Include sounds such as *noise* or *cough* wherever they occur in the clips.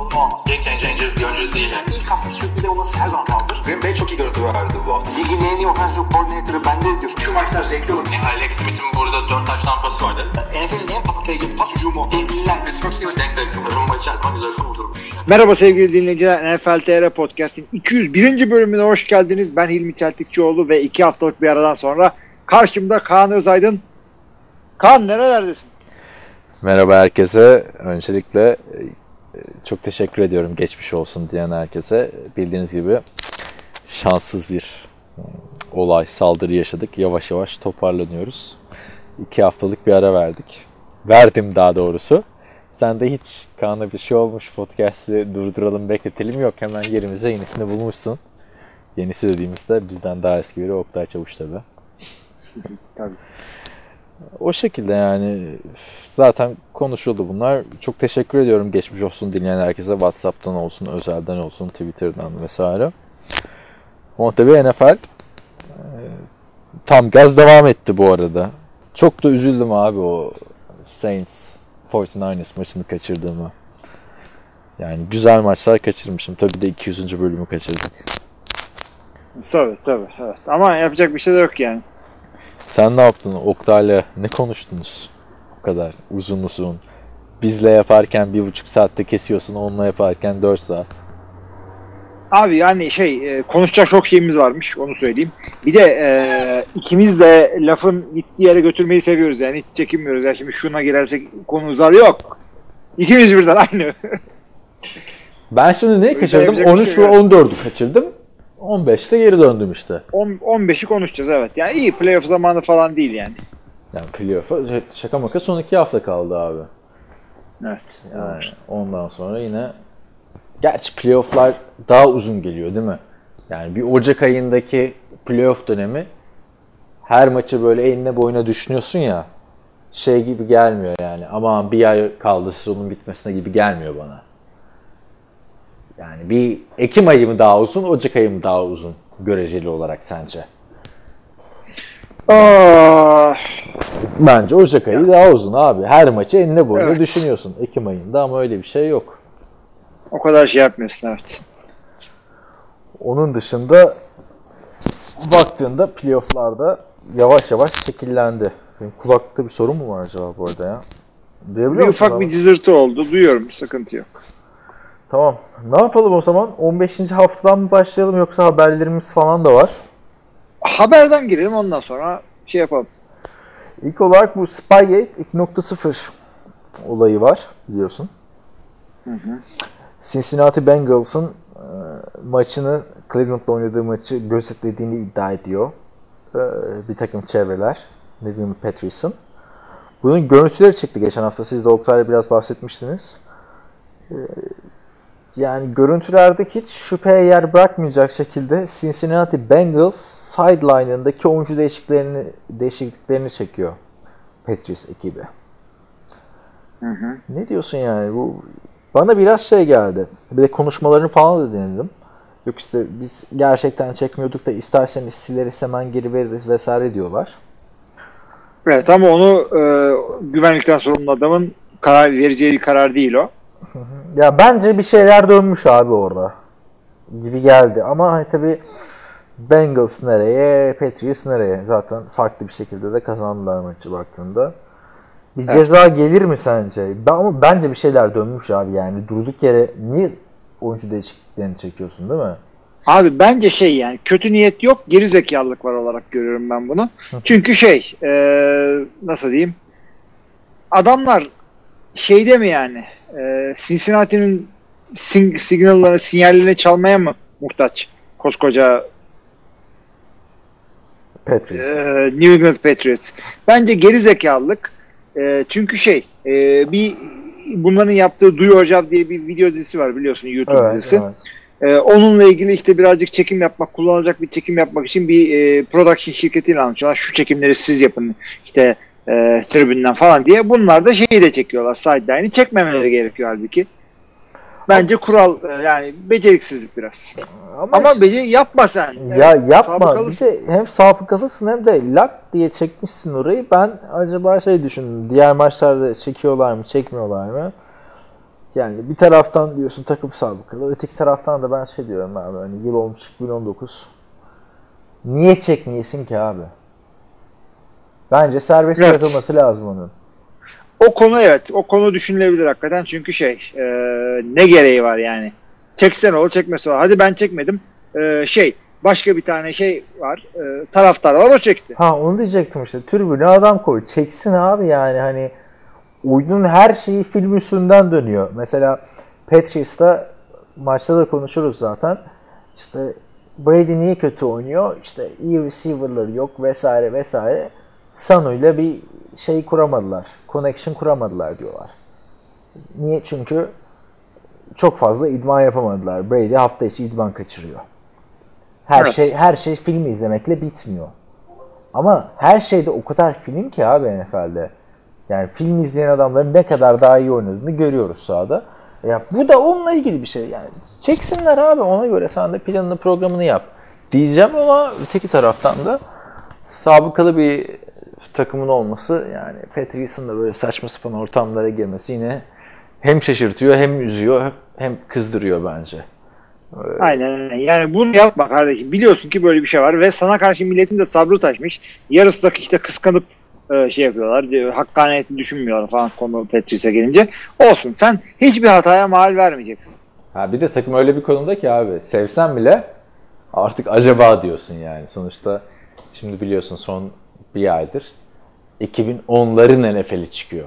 sorunu olmaz. Game changer bir oyuncu değil. Yani. İlk hafta sürpriz olması her zaman kaldır. Green Bay çok iyi görüntü verdi bu hafta. Ligin en iyi offensive coordinator'ı bende diyor. Şu maçlar zevkli olur. Yani Alex Smith'in burada 4 taş tampası vardı. NFL'in en patlayıcı pas hücumu. Devliler. Pittsburgh Steelers denk denk. Rumba içerisinde güzel kurdurmuş. Merhaba sevgili dinleyiciler. NFL TR Podcast'in 201. bölümüne hoş geldiniz. Ben Hilmi Çeltikçioğlu ve 2 haftalık bir aradan sonra karşımda Kaan Özaydın. Kaan nerelerdesin? Merhaba herkese. Öncelikle çok teşekkür ediyorum geçmiş olsun diyen herkese. Bildiğiniz gibi şanssız bir e, olay, saldırı yaşadık. Yavaş yavaş toparlanıyoruz. İki haftalık bir ara verdik. Verdim daha doğrusu. Sen de hiç Kaan'a bir şey olmuş podcast'i durduralım bekletelim yok. Hemen yerimize yenisini bulmuşsun. Yenisi dediğimizde bizden daha eski biri Oktay Çavuş tabi. Tabii. O şekilde yani zaten konuşuldu bunlar. Çok teşekkür ediyorum geçmiş olsun dinleyen herkese. Whatsapp'tan olsun, özelden olsun, Twitter'dan vesaire. Tabii NFL e, tam gaz devam etti bu arada. Çok da üzüldüm abi o Saints 49ers maçını kaçırdığımı. Yani güzel maçlar kaçırmışım. Tabii de 200. bölümü kaçırdım. Tabii tabii. Evet. Ama yapacak bir şey de yok yani. Sen ne yaptın Oktay'la? Ne konuştunuz? O kadar uzun uzun. Bizle yaparken bir buçuk saatte kesiyorsun. Onunla yaparken dört saat. Abi yani şey e, konuşacak çok şeyimiz varmış onu söyleyeyim. Bir de e, ikimiz de lafın gittiği yere götürmeyi seviyoruz yani hiç çekinmiyoruz. Yani şimdi şuna girersek konu uzar yok. İkimiz birden aynı. Ben şimdi neyi kaçırdım? yapacak bir 13 şey ve yok. 14'ü kaçırdım. 15'te geri döndüm işte. 10 15'i konuşacağız evet. Yani iyi playoff zamanı falan değil yani. Yani playoff'a şaka maka son iki hafta kaldı abi. Evet. Yani ondan sonra yine gerçi playoff'lar daha uzun geliyor değil mi? Yani bir Ocak ayındaki playoff dönemi her maçı böyle eline boyuna düşünüyorsun ya şey gibi gelmiyor yani. Aman bir ay kaldı sezonun bitmesine gibi gelmiyor bana. Yani bir Ekim ayı mı daha uzun, Ocak ayı mı daha uzun göreceli olarak sence? Aa, Bence Ocak ayı daha uzun abi. Her maçı eline boyuna Evet. düşünüyorsun Ekim ayında ama öyle bir şey yok. o kadar şey yapmıyorsun evet. Onun dışında baktığında playofflarda yavaş yavaş şekillendi. Benim kulakta bir sorun mu var acaba bu arada ya? Duyabiliyor Bir ufak bir cızırtı oldu. Duyuyorum. Sıkıntı yok. Tamam. Ne yapalım o zaman? 15. haftadan mı başlayalım yoksa haberlerimiz falan da var. Haberden girelim ondan sonra şey yapalım. İlk olarak bu Spygate 2.0 olayı var biliyorsun. Cincinnati Bengals'ın e, maçını Cleveland'la oynadığı maçı gözetlediğini iddia ediyor. E, bir takım çevreler. Nevin Patrice'ın. Bunun görüntüleri çıktı geçen hafta. Siz de Oktay'la biraz bahsetmiştiniz. E, yani görüntülerde hiç şüpheye yer bırakmayacak şekilde Cincinnati Bengals sideline'ındaki oyuncu değişikliklerini, değişikliklerini çekiyor. Patrice ekibi. Ne diyorsun yani? Bu bana biraz şey geldi. Bir de konuşmalarını falan da dinledim. Yok işte biz gerçekten çekmiyorduk da isterseniz sileriz hemen geri veririz vesaire diyorlar. Evet ama onu e, güvenlikten sorumlu adamın karar vereceği bir karar değil o. Ya bence bir şeyler dönmüş abi orada. Gibi geldi. Ama hani tabi Bengals nereye, Patriots nereye? Zaten farklı bir şekilde de kazandılar maçı baktığında. Bir ceza gelir mi sence? Ben, ama bence bir şeyler dönmüş abi yani. Durduk yere niye oyuncu değişikliklerini çekiyorsun değil mi? Abi bence şey yani kötü niyet yok geri zekalılık var olarak görüyorum ben bunu. Çünkü şey e, nasıl diyeyim adamlar şeyde mi yani e, Cincinnati'nin sing- signallarını sinyallerini çalmaya mı muhtaç koskoca Patriots. e, New England Patriots. Bence geri zekalılık. E, çünkü şey e, bir bunların yaptığı Do Your Job diye bir video dizisi var biliyorsun YouTube Evet, dizisi. evet. Ee, onunla ilgili işte birazcık çekim yapmak, kullanılacak bir çekim yapmak için bir e, production şirketiyle anlaşıyorlar. Şu çekimleri siz yapın işte e, tribünden falan diye. Bunlar da şeyi de çekiyorlar. Sideline'i çekmemeleri gerekiyor halbuki. Bence kural e, yani beceriksizlik biraz. Ama, Ama beceri yapma sen. ya Evet, yapma. Bir sabıkalısın. de hem sabıkalısın hem de lak diye çekmişsin orayı. Ben acaba şey düşündüm. Diğer maçlarda çekiyorlar mı, çekmiyorlar mı? Yani bir taraftan diyorsun takım sabıkalı, öteki taraftan da ben şey diyorum abi hani yıl olmuş 2019. Niye çekmeyesin ki abi? Bence serbest Evet. bırakılması lazım onun. O konu evet. O konu düşünülebilir hakikaten. Çünkü şey e, ne gereği var yani. Çeksen olur çekmese olur. Hadi ben çekmedim. E, şey başka bir tane şey var. E, taraftar var o çekti. Ha onu diyecektim işte. Tribüne adam koy. Çeksin abi yani hani oyunun her şeyi film üstünden dönüyor. Mesela Patriots'ta maçta da konuşuruz zaten. İşte Brady niye kötü oynuyor? İşte iyi receiver'ları yok vesaire vesaire. Sanu ile bir şey kuramadılar. Connection kuramadılar diyorlar. Niye? Çünkü çok fazla idman yapamadılar. Brady hafta içi idman kaçırıyor. Her Evet. şey her şey filmi izlemekle bitmiyor. Ama her şeyde o kadar film ki abi NFL'de. Yani film izleyen adamların ne kadar daha iyi oynadığını görüyoruz sahada. Ya bu da onunla ilgili bir şey yani. Çeksinler abi ona göre sen de planını programını yap. Diyeceğim ama öteki taraftan da sabıkalı bir takımın olması yani Patrice'in de böyle saçma sapan ortamlara girmesi yine hem şaşırtıyor hem üzüyor hem kızdırıyor bence. Aynen öyle. Yani bunu yapma kardeşim. Biliyorsun ki böyle bir şey var ve sana karşı milletin de sabrı taşmış. Yarısı da işte kıskanıp e, şey yapıyorlar. diyor, Hakkaniyetini düşünmüyorlar falan konu Patrice'e gelince. Olsun. Sen hiçbir hataya mal vermeyeceksin. Ha bir de takım öyle bir konumda ki abi sevsen bile artık acaba diyorsun yani. Sonuçta şimdi biliyorsun son bir aydır 2010'ların NFL'i çıkıyor.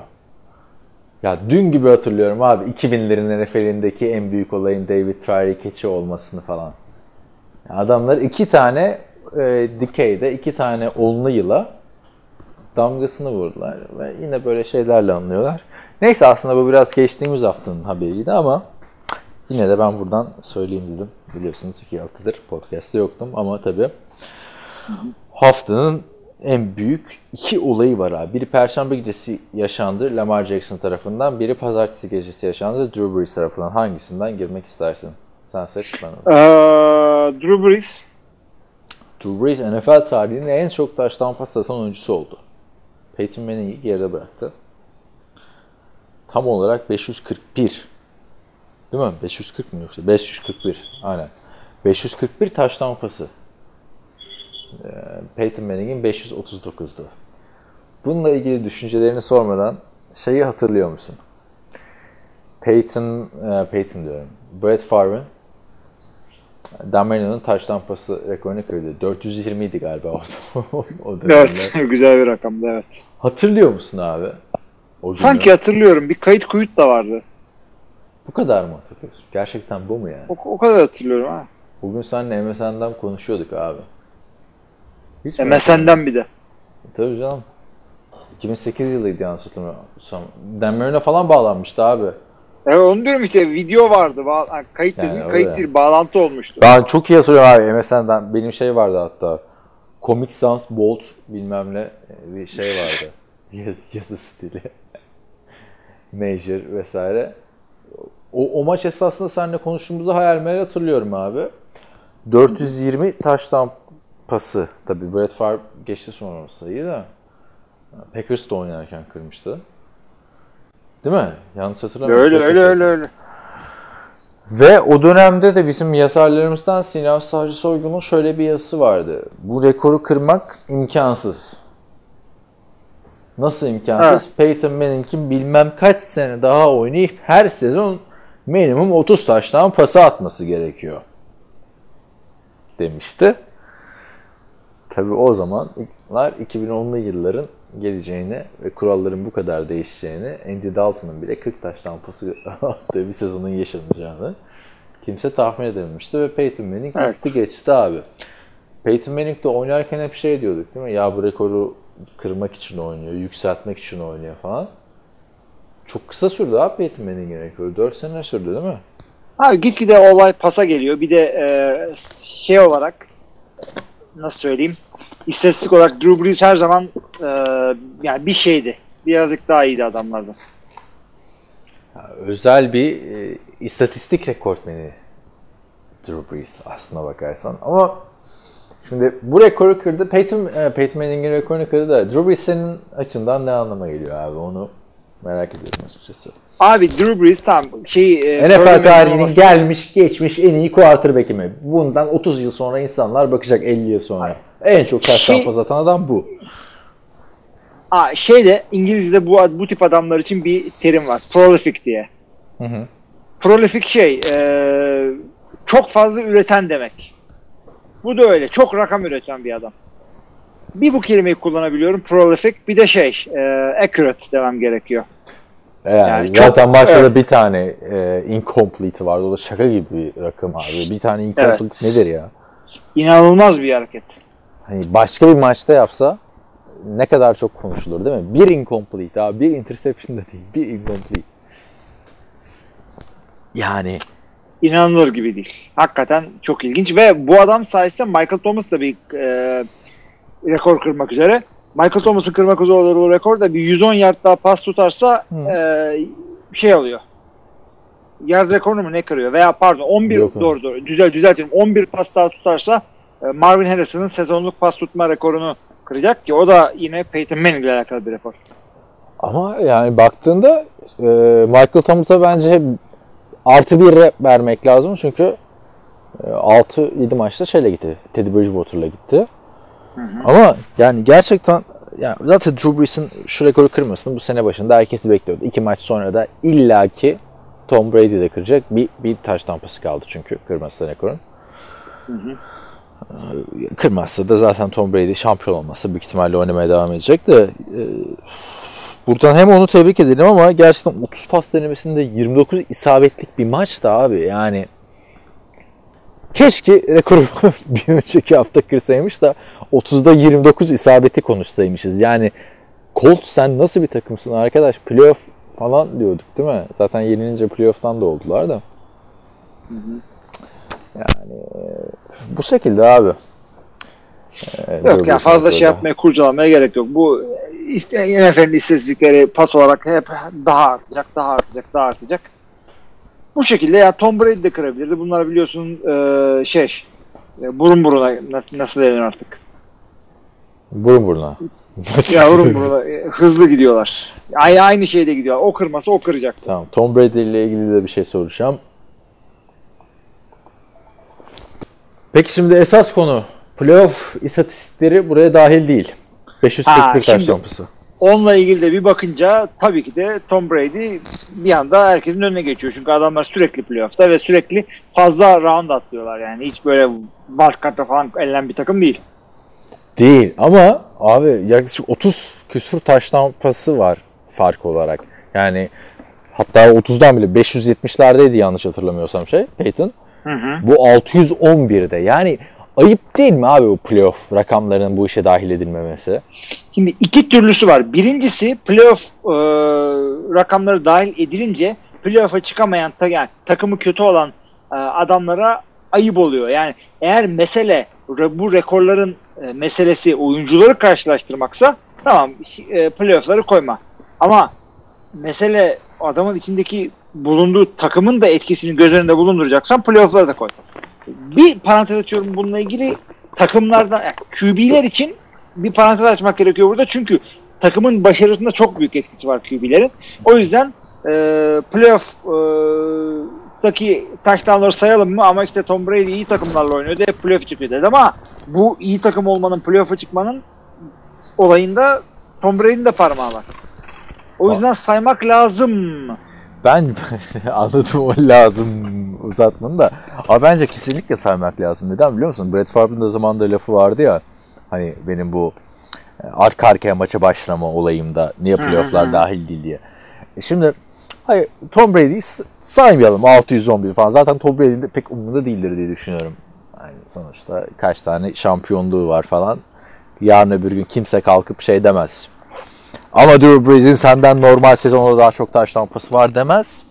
Ya dün gibi hatırlıyorum abi 2000'lerin NFL'indeki en büyük olayın David Tyree keçi olmasını falan. Adamlar iki tane e, dikeyde iki tane onlu yıla damgasını vurdular ve yine böyle şeylerle anlıyorlar. Neyse aslında bu biraz geçtiğimiz haftanın haberiydi ama Yine de ben buradan söyleyeyim dedim. Biliyorsunuz iki haftadır podcast'te yoktum ama tabii haftanın en büyük iki olayı var abi. Biri Perşembe gecesi yaşandı Lamar Jackson tarafından. Biri Pazartesi gecesi yaşandı Drew Brees tarafından. Hangisinden girmek istersin? Sen seç ben. Ee, Drew Brees Drew Brees NFL tarihinin en çok taştan pas atan oyuncusu oldu. Peyton Manning'i geride bıraktı. Tam olarak 541. Değil mi? 540 mı yoksa? 541. Aynen. 541 taştan pası. Ee, Peyton Manning'in 539'du. Bununla ilgili düşüncelerini sormadan şeyi hatırlıyor musun? Peyton, e, Peyton diyorum. Brett Favre'ın Dan Marino'nun taştan pası rekorunu kırdı. 420 idi galiba o, *laughs* o dönemde. evet *laughs* güzel bir rakamdı evet. Hatırlıyor musun abi? O günü? Sanki hatırlıyorum bir kayıt kuyut da vardı. Bu kadar mı hatırlıyorsun? Gerçekten bu mu yani? O, o kadar hatırlıyorum ha. Bugün seninle MSN'den konuşuyorduk abi. Hiç? MSN'den bir de. Tabii canım. 2008 yılıydı yanlış hatırlamıyorsam. Marino falan bağlanmıştı abi. Evet onu diyorum işte video vardı. Ba- kayıt Yani öyle. kayıt değil bağlantı olmuştu. Ben çok iyi hatırlıyorum abi MSN'den. Benim şey vardı hatta. Comic Sans Bolt bilmem ne bir şey vardı. *laughs* Yaz, yazı stili. *laughs* Major vesaire. O, o maç esasında seninle konuştuğumuzda hayal meyal hatırlıyorum abi. 420 taştan pası. Tabii Brett Favre geçti sonra sayıyı da. Packers'ta oynarken kırmıştı. Değil mi? Yanlış hatırlamıyorum. öyle öyle öyle öyle. Ve o dönemde de bizim yazarlarımızdan Sinem Savcı Soygun'un şöyle bir yazısı vardı. Bu rekoru kırmak imkansız. Nasıl imkansız? Peyton Manning'in bilmem kaç sene daha oynayıp her sezon minimum 30 taştan pası atması gerekiyor. Demişti. Tabii o zamanlar 2010'lu yılların geleceğini ve kuralların bu kadar değişeceğini, Andy Dalton'ın bile 40 taştan pası attığı *laughs* bir sezonun yaşanacağını kimse tahmin edememişti ve Peyton Manning Evet. attı geçti abi. Peyton Manning de oynarken hep şey diyorduk değil mi? Ya bu rekoru kırmak için oynuyor, yükseltmek için oynuyor falan. Çok kısa sürdü abi Peyton Manning'in rekoru. 4 sene sürdü değil mi? Abi gitgide olay pasa geliyor. Bir de e, şey olarak nasıl söyleyeyim istatistik olarak Drew Brees her zaman e, yani bir şeydi. Birazcık daha iyiydi adamlardan. özel bir e, istatistik rekortmeni Drew Brees aslına bakarsan. Ama şimdi bu rekoru kırdı. Peyton, e, Peyton Manning'in rekorunu kırdı da Drew Brees senin açından ne anlama geliyor abi onu merak ediyorum açıkçası. Abi Drew Brees tam şey e, NFL tarihinin olması- gelmiş geçmiş en iyi quarterback'i mi? Bundan 30 yıl sonra insanlar bakacak 50 yıl sonra. En çok touchdown Şey- atan adam bu. Aa, şeyde İngilizce'de bu bu tip adamlar için bir terim var. Prolific diye. Hı hı. Prolific şey e, çok fazla üreten demek. Bu da öyle. Çok rakam üreten bir adam. Bir bu kelimeyi kullanabiliyorum. Prolific. Bir de şey e, accurate demem gerekiyor. Yani, Yani çok- zaten başta da evet. bir tane e, incomplete vardı. O da şaka gibi bir rakam abi. Bir tane incomplete Evet. nedir ya? İnanılmaz bir hareket. Hani başka bir maçta yapsa ne kadar çok konuşulur değil mi? Bir incomplete abi. Bir interception da değil. Bir incomplete. Yani İnanılır gibi değil. Hakikaten çok ilginç ve bu adam sayesinde Michael Thomas da bir e, rekor kırmak üzere. Michael Thomas'ın kırmak üzere olduğu rekor da bir 110 yard daha pas tutarsa Hı. e, şey alıyor. Yard rekorunu mu ne kırıyor? Veya pardon 11 Yok. doğru doğru düzel düzeltiyorum. 11 pas daha tutarsa e, Marvin Harrison'ın sezonluk pas tutma rekorunu kıracak ki o da yine Peyton Manning ile alakalı bir rekor. ama yani baktığında e, Michael Thomas'a bence artı bir rep vermek lazım çünkü e, 6-7 maçta şeyle gitti. Teddy Bridgewater'la gitti. Ama yani gerçekten yani zaten Drew Brees'in şu rekoru kırmasını bu sene başında herkes bekliyordu. İki maç sonra da illaki Tom Brady de kıracak. Bir, bir taş tampası kaldı çünkü kırması rekorun. Ee, Kırmazsa da zaten Tom Brady şampiyon olmazsa büyük ihtimalle oynamaya devam edecek de e, buradan hem onu tebrik edelim ama gerçekten 30 pas denemesinde 29 isabetlik bir maç da abi yani keşke rekoru *laughs* bir önceki hafta kırsaymış da 30'da 29 isabeti konuşsaymışız. Yani Colts sen nasıl bir takımsın arkadaş? Playoff falan diyorduk değil mi? Zaten yenilince playoff'tan da oldular da. Yani e, bu şekilde abi. Ee, Yok ya fazla şey yapmaya kurcalamaya gerek yok. Bu işte NFL'in istatistikleri pas olarak hep daha artacak, daha artacak, daha artacak. Bu şekilde ya Tom Brady de kırabilirdi. Bunlar biliyorsun e, şey e, burun buruna nasıl, nasıl denir artık. Burun buruna. Ya *laughs* burun buruna e, hızlı gidiyorlar. Aynı, aynı şeyde gidiyor. O kırması o kıracak. Tamam. Tom Brady ile ilgili de bir şey soracağım. Peki şimdi esas konu playoff istatistikleri buraya dahil değil. 541 Ha, taş şimdi- tampası. Onunla ilgili de bir bakınca tabii ki de Tom Brady bir anda herkesin önüne geçiyor. Çünkü adamlar sürekli playoff'ta ve sürekli fazla round atlıyorlar. Yani hiç böyle wildcard'da falan elenen bir takım değil. Değil ama abi yaklaşık 30 küsur taş tampası var fark olarak. Yani hatta 30'dan bile 570'lerdeydi yanlış hatırlamıyorsam şey Peyton. Bu 611'de. Yani ayıp değil mi abi bu playoff rakamlarının bu işe dahil edilmemesi? Şimdi iki türlüsü var. Birincisi playoff e, rakamları dahil edilince playoff'a çıkamayan yani takımı kötü olan e, adamlara ayıp oluyor. Yani eğer mesele bu rekorların e, meselesi oyuncuları karşılaştırmaksa tamam e, playoff'ları koyma. Ama mesele adamın içindeki bulunduğu takımın da etkisini göz önünde bulunduracaksan playoff'ları da koy. Bir parantez açıyorum bununla ilgili takımlardan yani QB'ler için bir parantez açmak gerekiyor burada. Çünkü takımın başarısında çok büyük etkisi var QB'lerin. O yüzden e, playoff e, daki touchdownları sayalım mı ama işte Tom Brady iyi takımlarla oynuyordu. Hep playoff çıkıyor dedi ama bu iyi takım olmanın playoff'a çıkmanın olayında Tom Brady'nin de parmağı var. O yüzden saymak lazım. Ben *laughs* anladım o lazım uzatmanın da. Ama bence kesinlikle saymak lazım. Neden biliyor musun? Brett Favre'ın da zamanında lafı vardı ya. Hani benim bu e, arka arkaya maça başlama olayımda niye playofflar dahil değil diye. E şimdi hayır Tom Brady'yi saymayalım 611 falan. Zaten Tom Brady'nin de pek umurunda değildir diye düşünüyorum. Yani sonuçta kaç tane şampiyonluğu var falan. Yarın öbür gün kimse kalkıp şey demez. Ama Drew Brees'in senden normal sezonda daha çok taş tampası var demez.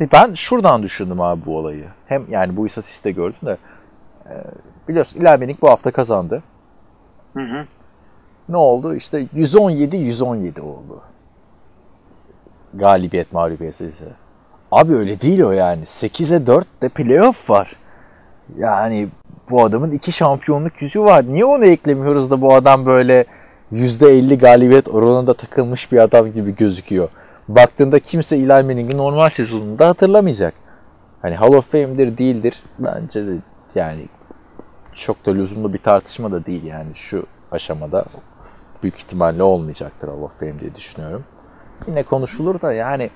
De Ben şuradan düşündüm abi bu olayı. Hem yani bu istatistikte gördüm de. e, biliyorsun Manning bu hafta kazandı. Hı hı. Ne oldu? İşte 117-117 oldu. galibiyet mağlubiyet sayısı. Abi öyle değil o yani. 8'e 4 de playoff var. Yani bu adamın iki şampiyonluk yüzü var. Niye onu eklemiyoruz da bu adam böyle %50 galibiyet oranında takılmış bir adam gibi gözüküyor. Baktığında kimse Eli Manning'i normal sezonunda hatırlamayacak. Hani Hall of Fame'dir değildir. Bence de yani çok da lüzumlu bir tartışma da değil yani şu aşamada büyük ihtimalle olmayacaktır Hall of Fame diye düşünüyorum. Yine konuşulur da yani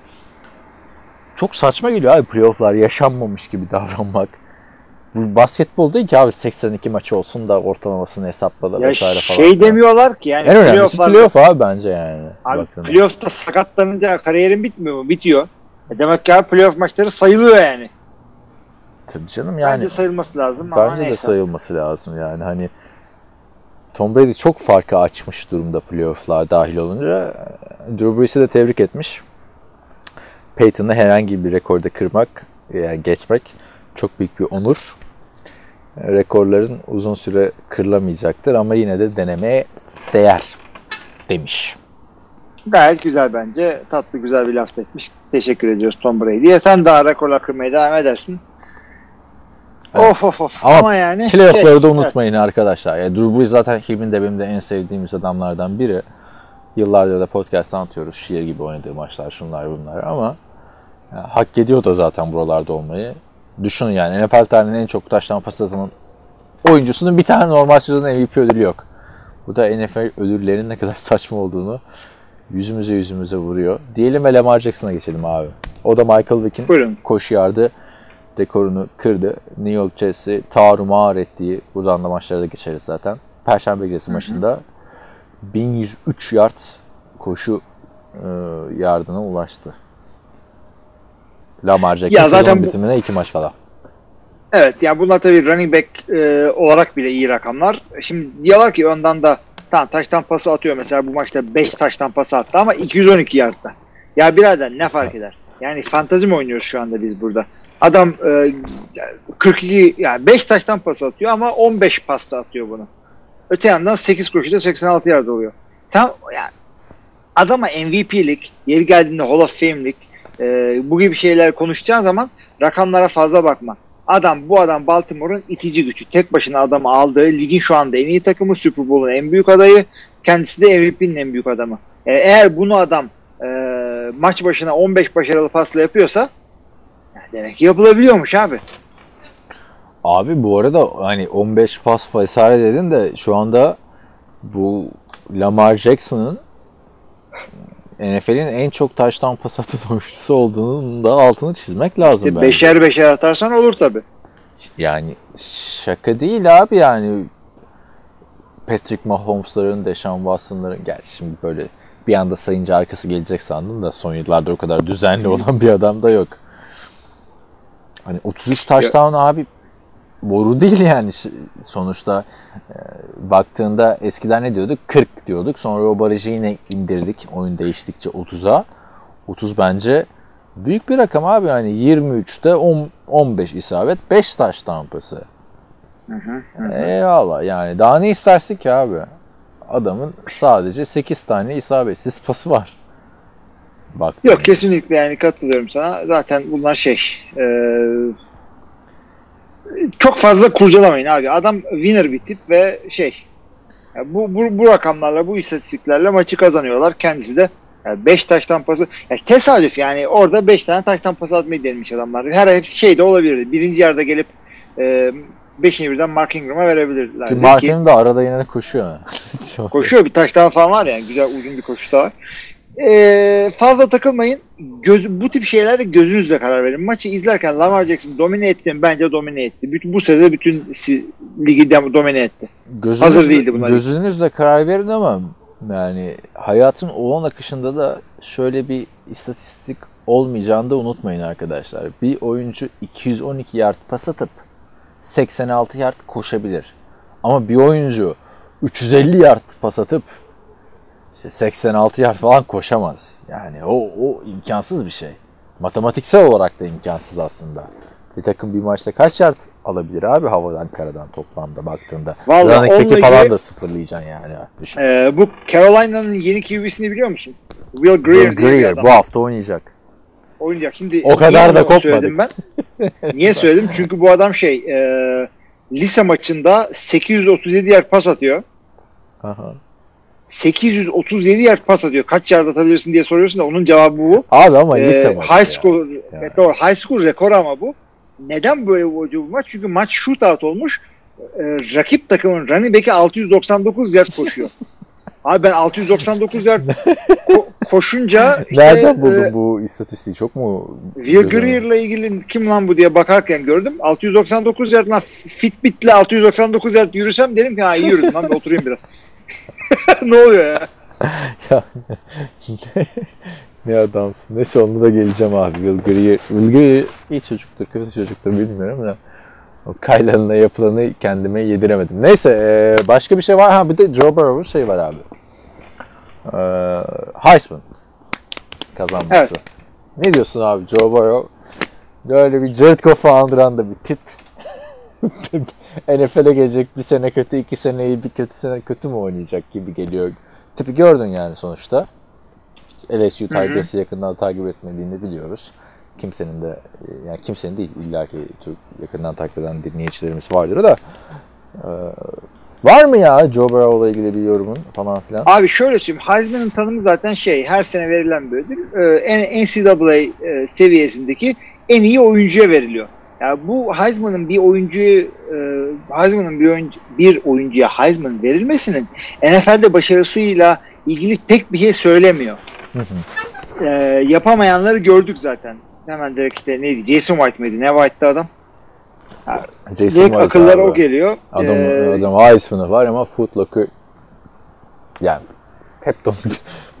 çok saçma geliyor abi playofflar yaşanmamış gibi *laughs* davranmak. Bu basketbol değil ki abi 82 maç olsun da ortalamasını hesapla da Ya vesaire falan. şey demiyorlar ki yani En önemlisi playoff abi bence yani. Abi playoff'ta sakatlanınca kariyerin bitmiyor mu? Bitiyor. E demek ki abi playoff maçları sayılıyor yani. Tabii canım yani. Bence sayılması lazım ama Bence de neyse. sayılması lazım yani hani Tom Brady çok farkı açmış durumda playoff'lar dahil olunca. Drew Brees'i de tebrik etmiş. Peyton'la herhangi bir rekorda kırmak, yani geçmek çok büyük bir onur. Rekorların uzun süre kırılamayacaktır ama yine de denemeye değer demiş. Gayet güzel bence. Tatlı güzel bir laf etmiş. Teşekkür ediyoruz Tom Brady'ye. Sen daha rekorlar kırmaya devam edersin. Evet. Of of of. Ama Ama, yani Playoff'ları da şey, unutmayın arkadaşlar. Yani Drew Brees zaten kimin de benim de en sevdiğimiz adamlardan biri. Yıllardır da podcast anlatıyoruz. Şiir gibi oynadığı maçlar şunlar bunlar ama ya, hak ediyor da zaten buralarda olmayı. Düşünün yani NFL tarihinin en çok taştan pas atan oyuncusunun bir tane normal sezon MVP ödülü yok. Bu da NFL ödüllerinin ne kadar *laughs* saçma olduğunu yüzümüze yüzümüze vuruyor. Diyelim ve Lamar Jackson'a geçelim abi. O da Michael Vick'in Buyurun. koşu yardı rekorunu kırdı. New York Jets'i tarumar ettiği, buradan da maçlara da geçeriz zaten. Perşembe gecesi maçında 1103 yard koşu e, yardına ulaştı. Lamar Jackson Ya zaten sezon bu- bitimine iki maç kala. Evet yani bunlar tabii running back e, olarak bile iyi rakamlar. Şimdi diyorlar ki önden de tamam taştan pası atıyor mesela bu maçta 5 taştan pası attı ama 212 yardta. Ya birader ne fark eder? Yani fantazi mi oynuyoruz şu anda biz burada? Adam e, 42 yani 5 taştan pas atıyor ama 15 pasta atıyor bunu. Öte yandan 8 koşuda 86 yard oluyor. Tam yani adama MVP'lik, yeri geldiğinde Hall of Fame'lik e, bu gibi şeyler konuşacağın zaman rakamlara fazla bakma. Adam bu adam Baltimore'un itici gücü. Tek başına adamı aldığı ligin şu anda en iyi takımı Super Bowl'un en büyük adayı. Kendisi de MVP'nin en büyük adamı. E, eğer bunu adam e, maç başına 15 başarılı pasla yapıyorsa demek ki yapılabiliyormuş abi. Abi bu arada hani 15 pas vesaire dedin de şu anda bu Lamar Jackson'ın NFL'in en çok taştan pas atan *laughs* oyuncusu olduğunun da altını çizmek lazım İşte bence. beşer beşer atarsan olur tabi. Yani şaka değil abi yani Patrick Mahomes'ların, Deshaun Watson'ların gel şimdi böyle bir anda sayınca arkası gelecek sandım da son yıllarda o kadar düzenli olan bir adam da yok. Hani 33 touchdown abi boru değil yani sonuçta e, baktığında eskiden ne diyorduk 40 diyorduk sonra o barajı yine indirdik oyun değiştikçe 30'a 30 bence büyük bir rakam abi yani 23'te 10, 15 isabet 5 taş tampası. Eyvallah yani daha ne istersin ki abi? Adamın sadece 8 tane isabetsiz pası var. Bak. Yok kesinlikle yani katılıyorum sana. Zaten bunlar şey e, çok fazla kurcalamayın abi. Adam winner bir tip ve şey bu, bu, bu rakamlarla bu istatistiklerle maçı kazanıyorlar. Kendisi de 5 taştan pası ya tesadüf yani orada 5 tane taştan pası atmayı denemiş adamlar. Her hepsi şey de olabilirdi. Birinci yarıda gelip 5'ini birden Mark Ingram'a verebilirler. Ki Ki Martin de arada yine koşuyor. *laughs* Çok- Koşuyor bir taştan falan var yani güzel uzun bir koşusu da var. Ee, fazla takılmayın. Göz, bu tip şeylerde gözünüzle karar verin. Maçı izlerken Lamar Jackson domine etti mi? Bence domine etti. Bütün, bu sezon bütün si- ligi domine etti. Gözünüzle, Hazır değildi bunlar. Gözünüzle karar verin ama yani hayatın olan akışında da şöyle bir istatistik olmayacağını da unutmayın arkadaşlar. Bir oyuncu 212 yard pas atıp 86 yard koşabilir. Ama bir oyuncu 350 yard pas atıp işte 86 yard falan koşamaz. Yani o, o imkansız bir şey. Matematiksel olarak da imkansız aslında. Bir takım bir maçta kaç yard alabilir abi havadan karadan toplamda baktığında. Back'i onunla falan da sıfırlayacaksın yani. Düşün. Ee, bu Carolina'nın yeni QB'sini biliyor musun? Will Greer, Will Greer bu hafta oynayacak. oynayacak. Şimdi O kadar da kopmadık. ben? *laughs* niye söyledim? Çünkü bu adam şey e, lise maçında 837 yer pas atıyor. Aha. 837 yer pas atıyor. Kaç yard atabilirsin diye soruyorsun da onun cevabı bu. Abi ama Ee, lise maçı high ya. school evet, doğru, high school rekoru ama bu. Neden böyle bu maç? Çünkü maç shootout olmuş. Ee, rakip takımın running back'i 699 yard koşuyor. *laughs* Abi ben 699 yard ko- koşunca *laughs* işte, Nereden buldun e, bu istatistiği? Çok mu? Will Greer'la ilgili kim lan bu diye bakarken gördüm. 699 yard lan Fitbit'le 699 yard yürüsem dedim ki ha iyi yürüdüm lan bir oturayım biraz. *laughs* ne oluyor ya? *laughs* Ya, *laughs* ne adamsın. Neyse onu da geleceğim abi. Will Greer iyi çocuktur, kötü çocuktur bilmiyorum da. O Kyle'ınla yapılanı kendime yediremedim. Neyse başka bir şey var. Ha bir de Joe Burrow'un şey var abi. Heisman kazanması. Evet. Ne diyorsun abi Joe Burrow? Böyle bir Jared Goff'u andıran da bir tip. *laughs* NFL'e gelecek bir sene kötü, iki sene iyi, bir kötü sene kötü mü oynayacak gibi geliyor. Tipi gördün yani sonuçta. LSU Tigers'ı yakından takip etmediğini biliyoruz. Kimsenin de yani kimsenin değil illaki Türk yakından takip eden dinleyicilerimiz vardır da e, var mı ya Joe Burrow'la ilgili bir yorumun falan filan? Abi şöyle söyleyeyim. Heisman'ın tanımı zaten şey her sene verilen bir ödül. Ee, NCAA e, seviyesindeki en iyi oyuncuya veriliyor. Yani bu Heisman'ın bir oyuncuyu e, Heisman'ın bir, oyuncu, bir oyuncuya Heisman verilmesinin NFL'de başarısıyla ilgili pek bir şey söylemiyor. Ee, yapamayanları gördük zaten. Hemen direkt işte neydi? Jason White mıydı? Ne White'dı adam? Jason Direkt White akıllara abi. o geliyor. Adam, Ee, adam Heisman'ı var ama Footlocker yani hep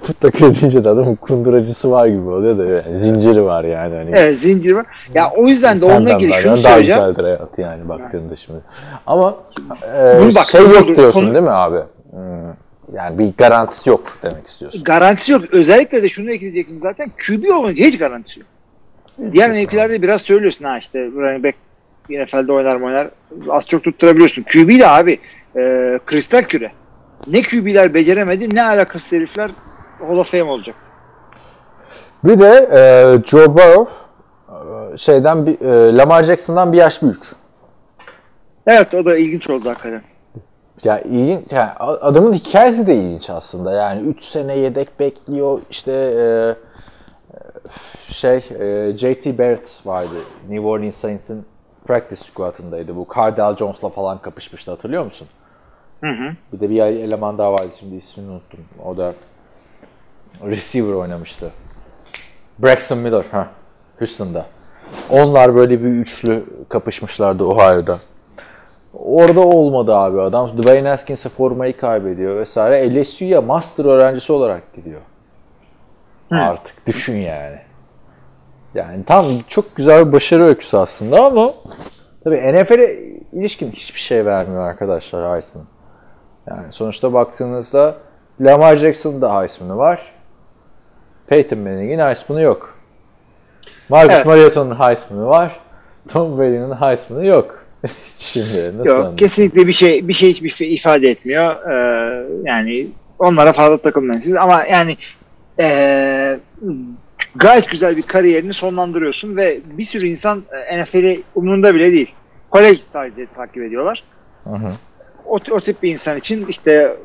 de Footlocker deyince de adamın kunduracısı var gibi oluyor da yani zinciri var yani. Hani evet zincir var. Ya o yüzden de onunla ilgili daha- şunu daha söyleyeceğim. güzeldir hayatı yani baktığında şimdi. Ama e, Bunu bak, şey yok diyorsun konu- değil mi abi? Hmm, Yani bir garantisi yok demek istiyorsun. Garantisi yok. Özellikle de şunu ekleyecektim zaten. QB olunca hiç garantisi yok. Diğer mevkilerde biraz söylüyorsun ha işte running back NFL'de oynar mı oynar az çok tutturabiliyorsun. QB de abi e, kristal küre. Ne QB'ler beceremedi ne alakasız herifler Hall of Fame olacak. Bir de e, Joe Burrow e, şeyden bir, e, Lamar Jackson'dan bir yaş büyük. Evet o da ilginç oldu hakikaten. Ya ilginç. Yani adamın hikayesi de ilginç aslında. Yani 3 sene yedek bekliyor. İşte e, e, şey e, JT Barrett vardı. New Orleans Saints'in practice squad'ındaydı. Bu Cardell Jones'la falan kapışmıştı hatırlıyor musun? Hı hı. Bir de bir eleman daha vardı şimdi ismini unuttum. O da receiver oynamıştı. Braxton Miller ha Houston'da. Onlar böyle bir üçlü kapışmışlardı Ohio'da. Orada olmadı abi adam. Dwayne Haskins'e formayı kaybediyor vesaire. LSU'ya master öğrencisi olarak gidiyor. Artık düşün yani. Yani tam çok güzel bir başarı öyküsü aslında ama tabii NFL'e ilişkin hiçbir şey vermiyor arkadaşlar Heisman. Yani sonuçta baktığınızda Lamar Jackson'da Heisman'ı var. Peyton Manning'in Heisman'ı yok. Marcus Evet. Mariota'nın Heisman'ı var. Tom Brady'nin Heisman'ı yok. *laughs* Şimdi nasıl Yok kesinlikle bir şey bir şey hiçbir şey ifade etmiyor. Ee, yani onlara fazla takılmayın siz ama yani ee, gayet güzel bir kariyerini sonlandırıyorsun ve bir sürü insan e, NFL'i umurunda bile değil. Kolej sadece takip ediyorlar. Hı hı. O, o tip bir insan için işte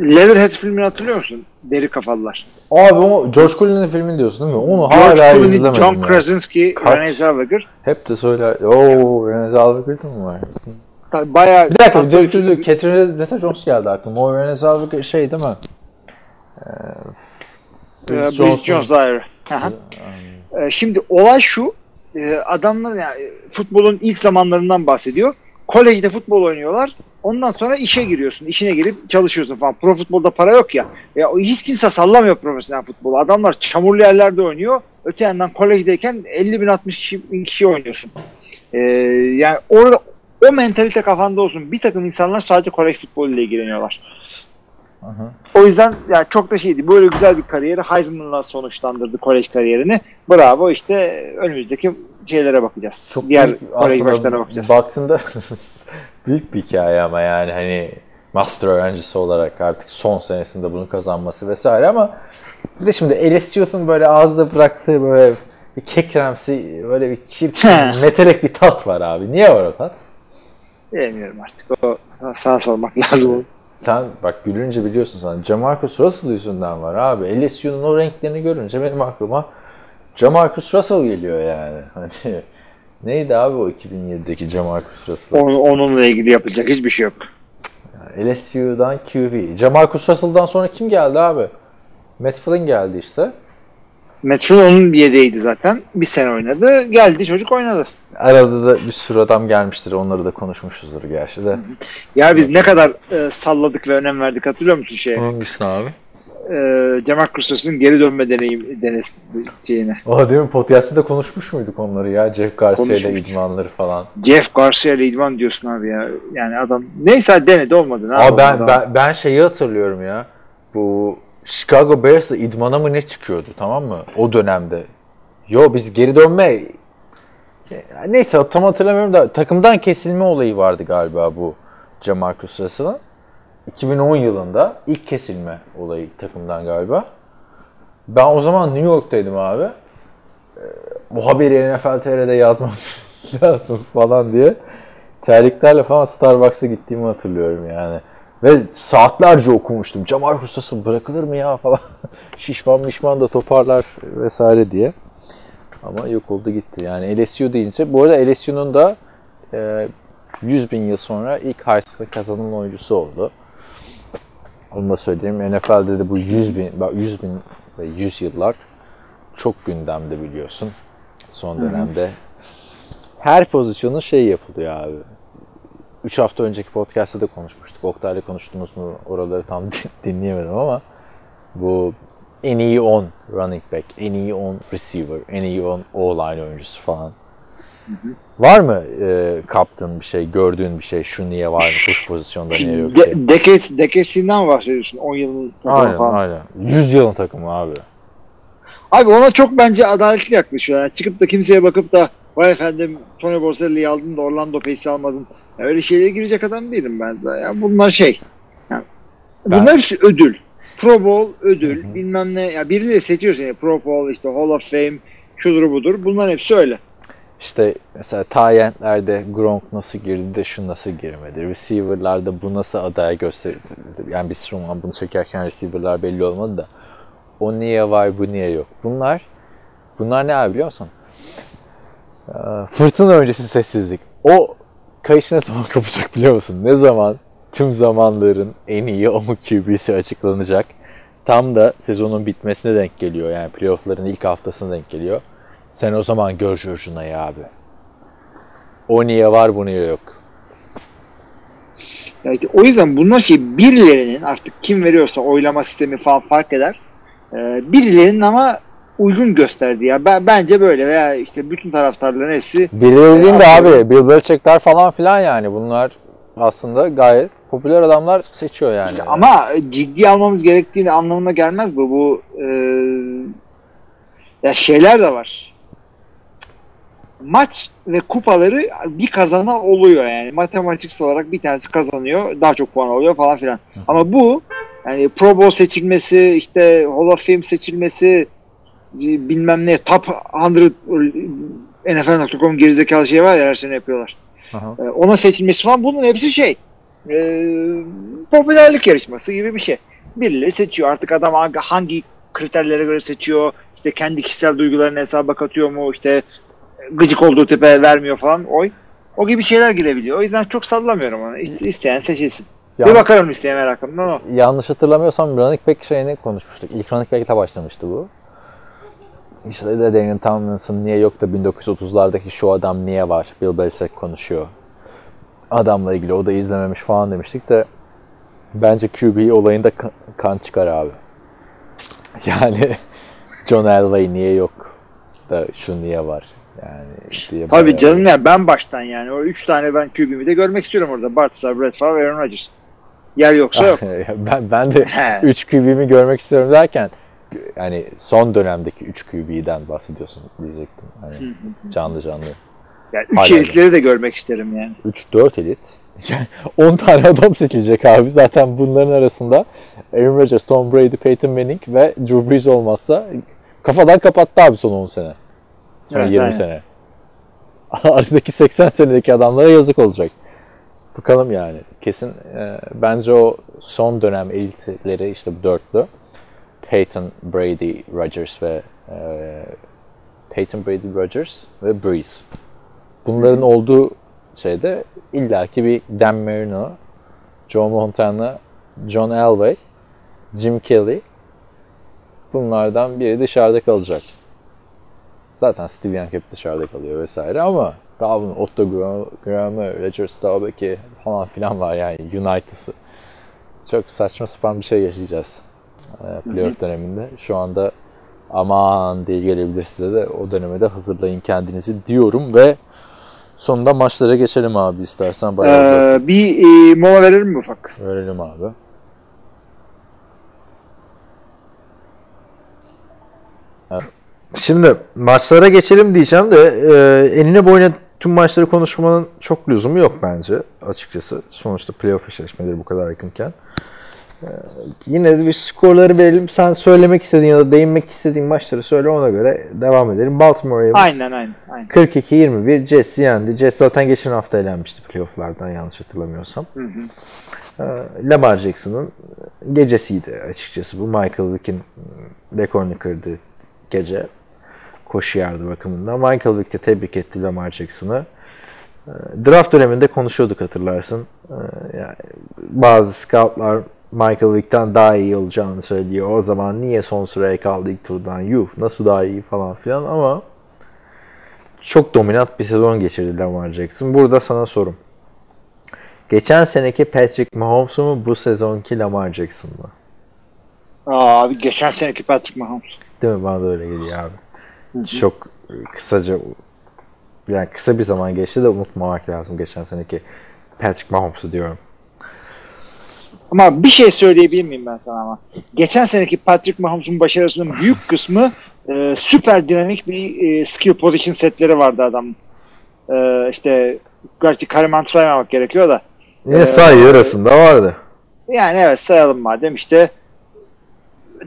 Leatherhead filmini hatırlıyor musun? Deri kafalılar. Abi o George Clooney'nin filmini diyorsun değil mi? Onu George hala Clooney, izlemedim John ya. Krasinski, Kaç? Renee Zellweger. Hep de söyler. Ooo Renée Zellweger mi var? Tabii Bayağı Bir dakika dur dur dur. Catherine Zeta-Jones geldi aklıma. O Renée Zellweger şey değil mi? Ee, Bridget Jones'un- Jones. Aha. Ee, Şimdi olay şu. e, Adamlar yani futbolun ilk zamanlarından bahsediyor. Kolejde futbol oynuyorlar. Ondan sonra işe giriyorsun. İşine girip çalışıyorsun falan. Pro futbolda para yok ya. ya hiç kimse sallamıyor profesyonel futbolu. Adamlar çamurlu yerlerde oynuyor. Öte yandan kolejdeyken 50 bin 60 kişi, bin kişi oynuyorsun. Ee, yani orada o mentalite kafanda olsun. Bir takım insanlar sadece kolej futboluyla ilgileniyorlar. O yüzden yani çok da şeydi. Böyle güzel bir kariyeri Heisman'la sonuçlandırdı kolej kariyerini. Bravo işte önümüzdeki şeylere bakacağız. Çok Diğer kolej maçlarına bakacağız. Baktığında *laughs* büyük bir hikaye ama yani hani master öğrencisi olarak artık son senesinde bunu kazanması vesaire ama Bir de şimdi LSU'sun böyle ağızda bıraktığı böyle bir kekremsi böyle bir çirkin metelek bir tat var abi. Niye var o tat? Bilmiyorum artık. O sana sormak lazım. Sen bak gülünce biliyorsun sen. Jamarcus Russell yüzünden var abi. LSU'nun o renklerini görünce benim aklıma Jamarcus Russell geliyor yani. Hani neydi abi o 2007'deki Jamarcus Russell? Onun, onunla ilgili yapılacak hiçbir şey yok. LSU'dan QB. Jamarcus Russell'dan sonra kim geldi abi? Matt Flynn geldi işte. Matt Flynn onun yedeğiydi zaten. Bir sene oynadı. Geldi çocuk oynadı. Arada da bir sürü adam gelmiştir. Onları da konuşmuşuzdur gerçi de. Ya biz ne kadar e, salladık ve önem verdik hatırlıyor musun şeye? Hangisini abi? E, Cemal Crusoe'sun geri dönme deneyim denesi şeyine. O değil mi? Podcast'ta da konuşmuş muyduk onları ya? Jeff Garcia ile idmanları falan. Jeff Garcia ile idman diyorsun abi ya. Yani adam neyse denedi olmadı. Ne Abi ben, adam? ben, ben şeyi hatırlıyorum ya. Bu Chicago Bears'la idmana mı ne çıkıyordu tamam mı? O dönemde. Yo biz geri dönme neyse tam hatırlamıyorum da takımdan kesilme olayı vardı galiba bu Jamarcus Russell'ın. 2010 yılında ilk kesilme olayı takımdan galiba. Ben o zaman New York'taydım abi. Ee, Bu haberi NFL TR'de yazmam *laughs* lazım falan diye. Terliklerle falan Starbucks'a gittiğimi hatırlıyorum yani. Ve saatlerce okumuştum. Jamarcus Russell bırakılır mı ya falan. *laughs* Şişman mişman da toparlar vesaire diye. Ama yok oldu gitti. Yani LSU deyince, bu arada LSU'nun da e, 100 bin yıl sonra ilk Heisman kazanan oyuncusu oldu. Onu da söyleyeyim. NFL'de de bu 100 bin, bak 100 bin ve 100 yıllar çok gündemde biliyorsun. Son dönemde. Her pozisyonun şey yapılıyor abi. 3 hafta önceki podcast'ta da konuşmuştuk. Oktay'la konuştuğumuz mu oraları tam *laughs* dinleyemedim ama bu en iyi 10 running back, en iyi 10 receiver, en iyi 10 O-line oyuncusu falan. Var mı e, kaptığın bir şey, gördüğün bir şey, şu niye var mı, bu pozisyonda niye yok diye? De- decade, decadesinden bahsediyorsun. 10 yılın takımı Aynen, falan. aynen. 100 yılın takımı abi. Abi ona çok bence adaletli yaklaşıyor. Yani çıkıp da kimseye bakıp da vay efendim Tony Boselli'yi aldın da Orlando Pace'i almadın. Ya öyle şeylere girecek adam değilim ben zaten. Ya bunlar şey. Yani Ben- bunlar hepsi ödül. Pro Bowl ödül. Bilmem ne. Ya birini seçiyorsun ya. Pro Bowl işte Hall of Fame şudur budur. Bunların hepsi öyle. İşte mesela Tyent'lerde Gronk nasıl girdi de şu nasıl girmedi. Receiver'larda bu nasıl adaya gösterildi. Yani biz şu an bunu çekerken receiver'lar belli olmadı da. O niye var bu niye yok. Bunlar bunlar ne abi biliyor musun? Ee, Fırtına öncesi sessizlik. O kayışı ne zaman *laughs* kopacak biliyor musun? Ne zaman tüm zamanların en iyi 10 QB'si açıklanacak. Tam da sezonun bitmesine denk geliyor. Yani playoff'ların ilk haftasına denk geliyor. Sen o zaman gör Jorjuna'yı abi. O niye var bu niye yok. Yani işte o yüzden bunlar şey birilerinin artık kim veriyorsa oylama sistemi falan fark eder. Ee, birilerinin ama uygun gösterdi ya. Ben, bence böyle veya işte bütün taraftarların hepsi Birileri değil de Ya, abi Bill Belichick'ler falan filan yani bunlar aslında gayet popüler adamlar seçiyor yani. İşte ama ciddi almamız gerektiğini anlamına gelmez bu. Bu e, ya şeyler de var. Maç ve kupaları bir kazana oluyor yani. Matematiksel olarak bir tanesi kazanıyor. Daha çok puan alıyor falan filan. Ama bu yani Pro Bowl seçilmesi, işte Hall of Fame seçilmesi bilmem ne top 100 NFL.com gerizekalı şey var ya her sene yapıyorlar. Aha. Ee, ona seçilmesi falan bunun hepsi şey e, popülerlik yarışması gibi bir şey. Birileri seçiyor. Artık adam hangi kriterlere göre seçiyor. İşte kendi kişisel duygularını hesaba katıyor mu? İşte gıcık olduğu tipe vermiyor falan oy. O gibi şeyler girebiliyor. O yüzden çok sallamıyorum onu. İste- İsteyen seçilsin. Bir Yan- bakarım listeye merakımdan o. yanlış hatırlamıyorsam running back şeyini konuşmuştuk. İlk running back'le başlamıştı bu. İşte de Daniel Tomlinson niye yok da 1930'lardaki şu adam niye var? Bill Belichick konuşuyor. Adamla ilgili o da izlememiş falan demiştik de bence QB olayında kan çıkar abi. *laughs* Yani John Elway niye yok da şu niye var? Yani diye Tabii bayağı- canım ya ben baştan yani. O üç tane ben QB'mi de görmek istiyorum orada. Bart Starr, Brett Favre, Aaron Rodgers. Yer yoksa yok. *laughs* ben, ben de He. 3 QB'mi görmek istiyorum derken yani son dönemdeki 3 QB'den bahsediyorsun diyecektim. Hani canlı canlı. Yani üç Hala elitleri de görmek isterim yani. 3 4 elit *laughs* Yani 10 tane adam seçilecek abi. Zaten bunların arasında Aaron Rodgers, Tom Brady, Peyton Manning ve Drew Brees olmazsa kafadan kapattı abi son 10 sene. Son Evet, 20 aynen. sene. *laughs* Aradaki 80 senedeki adamlara yazık olacak. Bakalım yani. Kesin e, bence o son dönem elitleri işte bu dörtlü Peyton, Brady, Rodgers ve e, Peyton, Brady, Rodgers ve Brees. Bunların olduğu şeyde illaki bir Dan Marino, Joe Montana, John Elway, Jim Kelly bunlardan biri dışarıda kalacak. Zaten Steve Young hep dışarıda kalıyor vesaire ama bunun Otto Gra- Grammer, Roger Staubach'i falan filan var yani United'sı. Çok saçma sapan bir şey yaşayacağız e, playoff döneminde. Şu anda aman diye gelebilir size de o döneme de hazırlayın kendinizi diyorum ve sonunda maçlara geçelim abi istersen bayağı Ee, bir e, mola verelim mi ufak? verelim abi. Şimdi maçlara geçelim diyeceğim de e, enine boyuna tüm maçları konuşmanın çok lüzumu yok bence açıkçası. Sonuçta playoff eşleşmeleri bu kadar yakınken. E, yine de bir skorları verelim. Sen söylemek istediğin ya da değinmek istediğin maçları söyle ona göre devam edelim. Baltimore Ravens Aynen aynen. aynen. 42-21 Jets yendi. Jets zaten geçen hafta elenmişti playofflardan yanlış hatırlamıyorsam. Hı hı. Ee, Lamar Jackson'ın gecesiydi açıkçası. Bu Michael Vick'in rekorunu kırdı gece. Koşu yardı bakımından. Michael Vick de tebrik etti Lamar Jackson'ı. Ee, Draft döneminde konuşuyorduk hatırlarsın. Ee, Yani bazı scoutlar Michael Vick'ten daha iyi olacağını söylüyor. O zaman niye son sıraya kaldı ilk turdan? Yuh nasıl daha iyi falan filan ama çok dominant bir sezon geçirdi Lamar Jackson. Burada sana sorum. Geçen seneki Patrick Mahomes mu bu sezonki Lamar Jackson mı? Aa, abi geçen seneki Patrick Mahomes. Değil mi? Bana da öyle geliyor abi. Çok kısaca yani kısa bir zaman geçti de unutmamak lazım geçen seneki Patrick Mahomes'u diyorum. Ama bir şey söyleyebilir miyim ben sana ama? Geçen seneki Patrick Mahomes'un başarısının büyük kısmı e, süper dinamik bir e, skill position setleri vardı adamın. E, işte gerçi Kariman saymamak gerekiyor da. Yine Ee, sayı arasında vardı. Yani evet sayalım madem işte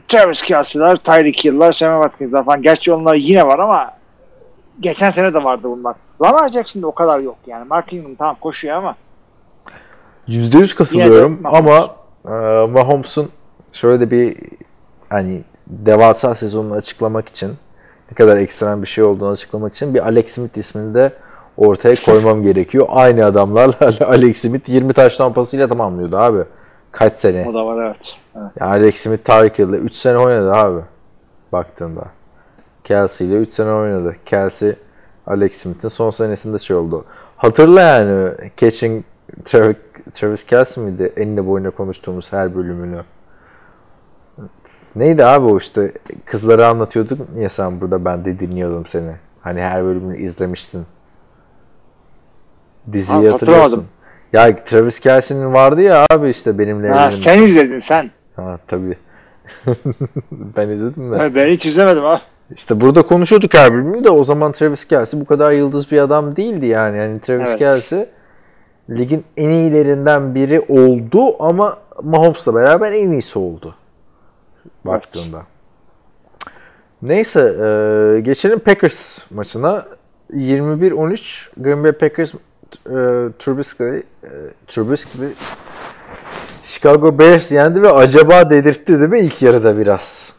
Travis Kelsey'lar, Tyreek Hill'lar, Sammy Watkins'lar falan. Gerçi onlar yine var ama geçen sene de vardı bunlar. Lamar Jackson'da o kadar yok yani. Mark Ingram tamam koşuyor ama %100 katılıyorum Mahomes. ama e, Mahomes'un şöyle de bir hani devasa sezonunu açıklamak için ne kadar ekstrem bir şey olduğunu açıklamak için bir Alex Smith ismini de ortaya koymam gerekiyor. Aynı adamlarla *laughs* Alex Smith 20 taş tampasıyla tamamlıyordu abi. Kaç sene? o da var evet. evet. Yani Alex Smith Tarık Hill'le 3 sene oynadı abi. Baktığında. Kelsey ile 3 sene oynadı. Kelsey Alex Smith'in son senesinde şey oldu. Hatırla yani Catching Travis, Travis Kelsey miydi? Enine boyuna konuştuğumuz her bölümünü. Neydi abi o işte kızları anlatıyorduk ya sen burada ben de dinliyordum seni. Hani her bölümünü izlemiştin. Diziyi Abi hatırlıyorsun. hatırlamadım. Ya Travis Kelsey'nin vardı ya abi işte benimle Ha, evlenin. sen izledin sen. Ha tabii. *laughs* ben izledim de. Ha, Ben hiç izlemedim ha. İşte burada konuşuyorduk her bölümü de o zaman Travis Kelsey bu kadar yıldız bir adam değildi yani. Yani Travis Evet. Kelsey ligin en iyilerinden biri oldu ama Mahomes'la beraber en iyisi oldu. Baktığında. Neyse e, geçelim Packers maçına. 21-13 Green Bay Packers e, Trubisky, e, Trubisky Chicago Bears yendi ve acaba dedirtti değil mi ilk yarıda biraz?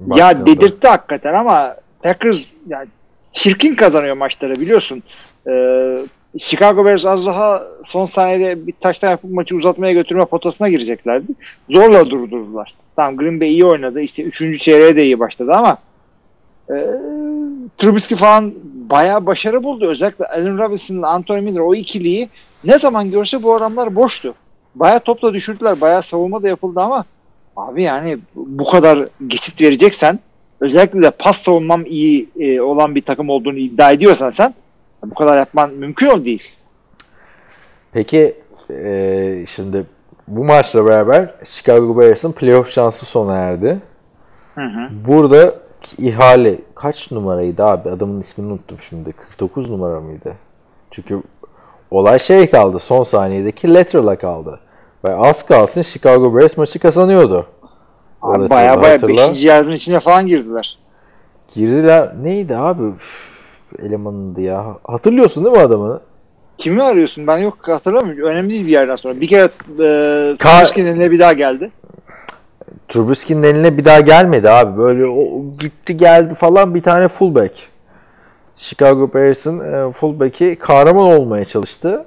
Ya Baktığında. dedirtti hakikaten ama Packers yani çirkin kazanıyor maçları biliyorsun. Ee, Chicago Bears az daha son saniyede bir taştan yapıp maçı uzatmaya götürme potasına gireceklerdi. Zorla durdurdular. Tamam Green Bay iyi oynadı. İşte 3. çeyreğe de iyi başladı ama e, Trubisky falan bayağı başarı buldu. Özellikle Allen Robinson Anthony Miller o ikiliyi ne zaman görse bu adamlar boştu. Bayağı topla düşürdüler. Bayağı savunma da yapıldı ama abi yani bu kadar geçit vereceksen özellikle de pas savunmam iyi e, olan bir takım olduğunu iddia ediyorsan sen bu kadar yapman mümkün ol değil. Peki e, şimdi bu maçla beraber Chicago Bears'ın playoff şansı sona erdi. Hı hı. Burada ihale kaç numaraydı abi? Adamın ismini unuttum şimdi. 49 numara mıydı? Çünkü olay şey kaldı. Son saniyedeki lateral'a kaldı. Ve az kalsın Chicago Bears maçı kazanıyordu. Abi baya baya hatırla. 5. yardım içine falan girdiler. Girdiler. Neydi abi? Üf, elemanıydı ya. Hatırlıyorsun değil mi adamını? Kimi arıyorsun? Ben yok hatırlamıyorum. Önemli değil bir yerden sonra. Bir kere e, Ka- Trubisky'nin eline bir daha geldi. Trubisky'nin eline bir daha gelmedi abi. Böyle o gitti geldi falan bir tane fullback. Chicago Bears'ın e, fullback'i kahraman olmaya çalıştı.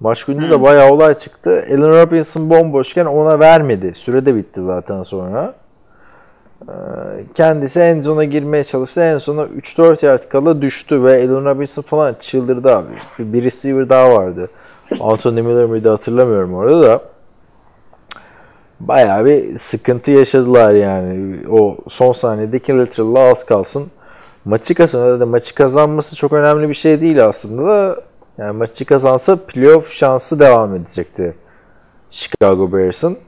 Maç günü de bayağı olay çıktı. Allen Robinson bomboşken ona vermedi. Süre de bitti zaten sonra. Ee, Kendisi en zona girmeye çalıştı. En sona 3-4 yard kala düştü ve Allen Robinson falan çıldırdı abi. Bir receiver daha vardı. Anthony Miller miydi hatırlamıyorum orada da. Bayağı bir sıkıntı yaşadılar yani. O son saniyedeki lateral'la az kalsın. Maçı kazandı da maçı kazanması çok önemli bir şey değil aslında da. Yani maçı kazansa playoff şansı devam edecekti. Chicago Bears'ın.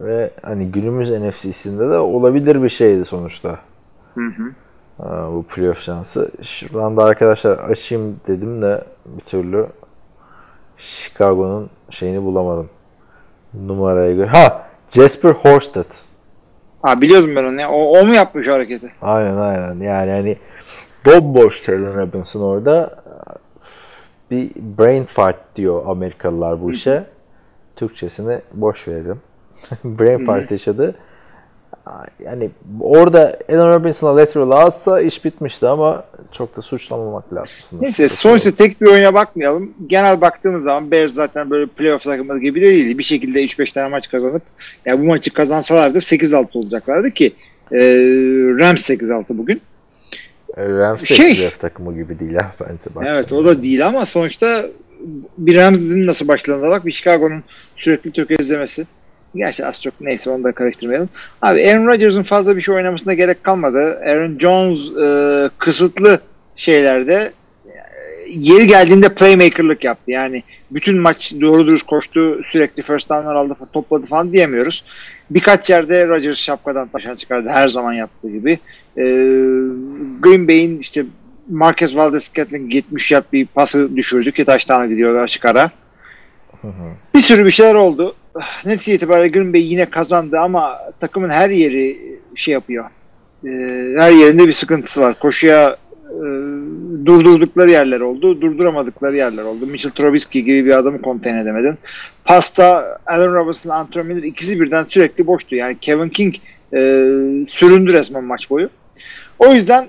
Ve hani günümüz NFC'sinde de olabilir bir şeydi sonuçta. Hı hı. Aa, bu playoff şansı. Şuradan da arkadaşlar açayım dedim de bir türlü Chicago'nun şeyini bulamadım. Numaraya göre. Ha! Jasper Horsted. Ha biliyordum ben onu. ya. O, o mu yapmış o hareketi? Aynen aynen. Yani hani bomboş Taylor Robinson orada bir brain fart diyor Amerikalılar bu işe. Türkçesini boş verelim. *laughs* brain fart yaşadı. Yani orada Allen Robinson'a lateral alsa iş bitmişti ama çok da suçlamamak lazım. Neyse sonuçta tek bir oyuna bakmayalım. Genel baktığımız zaman Bears zaten böyle playoff takımı gibi de değil. Bir şekilde 3-5 tane maç kazanıp yani bu maçı kazansalardı 8-6 olacaklardı ki e, Rams 8-6 bugün. Rams de Şey- playoff takımı gibi değil ha bence. Bak. Evet o da değil ama sonuçta bir Rams'in nasıl başladığına bak bir Chicago'nun sürekli tökezlemesi. Gerçi az çok neyse onu da karıştırmayalım. Abi Aaron Rodgers'ın fazla bir şey oynamasına gerek kalmadı. Aaron Jones e, kısıtlı şeylerde e, yeri geldiğinde playmaker'lık yaptı. Yani bütün maç doğru dürüst koştu, sürekli first down'lar aldı, topladı falan diyemiyoruz. Birkaç yerde Rodgers şapkadan taşan çıkardı her zaman yaptığı gibi. E, Green Bay'in işte Marquez Valdez-Scantling 70 yard bir pası düşürdü ki taştan gidiyor açık ara. Bir sürü bir şeyler oldu. Netice itibariyle Green Bay yine kazandı ama takımın her yeri şey yapıyor. Ee, her yerinde bir sıkıntısı var. Koşuya e, durdurdukları yerler oldu, durduramadıkları yerler oldu. Mitchell Trubisky gibi bir adamı konten edemedin. Pasta, Allen Robinson, Anthony Miller ikisi birden sürekli boştu. Yani Kevin King e, süründü resmen maç boyu. O yüzden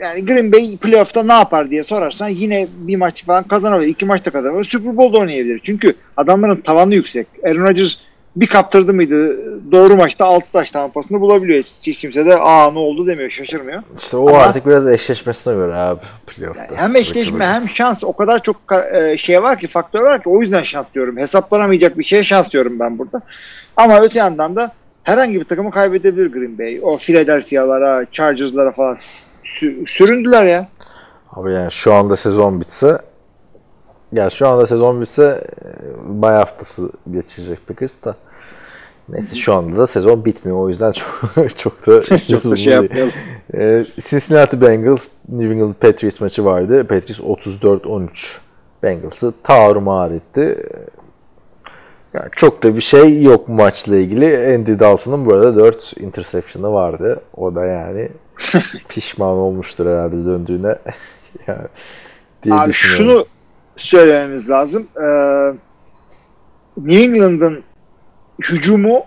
yani Green Bay playoff'ta ne yapar diye sorarsan yine bir maç falan kazanabilir. iki maç da kazanabilir. Super Bowl'da oynayabilir. Çünkü adamların tavanı yüksek. Aaron Rodgers bir kaptırdı mıydı doğru maçta 6 taş tampasını bulabiliyor. Hiç, hiç kimse de aa ne oldu demiyor. Şaşırmıyor. İşte o Ama- artık biraz eşleşmesine göre abi playoff'ta. Yani hem eşleşme hem şans o kadar çok e, şey var ki faktör var ki o yüzden şans diyorum. Hesaplanamayacak bir şeye şans diyorum ben burada. Ama öte yandan da herhangi bir takımı kaybedebilir Green Bay. O Philadelphia'lara, Chargers'lara falan süründüler ya. Abi yani şu anda sezon bitse ya şu anda sezon bitse e, bay haftası geçirecek Packers da. Neyse şu anda da sezon bitmiyor o yüzden *laughs* çok çok da *laughs* Çok da şey yapmayalım. Ee, Cincinnati Bengals New England Patriots maçı vardı. Patriots 34-13 Bengals'ı tarumar etti. Yani çok da bir şey yok maçla ilgili. Andy Dalton'ın bu arada 4 interception'ı vardı. O da yani *laughs* pişman olmuştur herhalde döndüğüne. *laughs* yani, diye Abi şunu söylememiz lazım. Ee, New England'ın hücumu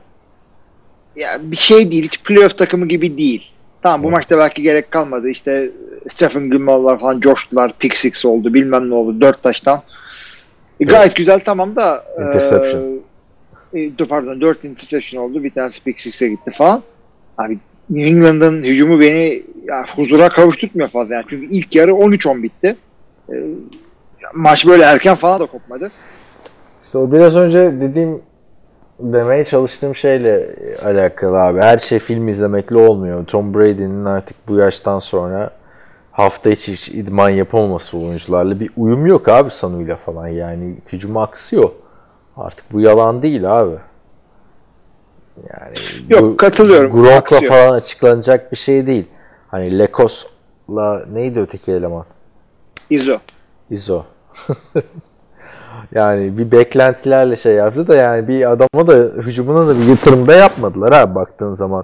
ya bir şey değil. Hiç playoff takımı gibi değil. Tamam bu Evet. maçta belki gerek kalmadı. İşte Stephen Gilmore'lar falan coştular. Pick six oldu. Bilmem ne oldu. Dört taştan. E, gayet güzel tamam da e, Interception. e, pardon dört interception oldu. Bir tanesi pick six'e gitti falan. Abi New England'ın hücumu beni ya, huzura kavuşturmuyor fazla. Yani. Çünkü ilk yarı 13-10 bitti. E, maç böyle erken falan da kopmadı. İşte o biraz önce dediğim demeye çalıştığım şeyle alakalı abi. Her şey film izlemekle olmuyor. Tom Brady'nin artık bu yaştan sonra hafta içi hiç idman yapamaması oyuncularla bir uyum yok abi Sanu'yla falan. Yani hücum aksıyor. Artık bu yalan değil abi. Yani Yok, katılıyorum. Gronk'la falan açıklanacak bir şey değil. Hani Lekos'la neydi öteki eleman? Izzo. Izo. *laughs* Yani bir beklentilerle şey yaptı da yani bir adama da hücumuna da bir yatırım da yapmadılar ha baktığın zaman.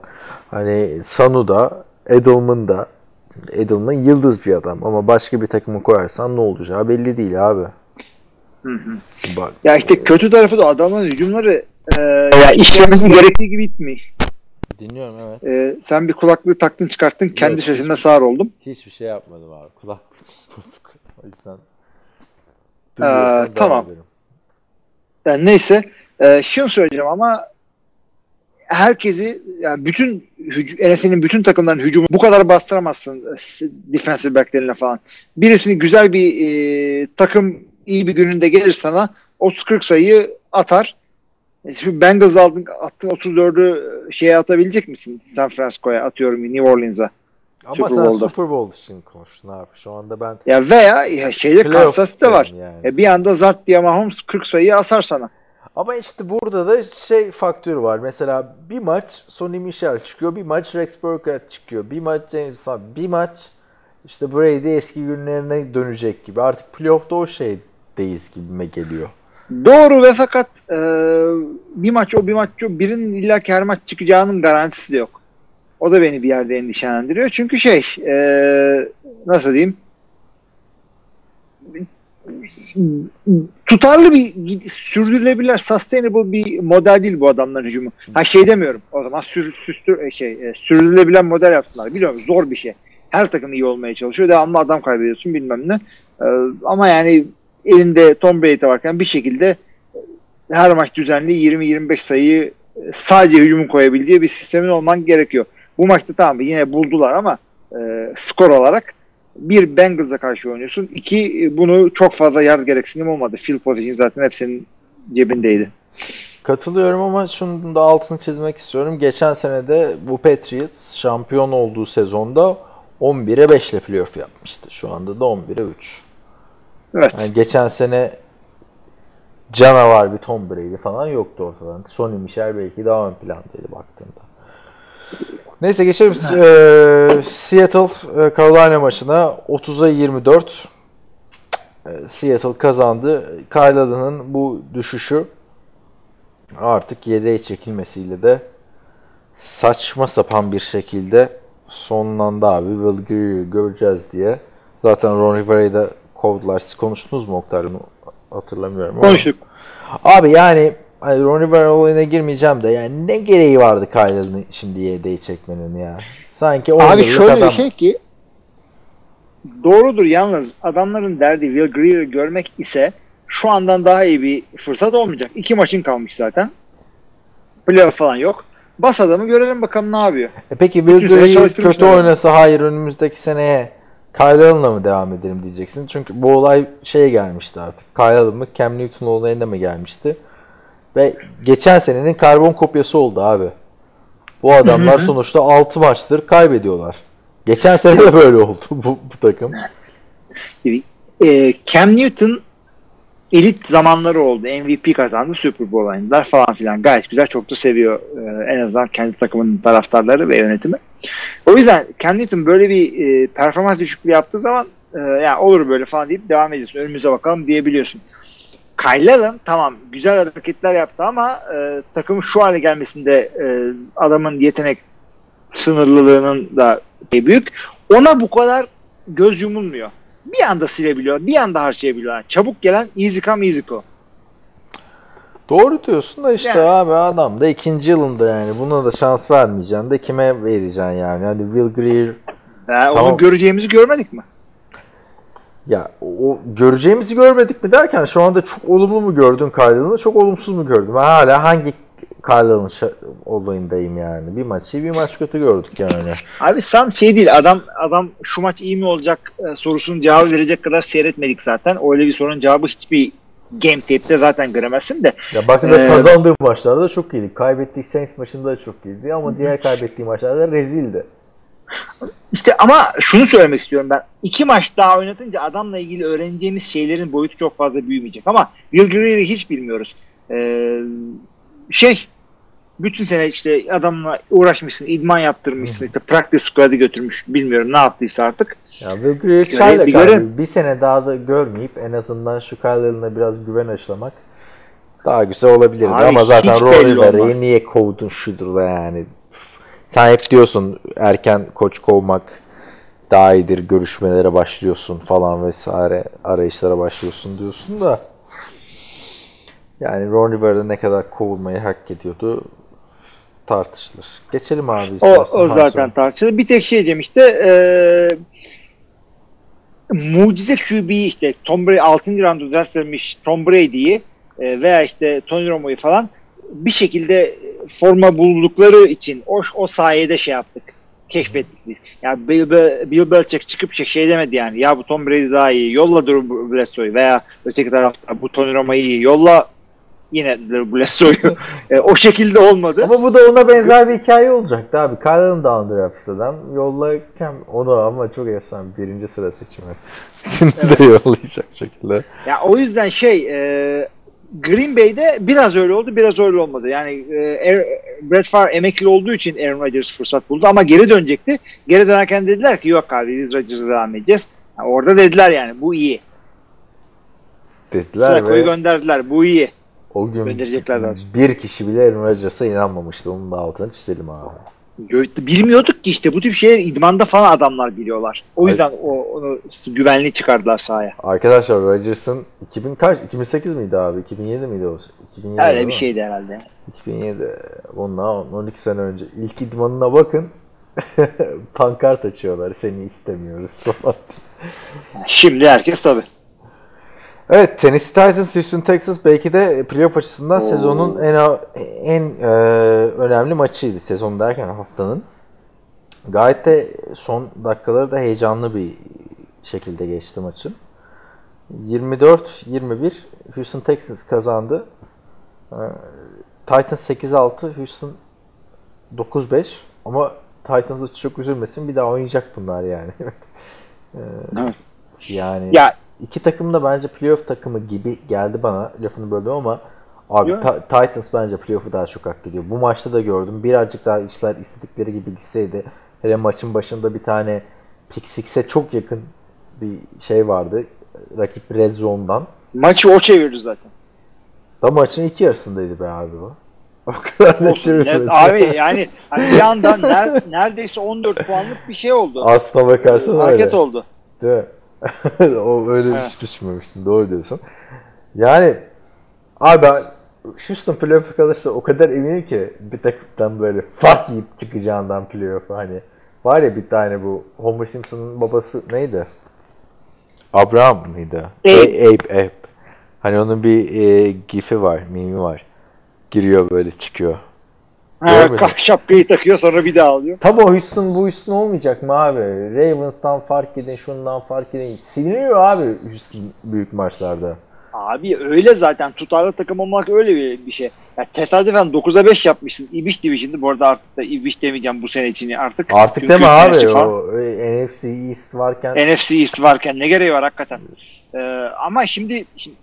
Hani Sanu da Edelman da Edelman yıldız bir adam ama başka bir takımı koyarsan ne olacağı belli değil abi. Bak, Ya işte kötü tarafı da adamın hücumları e, ya işlemesi gerektiği gibi gitmiyor. Dinliyorum evet. E, sen bir kulaklığı taktın çıkarttın kendi Yok, sesinde hiçbir- sağır oldum. Hiçbir şey yapmadım abi. Kulaklık *laughs* bozuk. O yüzden. Ee, tamam. ederim. Yani neyse e, şunu söyleyeceğim ama herkesi yani bütün NFL'in bütün takımların hücumu bu kadar bastıramazsın e, s- defensive backlerine falan. Birisini güzel bir e, takım iyi bir gününde gelir sana 30-40 sayıyı atar. E, Şimdi Bengals aldın, attın 34'ü şeye atabilecek misin? San Francisco'ya atıyorum New Orleans'a. Ama Super sen Bowl'da. Super Bowl için konuştun abi. Şu anda ben Ya veya ya şeyde Kansas'ta var. yani. E, bir anda zart diye Mahomes 40 sayı asar sana. Ama işte burada da şey faktörü var. Mesela bir maç Sonny Michel çıkıyor, bir maç Rex Burkhead çıkıyor, bir maç James Harden, bir maç işte Brady eski günlerine dönecek gibi. Artık playoff'ta o şeydeyiz gibime geliyor. Doğru ve fakat e, bir maç o bir maç o birinin illa ki her maç çıkacağının garantisi de yok. O da beni bir yerde endişelendiriyor. Çünkü şey e, nasıl diyeyim tutarlı bir sürdürülebilir sustainable bir model değil bu adamların hücumu. Ha şey demiyorum. O zaman sür, süstür, şey, e, sürdürülebilen model yaptılar. Biliyorum zor bir şey. Her takım iyi olmaya çalışıyor. Devamlı adam kaybediyorsun bilmem ne. E, ama yani elinde Tom Brady varken bir şekilde her maç düzenli 20-25 sayıyı e, sadece hücumun koyabileceği bir sistemin olman gerekiyor. Bu maçta tamam yine buldular ama e, skor olarak bir Bengals'a karşı oynuyorsun. İki e, bunu çok fazla yard gereksinim olmadı. Field position zaten hepsinin cebindeydi. Katılıyorum ama şunun da altını çizmek istiyorum. Geçen sene de bu Patriots şampiyon olduğu sezonda 11'e 5 ile playoff yapmıştı. Şu anda da 11'e 3. Evet. Yani geçen sene canavar bir Tom Brady falan yoktu ortadan. Sonny Michel belki daha ön plandaydı baktığında. Neyse geçelim Eee, Seattle e, Carolina maçına 30'a 24 e, Seattle kazandı. Kyle bu düşüşü artık yedeğe çekilmesiyle de saçma sapan bir şekilde sonlandı abi. Will Greer'i göreceğiz diye. Zaten Ron Rivera'yı da kovdular. Siz konuştunuz mu Oktay? Onu Hatırlamıyorum. ama- Konuştuk. Abi yani hani Ron Rivera olayına girmeyeceğim de yani ne gereği vardı Kyle'ın şimdi yedeği çekmenin ya. Sanki Abi şöyle adam. bir şey ki doğrudur yalnız adamların derdi Will Greer'ı görmek ise şu andan daha iyi bir fırsat olmayacak. İki maçın kalmış zaten. Playoff falan yok. Bas adamı görelim bakalım ne yapıyor. E peki Will Greer kötü oynasa hayır önümüzdeki seneye Kyle Allen'la mı devam edelim diyeceksin. Çünkü bu olay şeye gelmişti artık. Kyle Allen mı Cam Newton olayına mı gelmişti? Ve geçen senenin karbon kopyası oldu abi. Bu adamlar sonuçta 6 maçtır kaybediyorlar. Geçen sene de böyle oldu bu, bu takım. e, Cam Newton elit zamanları oldu. MVP kazandı. Super Bowl oynadılar falan filan. Gayet güzel. Çok da seviyor e, en azından kendi takımının taraftarları ve yönetimi. O yüzden Cam Newton böyle bir e, performans düşüklüğü yaptığı zaman e, ya olur böyle falan deyip devam ediyorsun. Önümüze bakalım diyebiliyorsun. Kyle Allen tamam güzel hareketler yaptı ama e, takımın şu hale gelmesinde e, adamın yetenek sınırlılığının da büyük. Ona bu kadar göz yumulmuyor. Bir anda silebiliyor, bir anda harcayabiliyor. Yani çabuk gelen easy come easy go. Doğru diyorsun da işte Yani. abi adam da ikinci yılında yani buna da şans vermeyeceksin de kime vereceksin yani. Hadi Will Greer Ya Tamam. Onu göreceğimizi görmedik mi? ya o göreceğimizi görmedik mi derken şu anda çok olumlu mu gördün Kyle'ını çok olumsuz mu gördüm? Ben hala hangi Kyle'ın olayındayım yani. Bir maç iyi bir maç kötü gördük yani. Abi Sam şey değil adam adam şu maç iyi mi olacak e, sorusunun cevabı verecek kadar seyretmedik zaten. Öyle bir sorunun cevabı hiçbir game tape'te zaten göremezsin de. Ya bakın Ee, kazandığı maçlarda da çok iyiydi. Kaybettiği Saints maçında da çok iyiydi ama diğer kaybettiği maçlarda rezildi. İşte ama şunu söylemek istiyorum ben. İki maç daha oynatınca adamla ilgili öğreneceğimiz şeylerin boyutu çok fazla büyümeyecek. Ama Will Greer'i hiç bilmiyoruz. Ee, şey bütün sene işte adamla uğraşmışsın, idman yaptırmışsın, işte practice squad'ı götürmüş. Bilmiyorum ne yaptıysa artık. Ya şöyle bir bir sene daha da görmeyip en azından şu Kyle'ına biraz güven aşılamak daha güzel olabilirdi Abi ama zaten olmaz. Riverda'yı niye kovdun şudur da yani. Sen hep diyorsun erken koç kovmak daha iyidir görüşmelere başlıyorsun falan vesaire arayışlara başlıyorsun diyorsun da yani Ron Rivera ne kadar kovulmayı hak ediyordu tartışılır. Geçelim abi O, istersen. o zaten tartışılır. Bir tek şey diyeceğim işte eee mucize QB işte Tom Brady 6. roundda ders vermiş Tom Brady'yi e, veya işte Tony Romo'yu falan bir şekilde forma buldukları için o, o sayede şey yaptık. Keşfettik biz. Yani Bill, Be- Bill Belichick çıkıp şey- şey demedi yani. Ya bu Tom Brady daha iyi. Yolla Drew Bledsoe'yu veya öteki tarafta bu Tony Romo'yu iyi. Yolla yine Bledsoe'yu. E, o şekilde olmadı. Ama bu da ona benzer bir hikaye olacaktı abi. Kyle'ın da undrafted adam. Yollarken onu ama çok efsane birinci sıra seçimi. Şimdi de yollayacak şekilde. Ya o yüzden şey e, Green Bay'de biraz öyle oldu, biraz öyle olmadı. Yani e, Er- Brett Favre emekli olduğu için Aaron Rodgers fırsat buldu ama geri dönecekti. Geri dönerken dediler ki yok abi biz Rodgers'a devam edeceğiz. Ha, orada dediler yani bu iyi. Dediler Flacco'yu ve gönderdiler bu iyi. O gün gönderecekler daha sonra. bir kişi bile Aaron Rodgers'a inanmamıştı. Onun da altını çizelim abi. Bilmiyorduk ki işte bu tip şeyler idmanda falan adamlar biliyorlar. O yüzden o, onu güvenli çıkardılar sahaya. Arkadaşlar Rodgers'ın 2000 kaç? 2008 miydi abi? 2007 miydi o? 2007 değil Öyle bir mi? şeydi herhalde. 2007. Bundan 12 sene önce. İlk idmanına bakın. *laughs* Pankart açıyorlar. Seni istemiyoruz falan. Şimdi herkes tabii. Evet Tennessee Titans Houston Texas belki de playoff açısından sezonun en en e, önemli maçıydı. Sezon derken haftanın. Gayet de son dakikaları da heyecanlı bir şekilde geçti maçın. 24-21 Houston Texans kazandı. E, Titans 8-6, Houston 9-5 ama Titans çok üzülmesin bir daha oynayacak bunlar yani. *laughs* E, Evet. Yani Ya İki takım da bence playoff takımı gibi geldi bana. Lafını böldüm ama abi Yok. Ta- Titans bence playoff'u daha çok hak ediyor. Bu maçta da gördüm. Birazcık daha işler istedikleri gibi gitseydi. Hele maçın başında bir tane pick six'e çok yakın bir şey vardı. Rakip red zone'dan. maçı o çevirdi zaten. Da maçın iki yarısındaydı be abi bu. O kadar da çevirmedi. Abi yani hani bir yandan ner- neredeyse 14 puanlık bir şey oldu. Aslına bakarsan öyle. Hareket oldu. Değil mi? *laughs* o öyle Evet. hiç düşünmemiştim. Doğru diyorsun. Yani abi ben Houston playoff'a kalırsa o kadar eminim ki bir takımdan böyle fark yiyip çıkacağından playoff'a hani var ya bir tane bu Homer Simpson'ın babası neydi? Abraham mıydı? Abe. A- Abe, Abe. Hani onun bir e, gif'i var, mimi var. Giriyor böyle çıkıyor. Ha, şapkayı takıyor sonra bir daha alıyor. Tam o Houston bu Houston olmayacak mı abi? Ravens'tan fark edin, şundan fark edin. Siliniyor abi Houston büyük maçlarda. Abi öyle zaten tutarlı takım olmak öyle bir, bir şey. Ya tesadüfen 9'a 5 yapmışsın Ibiş Division'da. Bu arada artık da Ibiş demeyeceğim bu sene için artık. Artık Çünkü deme abi falan- o e, NFC East varken NFC East varken ne gereği var hakikaten. Ee, ama şimdi, şimdi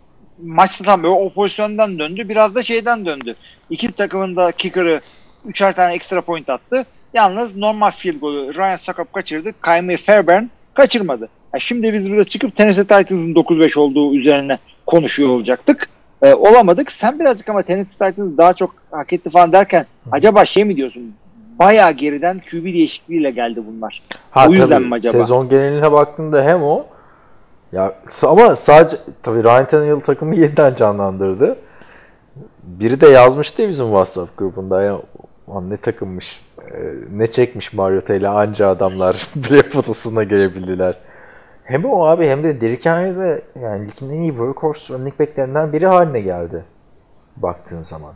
maçta tam böyle o pozisyondan döndü. Biraz da şeyden döndü. İki takımın da kicker'ı üçer tane ekstra point attı. Yalnız normal field golü Ryan Sakop kaçırdı. Kymie Fairbairn kaçırmadı. Ya şimdi biz burada çıkıp Tennessee Titans'ın 9-5 olduğu üzerine konuşuyor olacaktık. Ee, olamadık. Sen birazcık ama Tennessee Titans daha çok hak etti falan derken acaba şey mi diyorsun? Bayağı geriden QB değişikliğiyle geldi bunlar. Ha, o yüzden tabii, mi acaba? Sezon geneline baktığında hem o ya ama sadece tabii Ryan Tannehill takımı *laughs* yeniden canlandırdı. Biri de yazmıştı ya bizim WhatsApp grubunda ya "Ulan ne takımmış. e, ne çekmiş Mariota ile anca adamlar *laughs* playoff potasına gelebildiler. Hem o abi hem de Derrick Henry de yani ligin en iyi workhorse running backlerinden biri haline geldi. Baktığın zaman.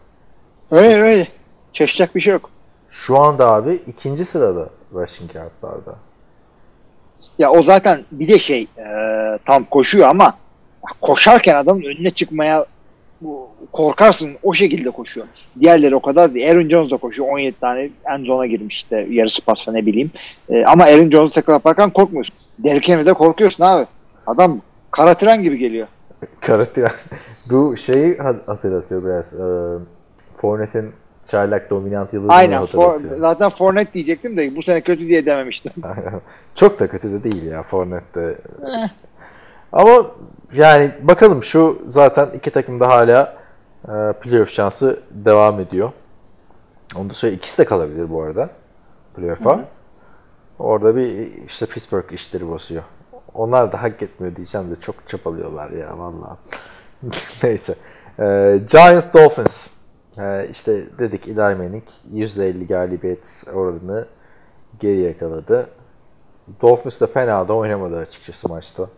Öyle öyle. Şaşacak bir şey yok. Şu anda abi ikinci sırada rushing yardlarda. Ya o zaten bir de şey e, tam koşuyor ama koşarken adamın önüne çıkmaya bu, korkarsın o şekilde koşuyor. Diğerleri o kadar değil. Aaron Jones da koşuyor. 17 tane end zone'a girmiş işte yarısı pasla ne bileyim. E, ama Aaron Jones'u takıl yaparken korkmuyorsun. Derrick Henry'de korkuyorsun abi. Adam kara tren gibi geliyor. *laughs* Karakter. Bu şeyi hat- hatırlatıyor biraz. Ee, Fournette'in çaylak dominant yıldızını Aynen. For, zaten Fournette diyecektim de bu sene kötü diye dememiştim. *laughs* Çok da kötü de değil ya Fournette de. Ama yani bakalım şu zaten iki takım da hala e, playoff şansı devam ediyor. Onu da söyle ikisi de kalabilir bu arada playoff'a. Orada bir işte Pittsburgh işleri basıyor. Onlar da hak etmiyor diyeceğim de çok çapalıyorlar ya vallahi. *laughs* Neyse. E, Giants Dolphins. E, işte dedik Eli Manning %50 galibiyet oranını geri yakaladı. Dolphins de fena da oynamadı açıkçası maçta.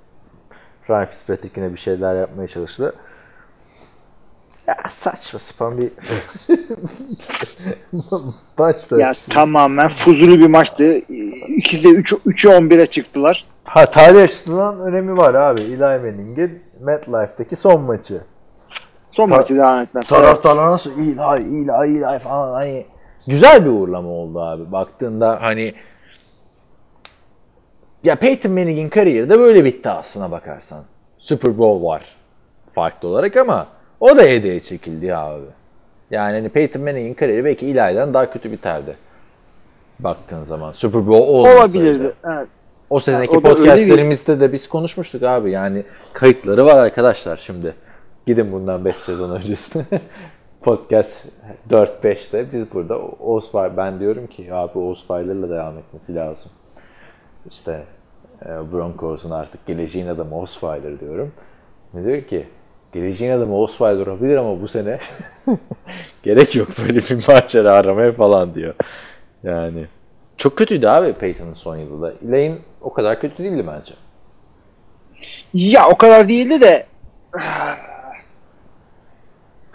Ryan Fitzpatrick yine bir şeyler yapmaya çalıştı. Ya saçma sapan bir *laughs* maçtı. ya tamamen fuzuli bir maçtı. İkisi de 3 3'ü 11'e çıktılar. Ha tarih açısından önemi var abi. Eli Manning'in MetLife'daki son maçı. Son Ta- maçı devam etmez. Taraftarlar nasıl Eli, Eli, Eli falan hani güzel bir uğurlama oldu abi. Baktığında hani ya Peyton Manning'in kariyeri de böyle bitti aslına bakarsan. Super Bowl var farklı olarak ama o da hediye çekildi ya abi. Yani hani Peyton Manning'in kariyeri belki Eli'den daha kötü biterdi. Baktığın zaman Super Bowl olmasaydı. Olabilirdi. Evet. O seneki o öyle podcastlerimizde de biz konuşmuştuk abi. Yani kayıtları var arkadaşlar şimdi. Gidin bundan 5 sezon öncesine. *laughs* Podcast 4-5'te biz burada Osweiler ben diyorum ki abi Osweiler'la devam etmesi lazım. İşte e, Broncos'un artık geleceğin adamı Osweiler diyorum. Ne diyor ki geleceğin adamı Osweiler olabilir ama bu sene *laughs* gerek yok böyle bir macera aramaya falan diyor. Yani çok kötüydü abi Peyton'ın son yılı da. Elaine o kadar kötü değildi bence. Ya o kadar değildi de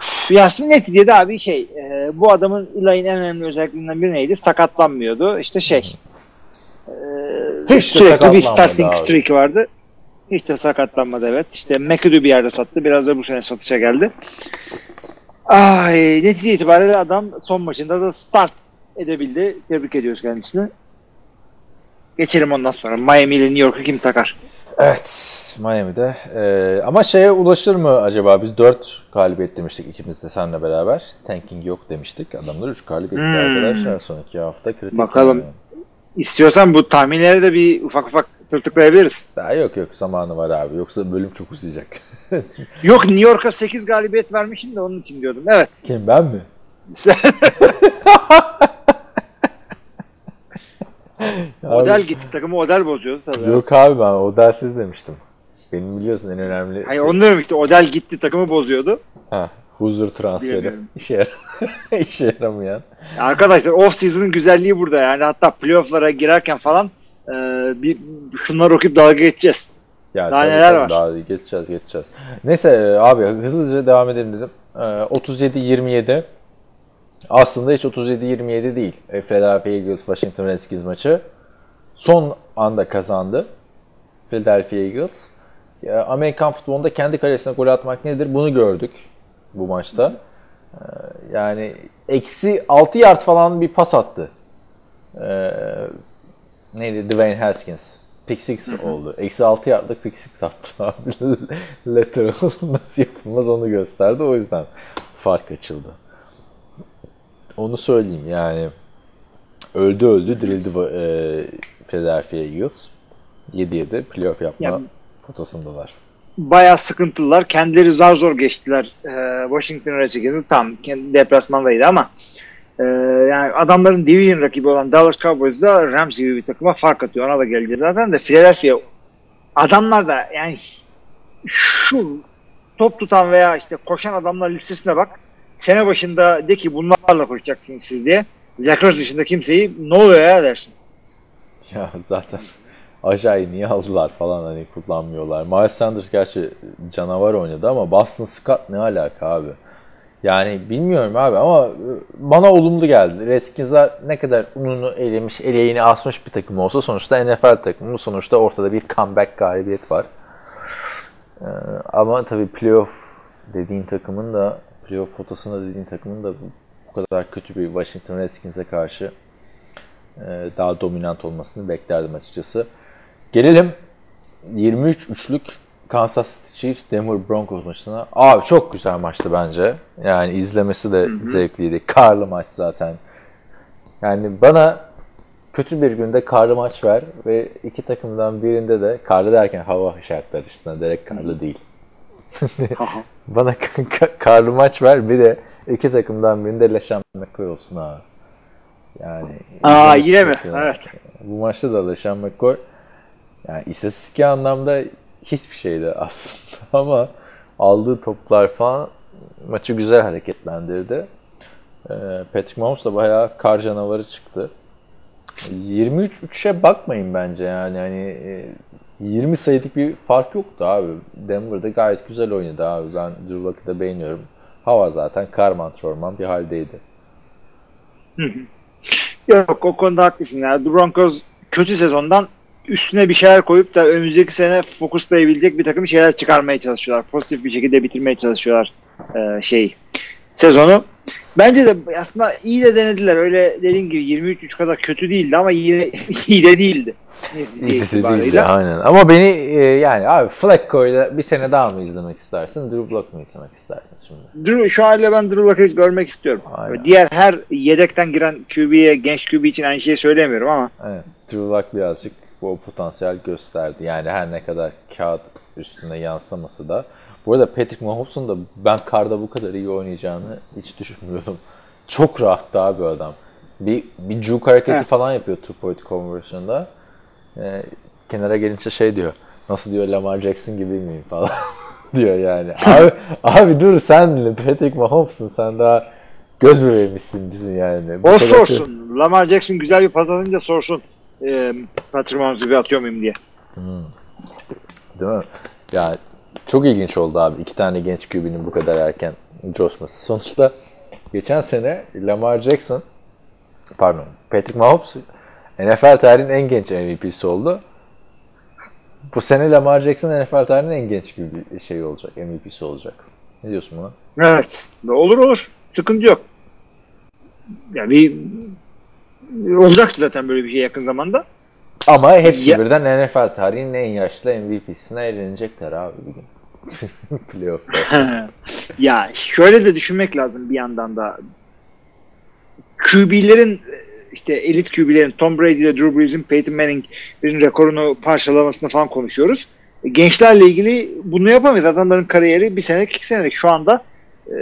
Üf, Yasin neticede abi şey e, bu adamın Eli'nin en önemli özelliklerinden biri neydi? Sakatlanmıyordu. İşte şey Hiç de sürekli bir starting abi. streak vardı. Hiç de sakatlanmadı evet. İşte McAdoo bir yerde sattı. Biraz da bu sene satışa geldi. Ay, netice itibariyle adam son maçında da start edebildi. Tebrik ediyoruz kendisini. Geçelim ondan sonra. Miami ile New York'u kim takar? Evet Miami'de. Ee, ama şeye ulaşır mı acaba? Biz 4 galibiyet demiştik ikimiz de seninle beraber. Tanking yok demiştik. Adamlar 3 galibiyet Hmm. arkadaşlar. Son iki hafta kritik. Bakalım. yani. İstiyorsan bu tahminleri de bir ufak ufak tırtıklayabiliriz. Daha yok yok zamanı var abi. Yoksa bölüm çok uzayacak. *laughs* Yok New York'a 8 galibiyet vermişim de onun için diyordum. Evet. Kim ben mi? *laughs* Odell gitti takımı Odell bozuyordu tabii. Yok abi ben o dersiz demiştim. Benim biliyorsun en önemli Hayır onu işte Odell gitti takımı bozuyordu. ha, huzur transferi. İşe, yar *laughs* İşe yaramayan. Ya Arkadaşlar off season'ın güzelliği burada yani hatta playoff'lara girerken falan e, bir şunları okuyup dalga geçeceğiz. Ya Daha tabii, neler tabii, var? Daha geçeceğiz geçeceğiz. Neyse e, abi hızlıca devam edelim dedim. E, 37-27 aslında hiç 37-27 değil. E, Philadelphia Eagles Washington Redskins maçı. Son anda kazandı Philadelphia Eagles. Ya, Amerikan futbolunda kendi kalesine gol atmak nedir bunu gördük bu maçta. E, yani eksi 6 yard falan bir pas attı. E, neydi? Dwayne Haskins. Pick six oldu. Eksi 6 yardlık pick six attı *laughs* abi. Lateral *laughs* nasıl yapılmaz onu gösterdi. O yüzden fark açıldı. Onu söyleyeyim yani. Öldü öldü dirildi e, Philadelphia Eagles. 7-7 playoff yapma Ya- potasındalar. Bayağı sıkıntılılar. Kendileri zar zor geçtiler e, Washington Redskins'i. Tam kendi deplasmandaydı ama e, yani adamların division rakibi olan Dallas Cowboys da Rams gibi bir takıma fark atıyor. Ona da geleceğiz zaten de Philadelphia adamlar da yani şu top tutan veya işte koşan adamlar listesine bak. Sene başında de ki bunlarla koşacaksınız siz diye. Zekers dışında kimseyi ne oluyor ya dersin. Ya zaten Ajay niye aldılar falan hani kullanmıyorlar. Miles Sanders gerçi canavar oynadı ama Boston Scott ne alaka abi? Yani bilmiyorum abi ama bana olumlu geldi. Redskins'ler ne kadar ununu elemiş, eleğini asmış bir takım olsa sonuçta NFL takımı. Sonuçta ortada bir comeback galibiyet var. Ee, ama tabii playoff dediğin takımın da playoff potasında dediğin takımın da bu kadar kötü bir Washington Redskins'e karşı e, daha dominant olmasını beklerdim açıkçası. Gelelim 23 üçlük Kansas Chiefs Denver Broncos maçına. Abi çok güzel maçtı bence. Yani izlemesi de zevkliydi. Karlı maç zaten. Yani bana kötü bir günde karlı maç ver ve iki takımdan birinde de karlı derken hava şartları açısından direkt karlı değil. *laughs* *laughs* Bana ka- ka- karlı maç ver bir de iki takımdan birinde LeSean McCoy olsun abi. Yani Aa yine mi? Evet. Bu maçta da LeSean McCoy yani istatistik anlamda hiçbir şeydi aslında *laughs* ama aldığı toplar falan maçı güzel hareketlendirdi. Ee, Patrick Mahomes da bayağı kar canavarı çıktı. 23-3'e bakmayın bence yani hani e, 20 sayılık bir fark yoktu abi. Denver'da gayet güzel oynadı abi. Ben Drew Luck'ı da beğeniyorum. Hava zaten karman çorman bir haldeydi. Yok o konuda haklısın ya. The Broncos kötü sezondan üstüne bir şeyler koyup da önümüzdeki sene fokuslayabilecek bir takım şeyler çıkarmaya çalışıyorlar. Pozitif bir şekilde bitirmeye çalışıyorlar e, şey sezonu. Bence de aslında iyi de denediler. Öyle dediğin gibi 23-3 kadar kötü değildi ama yine *laughs* iyi de değildi. Netice itibariyle. aynen. Ama beni e, yani abi Flacco'yla bir sene daha mı izlemek istersin? Drew Lock mu izlemek istersin şimdi? Drew, şu haliyle ben Drew Lock'ı görmek istiyorum. Aynen. Diğer her yedekten giren QB'ye, genç QB için aynı şeyi söylemiyorum ama Evet. Drew Lock birazcık bu potansiyel gösterdi. Yani her ne kadar kağıt üstüne yansıması da. Bu arada Patrick Mahomes'un da ben karda bu kadar iyi oynayacağını hiç düşünmüyordum. Çok rahattı abi adam. Bir, bir juke hareketi Evet. falan yapıyor two point conversion'da. Ee, kenara gelince şey diyor. Nasıl diyor Lamar Jackson gibi miyim *laughs* falan *laughs* diyor yani. Abi, abi dur sen Patrick Mahomes'un sen daha göz bebeğimizsin bizim yani. Bu o kadar- sorsun. Lamar Jackson güzel bir pas atınca sorsun. E, Mahomes'u bir atıyor muyum diye. Değil mi? Ya çok ilginç oldu abi. İki tane genç QB'nin bu kadar erken coşması. Sonuçta geçen sene Lamar Jackson pardon Patrick Mahomes NFL tarihinin en genç MVP'si oldu. Bu sene Lamar Jackson NFL tarihinin en genç QB şey olacak, MVP'si olacak. Ne diyorsun buna? Evet. Olur olur. Sıkıntı yok. Yani olacaktı zaten böyle bir şey yakın zamanda. Ama hepsi Ya- birden NFL tarihinin en yaşlı MVP'sine eğlenecekler abi bir gün. *laughs* Playoff'ta. *laughs* ya şöyle de düşünmek lazım bir yandan da. QB'lerin işte elit QB'lerin Tom Brady ile Drew Brees'in Peyton Manning'in rekorunu parçalamasını falan konuşuyoruz. Gençlerle ilgili bunu yapamayız. Adamların kariyeri bir senelik iki senelik şu anda e,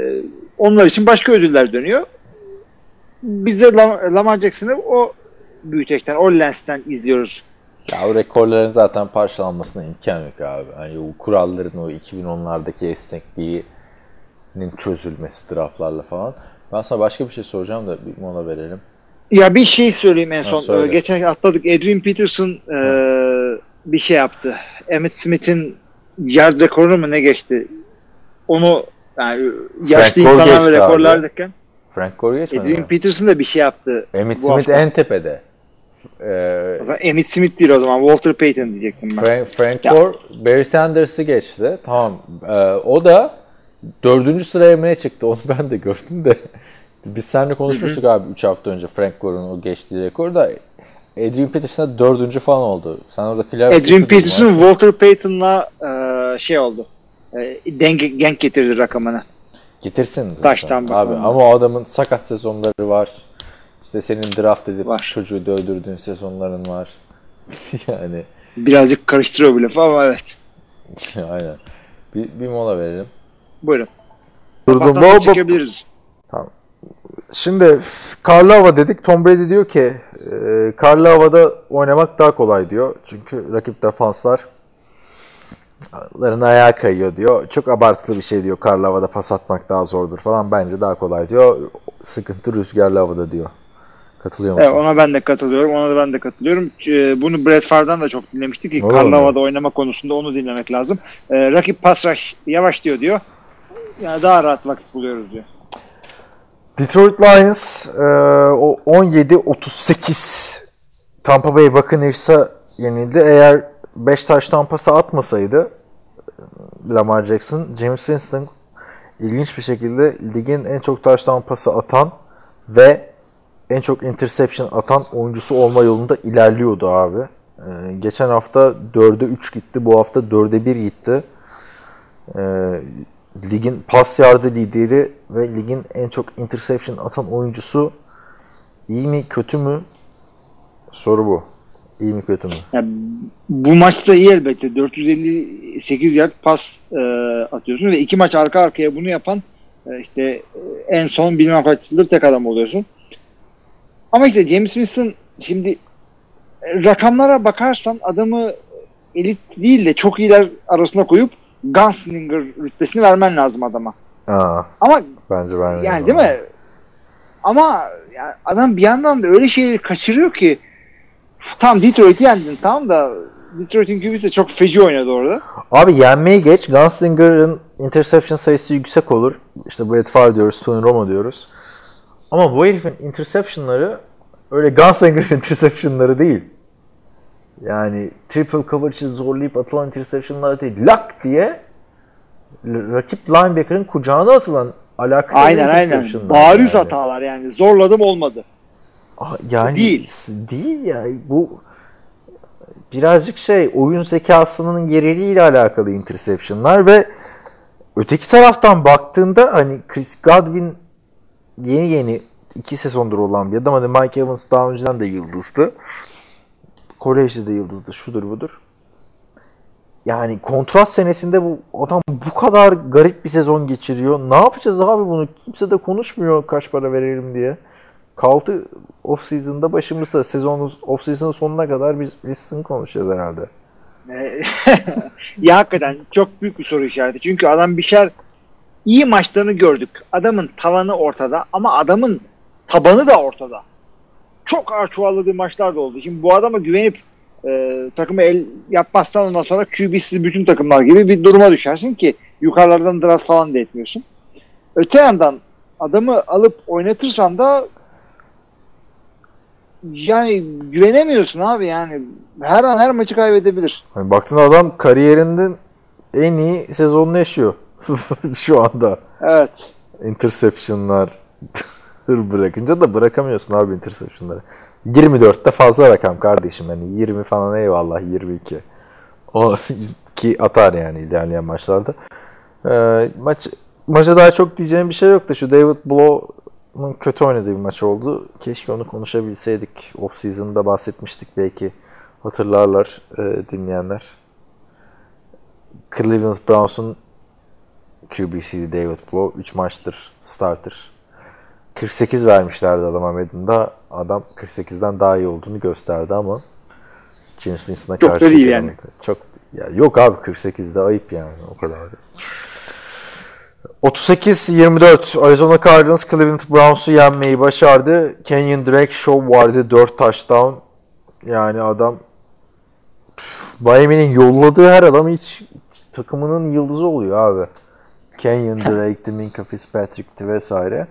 onlar için başka ödüller dönüyor. Biz de Lam- Lamar Jackson'ı o büyütekten, o lensten izliyoruz. Ya o rekorların zaten parçalanmasına imkan yok abi. Hani o kuralların o 2010'lardaki esnekliğinin çözülmesi draftlarla falan. Ben sana başka bir şey soracağım da bir mola verelim. Ya bir şey söyleyeyim en son. söyle. Ee, Geçen atladık. Adrian Peterson e, bir şey yaptı. Emmett Smith'in yard rekorunu mu ne geçti? Onu yani yaşlı Gore insanlar ve rekorlardayken Frank Gore geçmedi Adrian mi? Peterson da bir şey yaptı. Emmitt bu Smith hafta. en tepede. Ee, Emmitt Smith değil o zaman. Walter Payton diyecektim ben. Frank, Frank Ya. Gore Barry Sanders'ı geçti. Tamam. Ee, o da dördüncü sıraya mı çıktı? Onu ben de gördüm de. *laughs* Biz seninle konuşmuştuk abi 3 hafta önce Frank Gore'un o geçtiği rekoru da Adrian Peterson da dördüncü falan oldu. Sen orada klavye Adrian Peterson? Walter Payton'la e, şey oldu. E, denk, denk getirdi rakamını. Getirsin zaten. Taştan abi. bakalım. Ama o adamın sakat sezonları var. İşte senin draft edip Var. çocuğu dövdürdüğün sezonların var. *laughs* yani Birazcık karıştırıyor bu lafı ama evet. *laughs* aynen. Bir, bir mola verelim. Buyurun. Durdum. Bu- çekebiliriz. Şimdi karlı hava dedik. Tom Brady diyor ki e, karlı havada oynamak daha kolay diyor. Çünkü rakip defanslar larına ayağa kayıyor diyor. Çok abartılı bir şey diyor. Karlı havada pas atmak daha zordur falan. Bence daha kolay diyor. Sıkıntı rüzgarlı havada diyor. Katılıyor musun? Evet, ona ben de katılıyorum. Ona da ben de katılıyorum. Ee, Bunu Brett Favre'dan da çok dinlemiştik ki karlı havada oynama konusunda onu dinlemek lazım. Ee, rakip pas yavaş diyor diyor. Yani daha rahat vakit buluyoruz diyor. Detroit Lions e, o 17-38 Tampa Bay Buccaneers'a yenildi. Eğer 5 taş tampası atmasaydı e, Lamar Jackson, James Winston ilginç bir şekilde ligin en çok taş tampası atan ve en çok interception atan oyuncusu olma yolunda ilerliyordu abi. E, geçen hafta 4'e 3 gitti. Bu hafta 4'e 1 gitti. e, ligin pas yardı lideri ve ligin en çok interception atan oyuncusu iyi mi kötü mü? Soru bu. İyi mi kötü mü? Yani bu maçta iyi elbette. 458 yard pas e, atıyorsun ve iki maç arka arkaya bunu yapan e, işte e, en son bilmem kaç yıldır tek adam oluyorsun. Ama işte James Winston şimdi e, rakamlara bakarsan adamı elit değil de çok iyiler arasına koyup Gunslinger rütbesini vermen lazım adama. Aa, Ama bence ben yani değil mi? Ama yani adam bir yandan da öyle şeyleri kaçırıyor ki tam Detroit'i yendin tamam da Detroit'in QB'si de çok feci oynadı orada. Abi yenmeyi geç. Gunslinger'ın interception sayısı yüksek olur. İşte Brett Favre diyoruz, Tony Romo diyoruz. Ama bu herifin interceptionları öyle Gunslinger *laughs* interceptionları değil. Yani triple coverage'ı zorlayıp atılan interceptionlar değil. Lak diye rakip linebacker'ın kucağına atılan alakalı Aynen aynen. Bariz hatalar yani. Zorladım olmadı. Yani Değil. Değil ya. Bu birazcık şey oyun zekasının geriliğiyle alakalı interceptionlar ve öteki taraftan baktığında hani Chris Godwin yeni yeni iki sezondur olan bir adam. Hani Mike Evans daha önceden de yıldızdı. Kolejde de yıldızdı. Şudur budur. Yani kontrat senesinde bu adam bu kadar garip bir sezon geçiriyor. Ne yapacağız abi bunu? Kimse de konuşmuyor kaç para verelim diye. Kaldı off season'da başımızda sezonun off season'ın sonuna kadar biz Winston konuşacağız herhalde. Ee, *laughs* ya hakikaten çok büyük bir soru işareti. Çünkü adam bir şeyler iyi maçlarını gördük. Adamın tavanı ortada ama adamın tabanı da ortada. Çok ağır çuvalladığı maçlar da oldu. Şimdi bu adama güvenip e, takımı el yapmazsan ondan sonra QB'siz bütün takımlar gibi bir duruma düşersin ki yukarılardan draft falan da etmiyorsun. Öte yandan adamı alıp oynatırsan da yani güvenemiyorsun abi yani her an her maçı kaybedebilir. Hani baktığında adam kariyerinin en iyi sezonunu yaşıyor *laughs* şu anda. Evet. Interception'lar *laughs* bırakınca da bırakamıyorsun abi interception'ları. 24'te fazla rakam kardeşim. Hani 20 falan eyvallah 22. O *laughs* ki atar yani ilerleyen maçlarda. Ee, maç maça daha çok diyeceğim bir şey yok da şu David Blow'un kötü oynadığı bir maç oldu. Keşke onu konuşabilseydik. Off season'da bahsetmiştik belki hatırlarlar e, dinleyenler. Cleveland Browns'un QB'siydi David Blow. 3 maçtır starter. 48 vermişlerdi adama Madden'da. Adam 48'den daha iyi olduğunu gösterdi ama James Winston'a Çok da karşı değil gelemedi. Çok ya yok abi 48'de ayıp yani o kadar. 38-24 Arizona Cardinals Cleveland Browns'u yenmeyi başardı. Kenyon Drake show vardı 4 touchdown. Yani adam Miami'nin yolladığı her adam hiç takımının yıldızı oluyor abi. Kenyon Drake'ti, Minka Fitzpatrick'ti vesaire.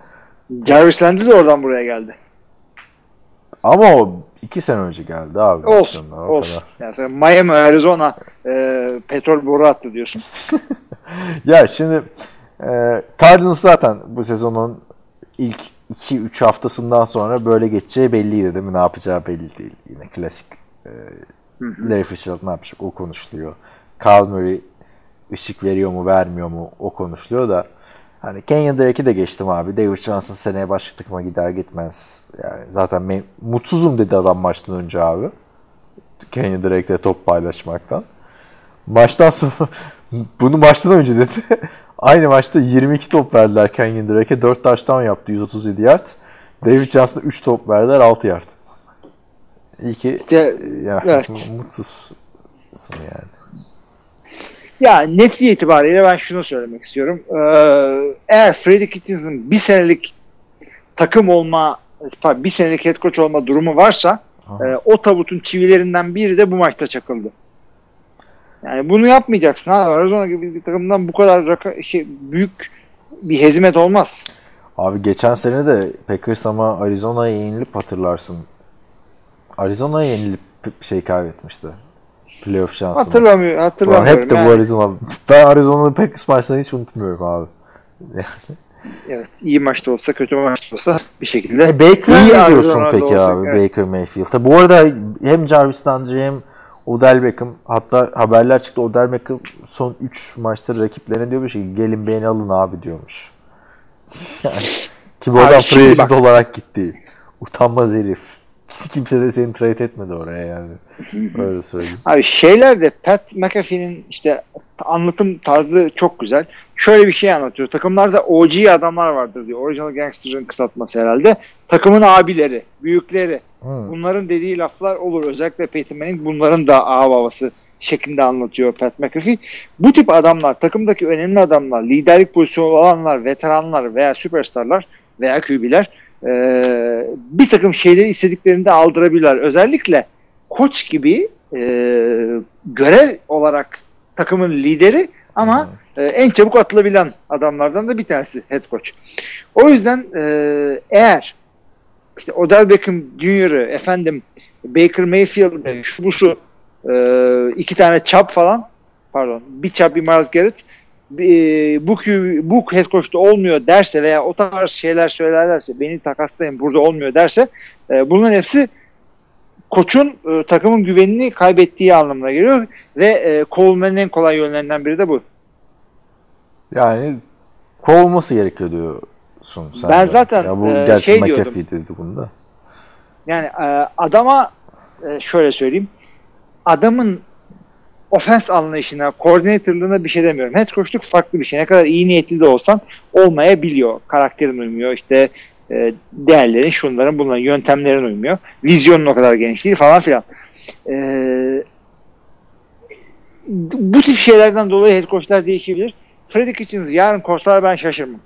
Jarvis Landry de oradan buraya geldi. Ama o iki sene önce geldi abi. Olsun. o Olsun. kadar. Yani Miami, Arizona e, petrol boru attı diyorsun. *laughs* Ya şimdi e, Cardinals zaten bu sezonun ilk 2-3 haftasından sonra böyle geçeceği belliydi değil mi? Ne yapacağı belli değil. Yine klasik e, Larry Fitzgerald ne yapacak o konuşuluyor. Kyle Murray ışık veriyor mu vermiyor mu o konuşuluyor da hani Kenyon Drake'i de geçtim abi. David Johnson seneye başka takıma gider gitmez. Yani zaten me- mutsuzum dedi adam maçtan önce abi. Kenyon Drake'le top paylaşmaktan. Maçtan sonra *laughs* bunu maçtan önce dedi. Aynı maçta 22 top verdiler Kenyon Drake'e. 4 taştan yaptı 137 yard. David Johnson'a 3 top verdiler 6 yard. İyi ki İşte, ya, evet. mutsuzsun yani. Ya netliği itibariyle ben şunu söylemek istiyorum. Ee, eğer Freddie Kitchens'ın bir senelik takım olma, bir senelik head coach olma durumu varsa Aha. e, o tabutun çivilerinden biri de bu maçta çakıldı. Yani bunu yapmayacaksın abi. Arizona gibi bir takımdan bu kadar raka, şey, büyük bir hezimet olmaz. Abi geçen sene de Packers ama Arizona'ya yenilip hatırlarsın. Arizona'ya yenilip şey kaybetmişti. Playoff şansını. Hatırlamıyor, Ulan hatırlamıyorum. hep de bu yani. Arizona. Ben Arizona'nın Packers maçlarını hiç unutmuyorum abi. *laughs* Evet, iyi maçta olsa, kötü maçta olsa bir şekilde. E, Baker İyi diyorsun peki abi evet. Baker Mayfield'a? Bu arada hem Jarvis Landry hem Odell Beckham hatta haberler çıktı Odell Beckham son 3 maçta rakiplerine diyormuş ki gelin beni alın abi diyormuş. *laughs* Yani, ki bu adam free agent olarak gitti. Utanmaz herif. Kimse de seni trade etmedi oraya yani. Öyle söyleyeyim. Abi şeyler de Pat McAfee'nin işte anlatım tarzı çok güzel. Şöyle bir şey anlatıyor. Takımlarda OG adamlar vardır diyor. Original Gangster'ın kısaltması herhalde. Takımın abileri, büyükleri. Hmm. Bunların dediği laflar olur. Özellikle Peyton Manning bunların da ağ babası şeklinde anlatıyor Pat McAfee. Bu tip adamlar, takımdaki önemli adamlar, liderlik pozisyonu olanlar, veteranlar veya süperstarlar veya QB'ler eee, bir takım şeyleri istediklerinde aldırabilirler. Özellikle koç gibi eee, görev olarak takımın lideri ama e, en çabuk atılabilen adamlardan da bir tanesi head coach. O yüzden e, eğer işte Odell Beckham Jr.'ı efendim Baker Mayfield'ı şu bu şu e, iki tane çap falan pardon bir çap bir Miles Garrett e, bu bu head coach'ta olmuyor derse veya o tarz şeyler söylerlerse beni takaslayın burada olmuyor derse e, bunların hepsi koçun e, takımın güvenini kaybettiği anlamına geliyor ve e, kovulmanın en kolay yönlerinden biri de bu. Yani kovulması gerekiyor sen. Ben de. zaten, ya bu e, şey McAfee diyordum. dedi bunu da. Yani e, adama e, şöyle söyleyeyim. Adamın ofens anlayışına, koordinatörlüğüne bir şey demiyorum. Head coachluk farklı bir şey. Ne kadar iyi niyetli de olsan olmayabiliyor. Karakterin uymuyor. İşte e, değerlerin, şunların, bunların, yöntemlerin uymuyor. Vizyonun o kadar geniş değil falan filan. E, bu tip şeylerden dolayı head coachlar değişebilir. Freddy Kitchens yarın koşlar ben şaşırmam.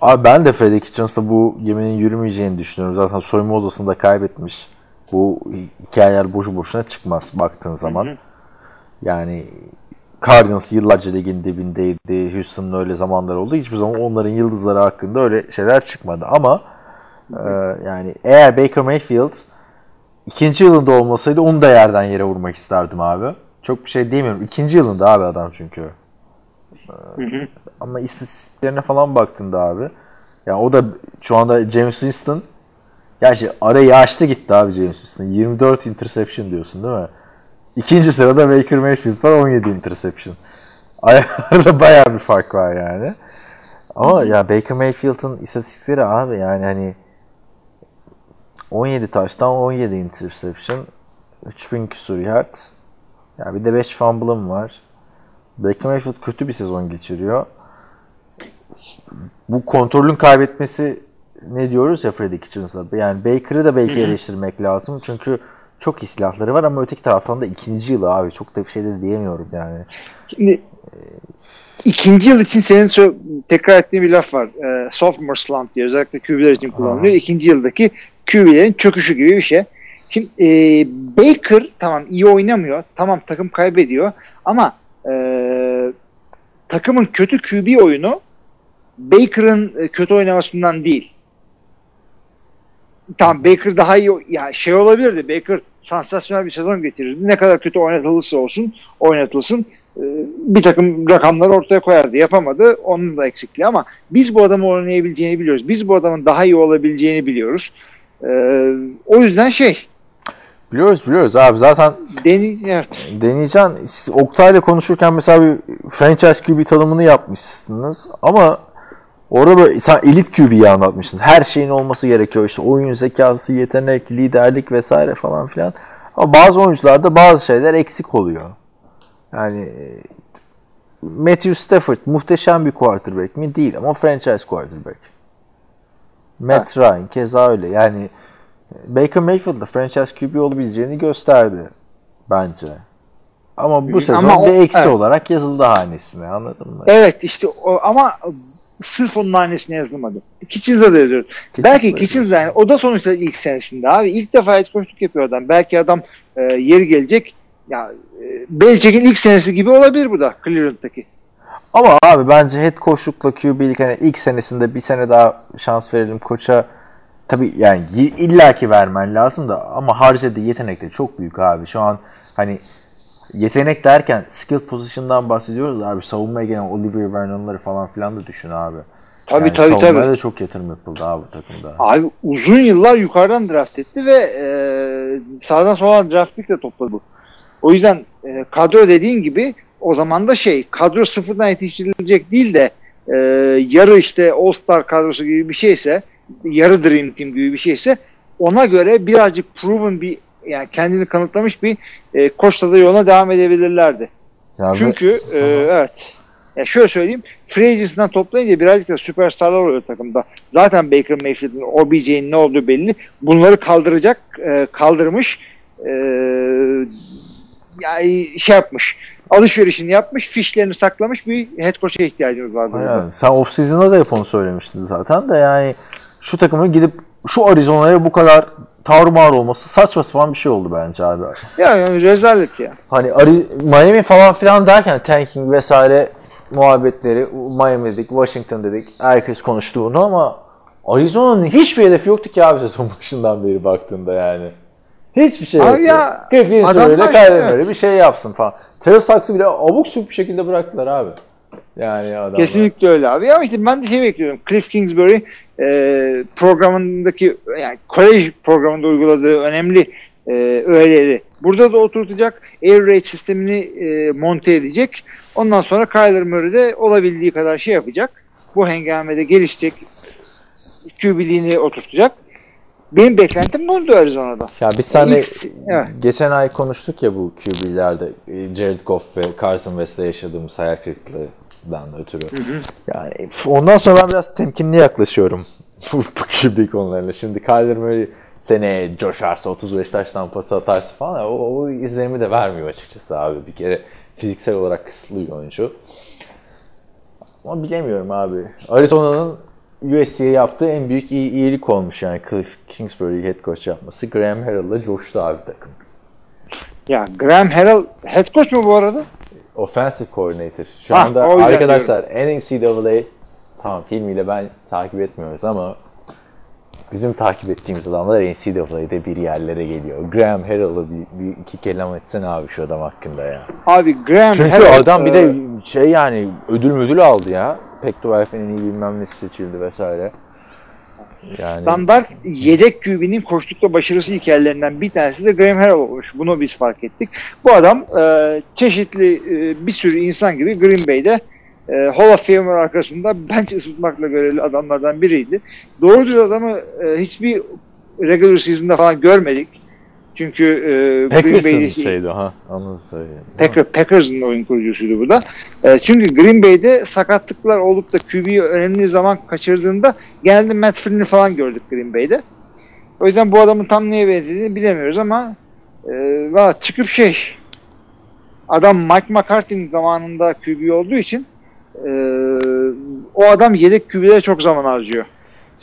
Abi ben de Freddie Kitchens'ta bu geminin yürümeyeceğini düşünüyorum. Zaten soyunma odasında kaybetmiş. Bu hikayeler boşu boşuna çıkmaz baktığın zaman. Yani Cardinals yıllarca ligin dibindeydi. Houston'ın öyle zamanları oldu. Hiçbir zaman onların yıldızları hakkında öyle şeyler çıkmadı. Ama e, yani eğer Baker Mayfield ikinci yılında olmasaydı onu da yerden yere vurmak isterdim abi. Çok bir şey demiyorum. İkinci yılında abi adam çünkü. Ama istatistiklerine falan baktığında abi. Ya o da şu anda James Winston Gerçi arayı açtı gitti abi James Winston. 24 interception diyorsun değil mi? İkinci sırada Baker Mayfield var 17 interception. Arada *laughs* bayağı bir fark var yani. Ama ya Baker Mayfield'ın istatistikleri abi yani hani 17 taştan 17 interception 3000 küsur yard. Ya bir de 5 fumble'ım var. Baker Mayfield kötü bir sezon geçiriyor. Bu kontrolün kaybetmesi ne diyoruz ya Freddy Kitchens'a. Yani Baker'ı da belki eleştirmek lazım. Çünkü çok iyi silahları var ama öteki taraftan da ikinci yılı abi. Çok da bir şey de diyemiyorum yani. Şimdi ikinci yıl için senin sö- tekrar ettiğin bir laf var. E, sophomore slump diye özellikle QB'ler için kullanılıyor. İkinci yıldaki QB'lerin çöküşü gibi bir şey. Şimdi e, Baker tamam iyi oynamıyor. Tamam takım kaybediyor. Ama e, takımın kötü QB oyunu Baker'ın e, kötü oynamasından değil. Tamam Baker daha iyi ya şey olabilirdi. Baker sansasyonel bir sezon getirirdi. Ne kadar kötü oynatılırsa olsun oynatılsın e, bir takım rakamlar ortaya koyardı. Yapamadı. Onun da eksikliği ama biz bu adamı oynayabileceğini biliyoruz. Biz bu adamın daha iyi olabileceğini biliyoruz. E, o yüzden şey Biliyoruz biliyoruz abi zaten deni evet. deneyeceksin. Siz Oktay'la konuşurken mesela bir franchise QB tanımını yapmışsınız ama orada böyle sen elit QB'yi anlatmışsınız. Her şeyin olması gerekiyor. İşte oyun zekası, yetenek, liderlik vesaire falan filan. Ama bazı oyuncularda bazı şeyler eksik oluyor. Yani Matthew Stafford muhteşem bir quarterback mi? Değil ama franchise quarterback. Matt Ryan keza öyle. Yani Baker Mayfield da franchise QB olabileceğini gösterdi bence. Ama bu sezon Ama o- bir eksi evet. olarak yazıldı hanesine anladın mı? Evet işte o, ama sırf onun hanesine yazılmadı. Kitchens'da da yazıyoruz. Belki da Kitchens yani o da sonuçta ilk senesinde abi. ilk defa head coachluk yapıyor adam. Belki adam e, yeri gelecek ya e, Belichick'in ilk senesi gibi olabilir bu da Cleveland'daki. Ama abi bence head coachlukla QB'lik hani ilk senesinde bir sene daha şans verelim koça. Tabii yani illaki vermen lazım da ama harcadığı yetenek de çok büyük abi. Şu an hani yetenek derken skill position'dan bahsediyoruz abi. Savunmaya gelen Olivier Vernon'ları falan filan da düşün abi. Tabii Yani tabii savunmaya tabii. da çok yatırım yapıldı abi bu takımda. Abi uzun yıllar yukarıdan draft etti ve e, sağdan soldan draft pick de topladı. O yüzden e, kadro dediğin gibi o zaman da şey kadro sıfırdan yetiştirilecek değil de e, yarı işte All Star kadrosu gibi bir şeyse yarı Dream Team gibi bir şeyse ona göre birazcık proven bir yani kendini kanıtlamış bir e, koçta da yoluna devam edebilirlerdi. Yani Çünkü e, evet. Ya şöyle söyleyeyim. Free agency'den toplayınca birazcık da süperstarlar oluyor takımda. Zaten Baker Mayfield'in, OBJ'nin ne olduğu belli. Bunları kaldıracak, e, kaldırmış. E, yani şey yapmış. Alışverişini yapmış, fişlerini saklamış bir head coach'a ihtiyacımız var. Aynen. Sen off season'da da hep onu söylemiştin zaten de yani şu takımın gidip şu Arizona'ya bu kadar tarumar olması saçma sapan bir şey oldu bence abi. Ya yani rezalet ya. Hani Ari- Miami falan filan derken tanking vesaire muhabbetleri Miami dedik, Washington dedik. Herkes konuştu bunu ama Arizona'nın hiçbir hedefi yoktu ki abi sezon *laughs* başından beri baktığında yani. Hiçbir şey Abi yoktu. ya, adamlar- öyle, Kyler evet. bir şey yapsın falan. Terrell Suggs'ı bile abuk subuk bir şekilde bıraktılar abi. Yani adamlar. Kesinlikle öyle abi. Ama işte ben de şey bekliyorum. Cliff Kingsbury e, programındaki yani kolej programında uyguladığı önemli e, öğeleri burada da oturtacak. Air raid sistemini e, monte edecek. Ondan sonra Kyler Murray de olabildiği kadar şey yapacak. Bu hengamede gelişecek. QB'liğini oturtacak. Benim beklentim buydu Arizona'da. Ya biz İlk- evet. geçen ay konuştuk ya bu QB'lerde e, Jared Goff ve Carson Wentz'le yaşadığımız hayal kırıklığından ötürü. Yani f- ondan sonra ben biraz temkinli yaklaşıyorum *laughs* QB konularına. Şimdi Kyler Murray seneye coşarsa 35 taştan pas atarsa falan o, o izlenimi de vermiyor açıkçası abi. Bir kere fiziksel olarak kısıtlı bir oyuncu. Ama bilemiyorum abi. Arizona'nın USC'ye yaptığı en büyük iyi, iyilik olmuş yani Cliff Kingsbury'i head coach yapması. Graham Harrell'la coştu abi takım. Ya Graham Harrell head coach mu bu arada? Offensive coordinator. Şu Ha, anda o yüzden arkadaşlar NCAA tamam Hilmi ile ben takip etmiyoruz ama bizim takip ettiğimiz adamlar NCAA'de bir yerlere geliyor. Graham Harrell'ı bir, bir iki kelam etsene abi şu adam hakkında ya. Abi Graham Çünkü Harrell, adam bir e, de şey yani ödül müdül aldı ya. Pac-12 en iyi bilmem ne seçildi vesaire. Yani standart yedek QB'nin koştukla başarısı hikayelerinden bir tanesi de Graham Harrell olmuş. Bunu biz fark ettik. Bu adam e, çeşitli e, bir sürü insan gibi Green Bay'de e, Hall of Famer arkasında bench ısıtmakla görevli adamlardan biriydi. Doğru düz adamı e, hiçbir regular season'da falan görmedik. Çünkü e, Green Packers'ın Bay'de şeydi ha. Onu söyleyeyim. Packer, Packers'ın oyun kurucusuydu bu da. E, çünkü Green Bay'de sakatlıklar olup da QB'yi önemli zaman kaçırdığında genelde Matt Flynn'i falan gördük Green Bay'de. O yüzden bu adamın tam neye benzediğini bilemiyoruz ama e, valla çıkıp şey adam Mike McCarthy'nin zamanında QB olduğu için e, o adam yedek QB'lere çok zaman harcıyor.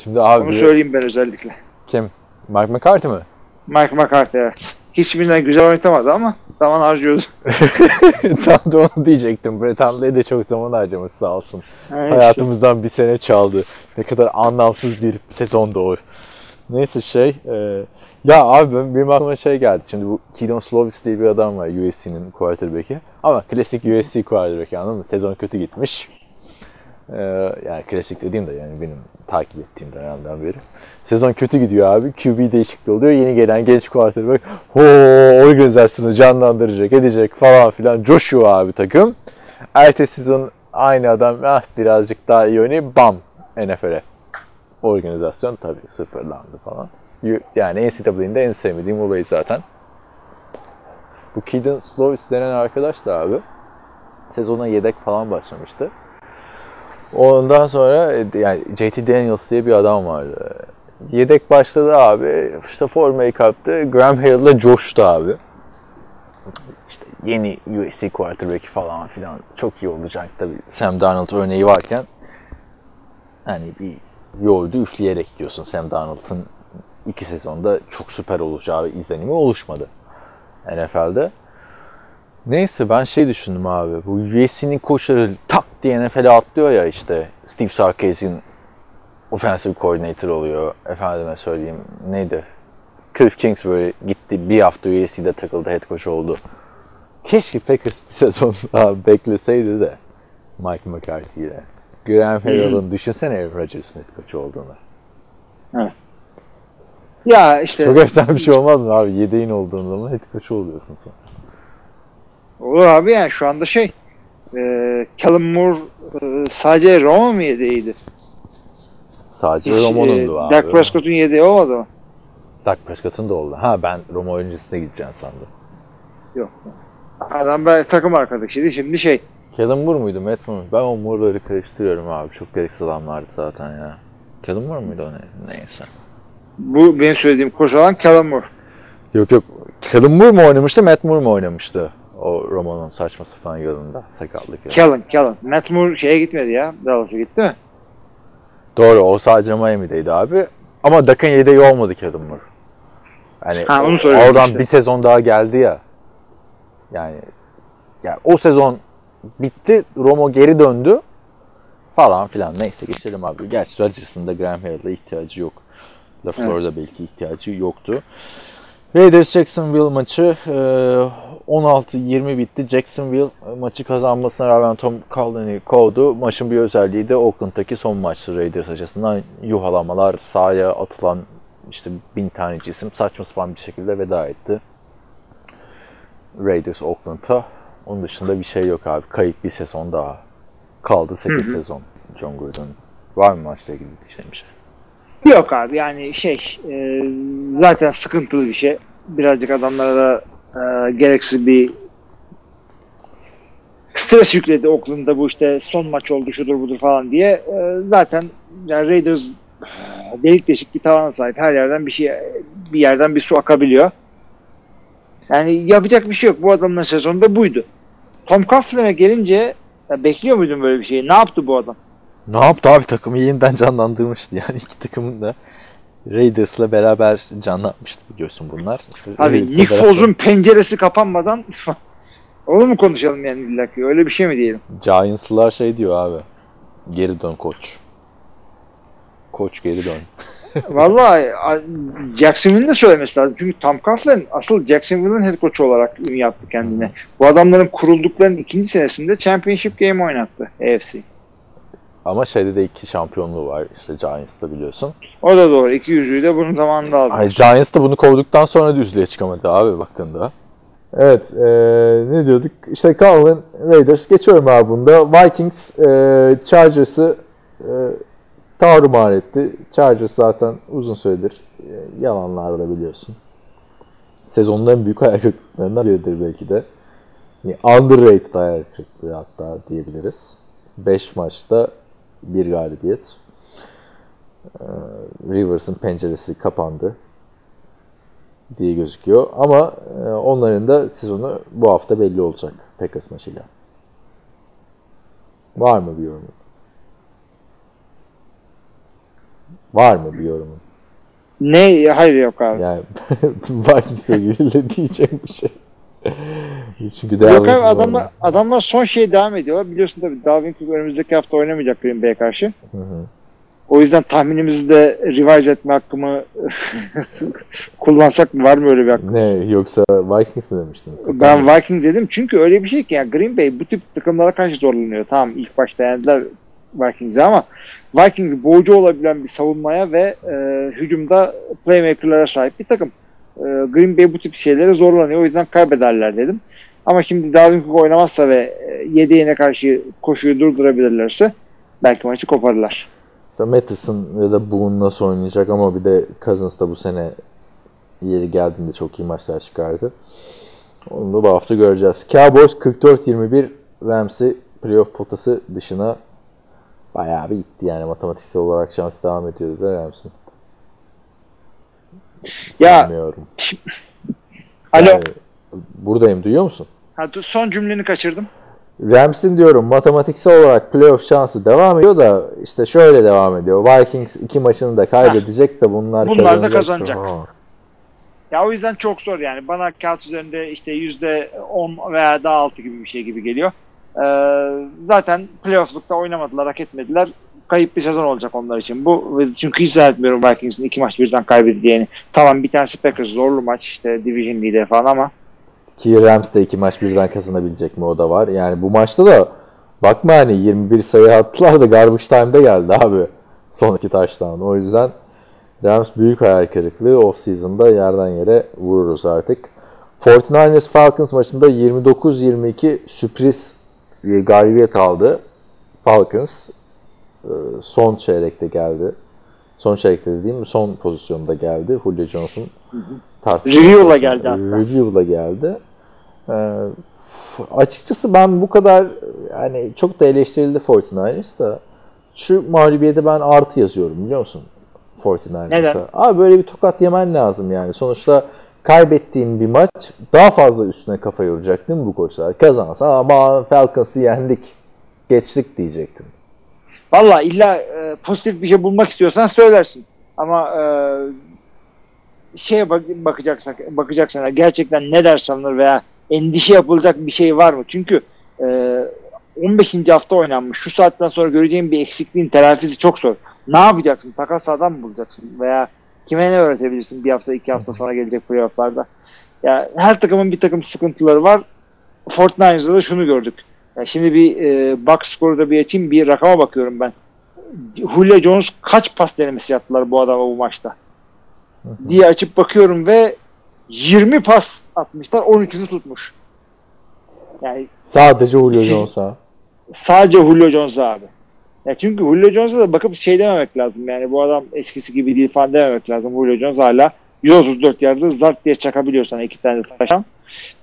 Şimdi abi Onu söyleyeyim ben özellikle. kim? Mike McCarthy mı? Mike McCarthy evet. Hiçbirinden güzel oynatamadı ama zaman harcıyordu. Tam da onu diyecektim. Brett Hundley de çok zaman harcamış sağ olsun. İşte. Hayatımızdan bir sene çaldı. Ne kadar anlamsız bir sezondu o. Neyse şey. e, ya abi ben- benim aklıma şey geldi. Şimdi bu Keaton Slovis diye bir adam var USC'nin quarterback'i. Ama klasik USC quarterback'i anladın mı? Sezon kötü gitmiş. E, yani klasik dediğim de yani benim takip ettiğim dönemden beri. Sezon kötü gidiyor abi. QB değişikliği oluyor. Yeni gelen genç quarterback ho organizasyonu canlandıracak, edecek falan filan. Coşuyor abi takım. Ertesi sezon aynı adam ah birazcık daha iyi oynayıp bam NFL'e. Organizasyon tabii sıfırlandı falan. Yani NCAA'nin de en sevmediğim olayı zaten. Bu Keaton Slovis denen arkadaş da abi sezona yedek falan başlamıştı. Ondan sonra e, yani JT Daniels diye bir adam vardı. Yedek başladı abi. İşte formayı kaptı. Graham Harrell'la coştu abi. İşte yeni USC quarterback'i falan filan çok iyi olacak tabii. Sam Darnold örneği varken hani bir yoğurdu üfleyerek diyorsun Sam Darnold'ın iki sezonda çok süper olacağı izlenimi oluşmadı NFL'de. Neyse ben şey düşündüm abi. Bu USC'nin koçları tak diye NFL'e atlıyor ya işte. Steve Sarkisian offensive coordinator oluyor. Efendime söyleyeyim neydi? Cliff Kingsbury gitti bir hafta USC'de takıldı head coach oldu. Keşke Packers bir sezon daha bekleseydi de Mike McCarthy ile. Graham Harrell'ın düşünsene Aaron Rodgers'ın head coach olduğunu. Ya işte Çok efsane bir şey olmaz mı abi? Yedeğin olduğun zaman head coach oluyorsun sonra. Olur abi yani şu anda şey e, Callum Moore e, sadece Roma mı yedeğiydi? Sadece Hiç, Romo'nundu e, abi. Dak Prescott'un yedeği olmadı mı? Dak Prescott'un da oldu. Ha ben Roma öncesine gideceğim sandım. Yok. Adam ben takım arkadaşıydı. Şimdi şey Callum Moore muydu, Matt Moore? Ben o Moore'ları karıştırıyorum abi. Çok gereksiz adamlardı zaten ya. Callum Moore muydu o ne? Neyse. bu benim söylediğim koç olan Callum Moore. Yok yok. Callum Moore mu oynamıştı, Matt Moore mu oynamıştı? O Roma'nın saçma sapan yılında. Sakatlık. Callum, Callum. Matt Moore şeye gitmedi ya. Dallas'a gitti mi? Doğru o sadece Miami'deydi abi. Ama Dak'ın yedeği olmadı Callum Moore. Yani Ha, onu oradan işte. bir sezon daha geldi ya. Yani ya o sezon bitti. Romo geri döndü. Falan filan. Neyse geçelim abi. Gerçi Rodgers'ın da Graham Harrell'a ihtiyacı yok. LaFleur'da belki ihtiyacı yoktu. Raiders Jacksonville maçı e, 16-20 bitti. Jacksonville e, maçı kazanmasına rağmen Tom Coughliny kovdu. Maçın bir özelliği de Oakland'daki son maçtı Raiders açısından. Yuhalamalar, sahaya atılan işte bin tane cisim saçma sapan bir şekilde veda etti. Raiders Oakland'a. Onun dışında bir şey yok abi. Kayıp bir sezon daha. Kaldı 8 sezon John Gruden. Var mı maçla ilgili diyeceğim bir şey? Yok abi yani şey e, zaten sıkıntılı bir şey. Birazcık adamlara da e, gereksiz bir stres yükledi Oakland'da bu işte son maç oldu şudur budur falan diye. E, zaten yani Raiders e, delik deşik bir tavana sahip. Her yerden bir şey bir yerden bir su akabiliyor. Yani yapacak bir şey yok. Bu adamın sezonunda buydu. Tom Coughlin'e gelince ya bekliyor muydun böyle bir şeyi? Ne yaptı bu adam? Ne yaptı abi takımı yeniden canlandırmıştı. Yani *laughs* iki takımın da Raiders'la beraber canlanmıştı biliyorsun bunlar. Abi Nick Foz'un penceresi kapanmadan *laughs* onu mu konuşalım yani illa ki? Öyle bir şey mi diyelim? Giants'lılar şey diyor abi. Geri dön koç. Koç geri dön. *laughs* Vallahi Jacksonville'in de söylemesi lazım. Çünkü Tom Coughlin asıl Jacksonville'in head coach olarak ün yaptı kendine. Bu adamların kurulduklarının ikinci senesinde Championship Game oynattı AFC. Ama şeyde de iki şampiyonluğu var. İşte Giants'ta biliyorsun. O da doğru. İki yüzüğü de bunun zamanında aldı. Ay Giants da bunu kovduktan sonra düzlüğe çıkamadı abi baktığında. Evet, eee, ne diyorduk? İşte Cleveland Raiders geçiyorum abi bunda. Vikings eee Chargers'ı eee tarumar etti. Chargers zaten uzun süredir eee, yalanlarda biliyorsun. Sezonun en büyük hayal kırıklıklarından biridir belki de. Yani underrated hayal kırıklığı hatta diyebiliriz. 5 maçta bir galibiyet. Eee, Rivers'ın penceresi kapandı diye gözüküyor. Ama e, onların da sezonu bu hafta belli olacak Packers maçıyla. Var mı bir yorumun? Var mı bir yorumun? Ne? Hayır yok abi. Yani *laughs* Vikings'le ilgili de diyeceğim bir şey. Çünkü Yok devamlı abi adamlar, adamlar son şeye devam ediyorlar. Biliyorsun tabii Dalvin Cook önümüzdeki hafta oynamayacak Green Bay'e karşı. Hı hı. O yüzden tahminimizi de revise etme hakkımı *laughs* kullansak mı? Var mı öyle bir hakkı? Ne yoksa Vikings mi demiştin? Ben Vikings dedim çünkü öyle bir şey ki yani Green Bay bu tip takımlara karşı zorlanıyor. Tamam ilk başta yendiler Vikings'e ama Vikings boğucu olabilen bir savunmaya ve e, hücumda playmaker'lara sahip bir takım. E, Green Bay bu tip şeylere zorlanıyor. O yüzden kaybederler dedim. Ama şimdi Dalvin Cook oynamazsa ve e, yedeğine karşı koşuyu durdurabilirlerse belki maçı koparırlar. İşte Matheson ya da Boone nasıl oynayacak ama bir de Cousins da bu sene yeri geldiğinde çok iyi maçlar çıkardı. Onu da bu hafta göreceğiz. Cowboys 44-21 Rams'i playoff potası dışına bayağı bir itti yani matematiksel olarak şans devam ediyordu da Rams'in. Ya- Sanmıyorum. Alo. Yani buradayım duyuyor musun? Ha, son cümleni kaçırdım. Rams'in diyorum matematiksel olarak playoff şansı devam ediyor da işte şöyle devam ediyor. Vikings iki maçını da kaybedecek de bunlar Bunlar da kazanacak. Ha. Ya o yüzden çok zor yani. Bana kağıt üzerinde işte yüzde 10 veya daha altı gibi bir şey gibi geliyor. Ee, zaten playoff'lukta oynamadılar, hak etmediler. Kayıp bir sezon olacak onlar için. Bu çünkü hiç zannetmiyorum Vikings'in iki maç birden kaybedeceğini. Tamam bir tanesi Packers zorlu maç işte division lideri falan ama Ki Rams de iki maç birden kazanabilecek mi o da var. Yani bu maçta da bakma hani 21 sayı attılar da garbage time'da geldi abi. Son iki taştan. O yüzden Rams büyük hayal kırıklığı. Off season'da yerden yere vururuz artık. 49ers Falcons maçında 29-22 sürpriz galibiyet aldı. Falcons e, son çeyrekte geldi. Son çeyrekte dediğim son pozisyonda geldi. Julio Jones'un tartışması. Review'la geldi hatta. Review'la geldi. Ee, açıkçası ben bu kadar yani çok da eleştirildi 49ers da şu mağlubiyete ben artı yazıyorum biliyor musun? 49ers'a. Neden? Abi böyle bir tokat yemen lazım yani. Sonuçta kaybettiğin bir maç daha fazla üstüne kafa yoracak değil mi bu koçlar? Kazansa ama Falcons'ı yendik. Geçtik diyecektin. Valla illa e, pozitif bir şey bulmak istiyorsan söylersin. Ama e, şeye bak, bakacaksak bakacaksan gerçekten ne ders alınır veya endişe yapılacak bir şey var mı? Çünkü e, 15. hafta oynanmış. Şu saatten sonra göreceğin bir eksikliğin telafisi çok zor. Ne yapacaksın? Takas adam mı bulacaksın? Veya kime ne öğretebilirsin bir hafta iki hafta sonra gelecek playofflarda? Ya her takımın bir takım sıkıntıları var. Fortnite'da da şunu gördük. Ya şimdi bir e, box skoru da bir açayım bir rakama bakıyorum ben. Julio Jones kaç pas denemesi yaptılar bu adama bu maçta? Diye açıp bakıyorum ve 20 pas atmışlar 13'ünü tutmuş. Yani Sadece Julio Jones'a. sadece Julio Jones abi. Ya çünkü Julio Jones'a da bakıp şey dememek lazım yani bu adam eskisi gibi değil falan dememek lazım. Julio Jones hala 134 yerde zart diye çakabiliyor sana iki tane taşan.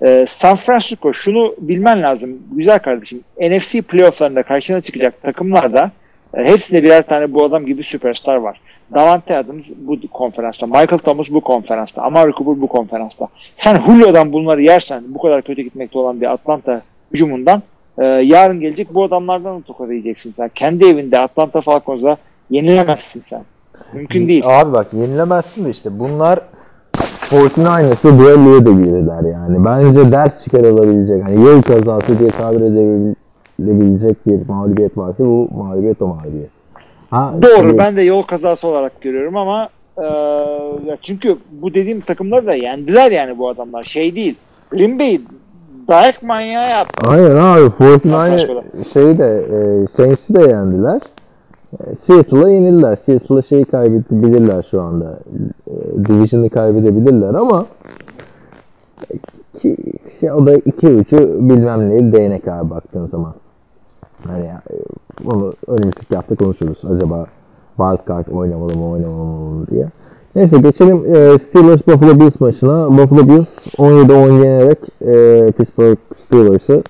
Ee, San Francisco şunu bilmen lazım güzel kardeşim. NFC playofflarında karşına çıkacak takımlarda e, hepsinde birer tane bu adam gibi süperstar var. Davante Adams bu konferansta, Michael Thomas bu konferansta, Amari Cooper bu konferansta. Sen Julio'dan bunları yersen bu kadar kötü gitmekte olan bir Atlanta hücumundan ee, yarın gelecek bu adamlardan da tokat yiyeceksin sen. Kendi evinde Atlanta Falcons'a yenilemezsin sen. Mümkün değil. Abi bak yenilemezsin de işte bunlar 49ers'ı duelloya da girdiler yani. Bence ders çıkarılabilecek, hani yol kazası diye tabir edilebilecek bir mağlubiyet varsa bu mağlubiyet o mağlubiyet. Ha, Doğru şimdi- ben de yol kazası olarak görüyorum ama e, ya çünkü bu dediğim takımları da yendiler yani bu adamlar. Şey değil. Green Bay dayak manyağı yaptı. Aynen abi. Fortnite şeyi de e, Saints'i de yendiler. E, Seattle'a yenildiler. Seattle'a şeyi kaybedebilirler şu anda. E, Division'ı kaybedebilirler ama ki, şey, o da 2-3'ü bilmem neyi değnek abi baktığın zaman. Hani ya, e, onu önümüzdeki hafta konuşuruz. Acaba wildcard oynamalı mı oynamamalı mı diye. Neyse geçelim e, Steelers Buffalo Bills maçına. Buffalo Bills 17-10 yenerek e, Pittsburgh Steelers'ı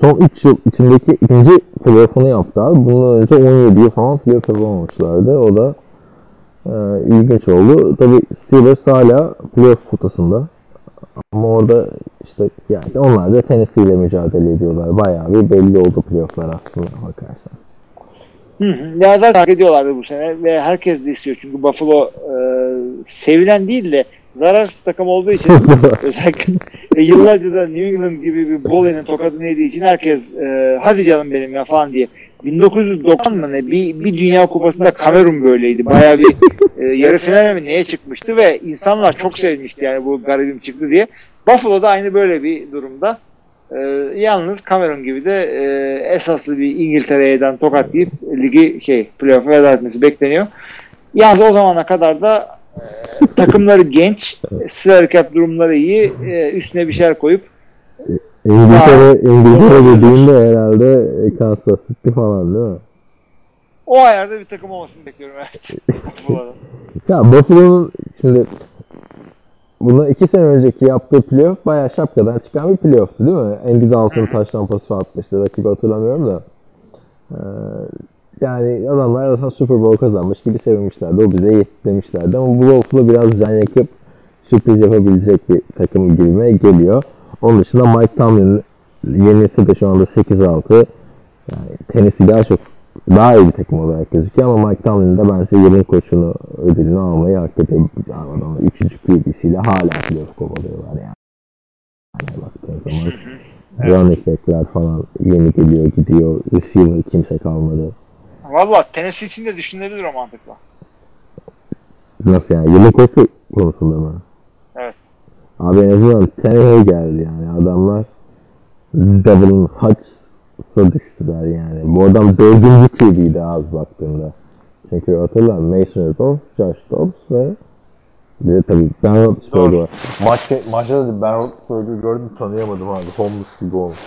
son 3 yıl içindeki ikinci playoff'unu yaptı abi. Bundan önce 17 yıl falan playoff yapamamışlardı. O da e, ilginç oldu. Tabi Steelers hala playoff potasında. Ama orada işte yani onlar da Tennessee ile mücadele ediyorlar. Bayağı bir belli oldu playoff'lar aslında bakarsan. Hı hı. Ya zaten hak ediyorlardı bu sene ve herkes de istiyor çünkü Buffalo e, sevilen değil de zararsız takım olduğu için *laughs* özellikle e, yıllarca da New England gibi bir Boley'nin tokadını yediği için herkes e, hadi canım benim ya falan diye 1990 mı ne bir, bir dünya kupasında Kamerun böyleydi. Bayağı bir e, yarı finale mi neye çıkmıştı ve insanlar çok sevmişti yani bu garibim çıktı diye. Buffalo da aynı böyle bir durumda. E, yalnız Kamerun gibi de e, esaslı bir İngiltere'den tokat deyip ligi şey playoff'a veda etmesi bekleniyor. Yalnız o zamana kadar da e, takımları genç, salary cap durumları iyi, e, üstüne bir şeyler koyup İngiltere, İngiltere dediğinde herhalde Kansas City falan değil mi? o ayarda bir takım olmasını bekliyorum evet. *laughs* Ya Buffalo'nun şimdi bundan iki sene önceki yaptığı playoff bayağı şapkadan çıkan bir playoff'tu değil mi? Andy Dalton taş lampası atmıştı. Rakibi hatırlamıyorum da. Ee, yani adamlar zaten Super Bowl kazanmış gibi sevinmişlerdi. O bize yetti demişlerdi. Ama bu Buffalo biraz can yakıp sürpriz yapabilecek bir takım gibime geliyor. Onun dışında Mike Tomlin yenisi de şu anda 8-6. Yani Tennessee daha çok daha iyi bir takım olarak gözüküyor ama Mike Tomlin de bence yılın koçunu ödülünü almayı hak ediyor. Adamlar üçüncü QB'siyle hala playoff kovalıyorlar yani. Yani baktığın zaman running back'ler falan yeni geliyor gidiyor. Receiver kimse kalmadı. Valla Tennessee için de düşünülebilir o mantıkla. Nasıl yani? Yılın koçu konusunda mı? Abi en azından Tannehill geldi yani. Adamlar Devin Hutch'sa düştüler yani. Bu adam dördüncü QB'ydi az baktığında. Çünkü hatırla Mason Rudolph, Josh Dobbs ve Bir de tabii Ben Roethlisberger var. Maç, maçta da Ben Roethlisberger'ı gördüm tanıyamadım abi. Homeless gibi olmuş.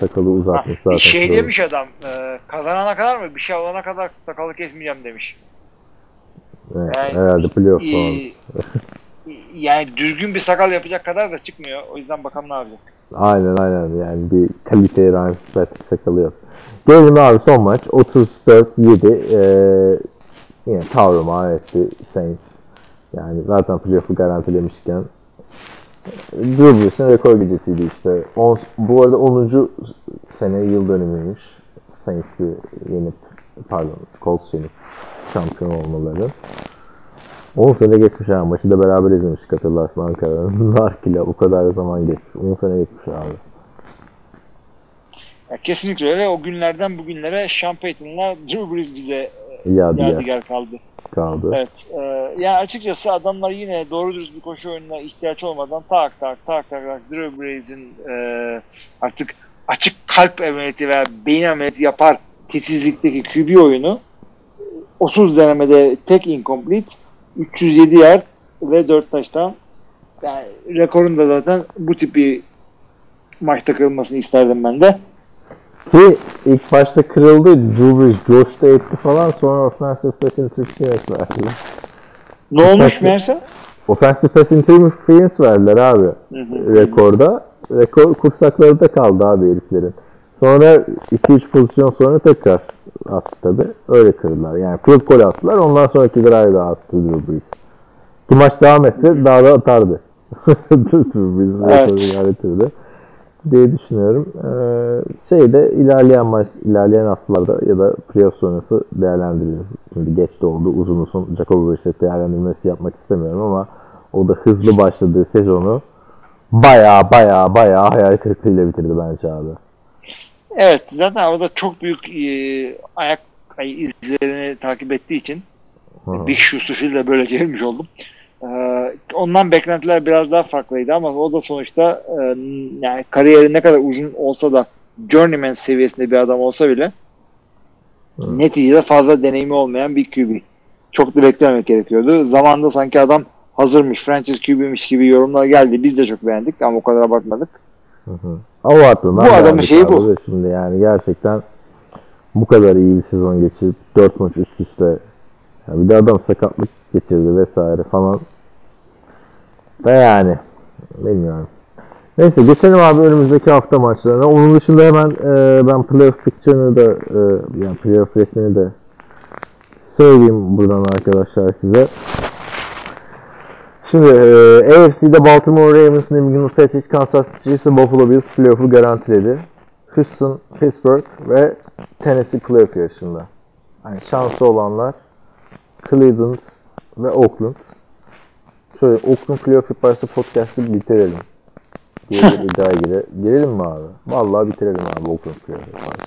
Sakalı uzatmış zaten. şey Şöyle. demiş adam e, kazanana kadar mı bir şey alana kadar sakalı kesmeyeceğim demiş. Evet, Yani- herhalde playoff falan. *laughs* Yani düzgün bir sakal yapacak kadar da çıkmıyor. O yüzden bakalım ne yapacak. Aynen aynen yani bir kaliteye Ryan Fitzpatrick sakalı yok. Gelelim abi son maç 34-7 ee, yine tavrımar etti Saints. Yani zaten playoff'u garantilemişken Drew Brees'in rekor gecesiydi işte. On, bu arada 10. sene yıl dönümüymüş. Saints'i yenip pardon Colts yenip şampiyon olmaları. 10 sene geçmiş ha. Maçı da beraber izlemiştik hatırlarsın Ankara'nın. *laughs* Nark'la o kadar zaman geçmiş. 10 sene geçmiş abi. Ya kesinlikle öyle. O günlerden bugünlere Sean Payton'la Drew Brees bize Yadigar yadigar kaldı. kaldı. Evet. E, yani açıkçası adamlar yine doğru dürüst bir koşu oyununa ihtiyaç olmadan tak tak tak tak tak Drew Brees'in e, artık açık kalp ameliyatı veya beyin ameliyatı yapar titizlikteki QB oyunu 30 denemede tek incomplete 307 yard ve 4 taştan yani rekorun da zaten bu tip bir maçta kırılmasını isterdim ben de. Ki ilk başta kırıldı. Drew Brees Josh da etti falan. Sonra offensive pass interference verdi. Ne olmuş meğerse? Offensive pass interference verdiler abi. Rekorda. Rekor kursakları da kaldı abi heriflerin. Sonra 2-3 pozisyon sonra tekrar attı tabi. Öyle kırdılar. Yani field goal attılar. Ondan sonraki drive'da attı Drew Brees. Ki maç devam etse daha da atardı. *laughs* Drew Brees Evet. rekoru yarattırdı diye düşünüyorum. Ee, şeyde ilerleyen maç, ilerleyen haftalarda ya da playoff sonrası değerlendirilir. Şimdi geç de oldu. Uzun uzun Jacob Brissett değerlendirmesi yapmak istemiyorum ama o da hızlı başladığı sezonu baya baya baya hayal kırıklığıyla bitirdi bence abi. Evet zaten orada çok büyük e, ayak ay, izlerini takip ettiği için Hı. Big Shoes'u de böyle çevirmiş oldum. Ee, ondan beklentiler biraz daha farklıydı ama o da sonuçta e, yani kariyeri ne kadar uzun olsa da journeyman seviyesinde bir adam olsa bile Hı. neticede fazla deneyimi olmayan bir QB. Çok da beklememek gerekiyordu. Zamanında sanki adam hazırmış, franchise QB'miş gibi yorumlar geldi. Biz de çok beğendik ama o kadar bakmadık. Hı hı. Abartma. Bu adamın şeyi bu. Şimdi yani gerçekten bu kadar iyi bir sezon geçirip 4 maç üst üste ya bir de adam sakatlık geçirdi vesaire falan. Ve yani bilmiyorum. Neyse geçelim abi önümüzdeki hafta maçlarına. Onun dışında hemen e, ben playoff picture'ını da e, yani playoff resmini de söyleyeyim buradan arkadaşlar size. Şimdi e, AFC'de Baltimore Ravens, New England Patriots, Kansas City Chiefs Buffalo Bills playoff'u garantiledi. Houston, Pittsburgh ve Tennessee playoff yarışında. Yani şanslı olanlar Cleveland ve Oakland. Şöyle Oakland playoff yaparsa podcast'ı bitirelim. Diye bir iddiaya gire. Girelim mi abi? Vallahi bitirelim abi Oakland.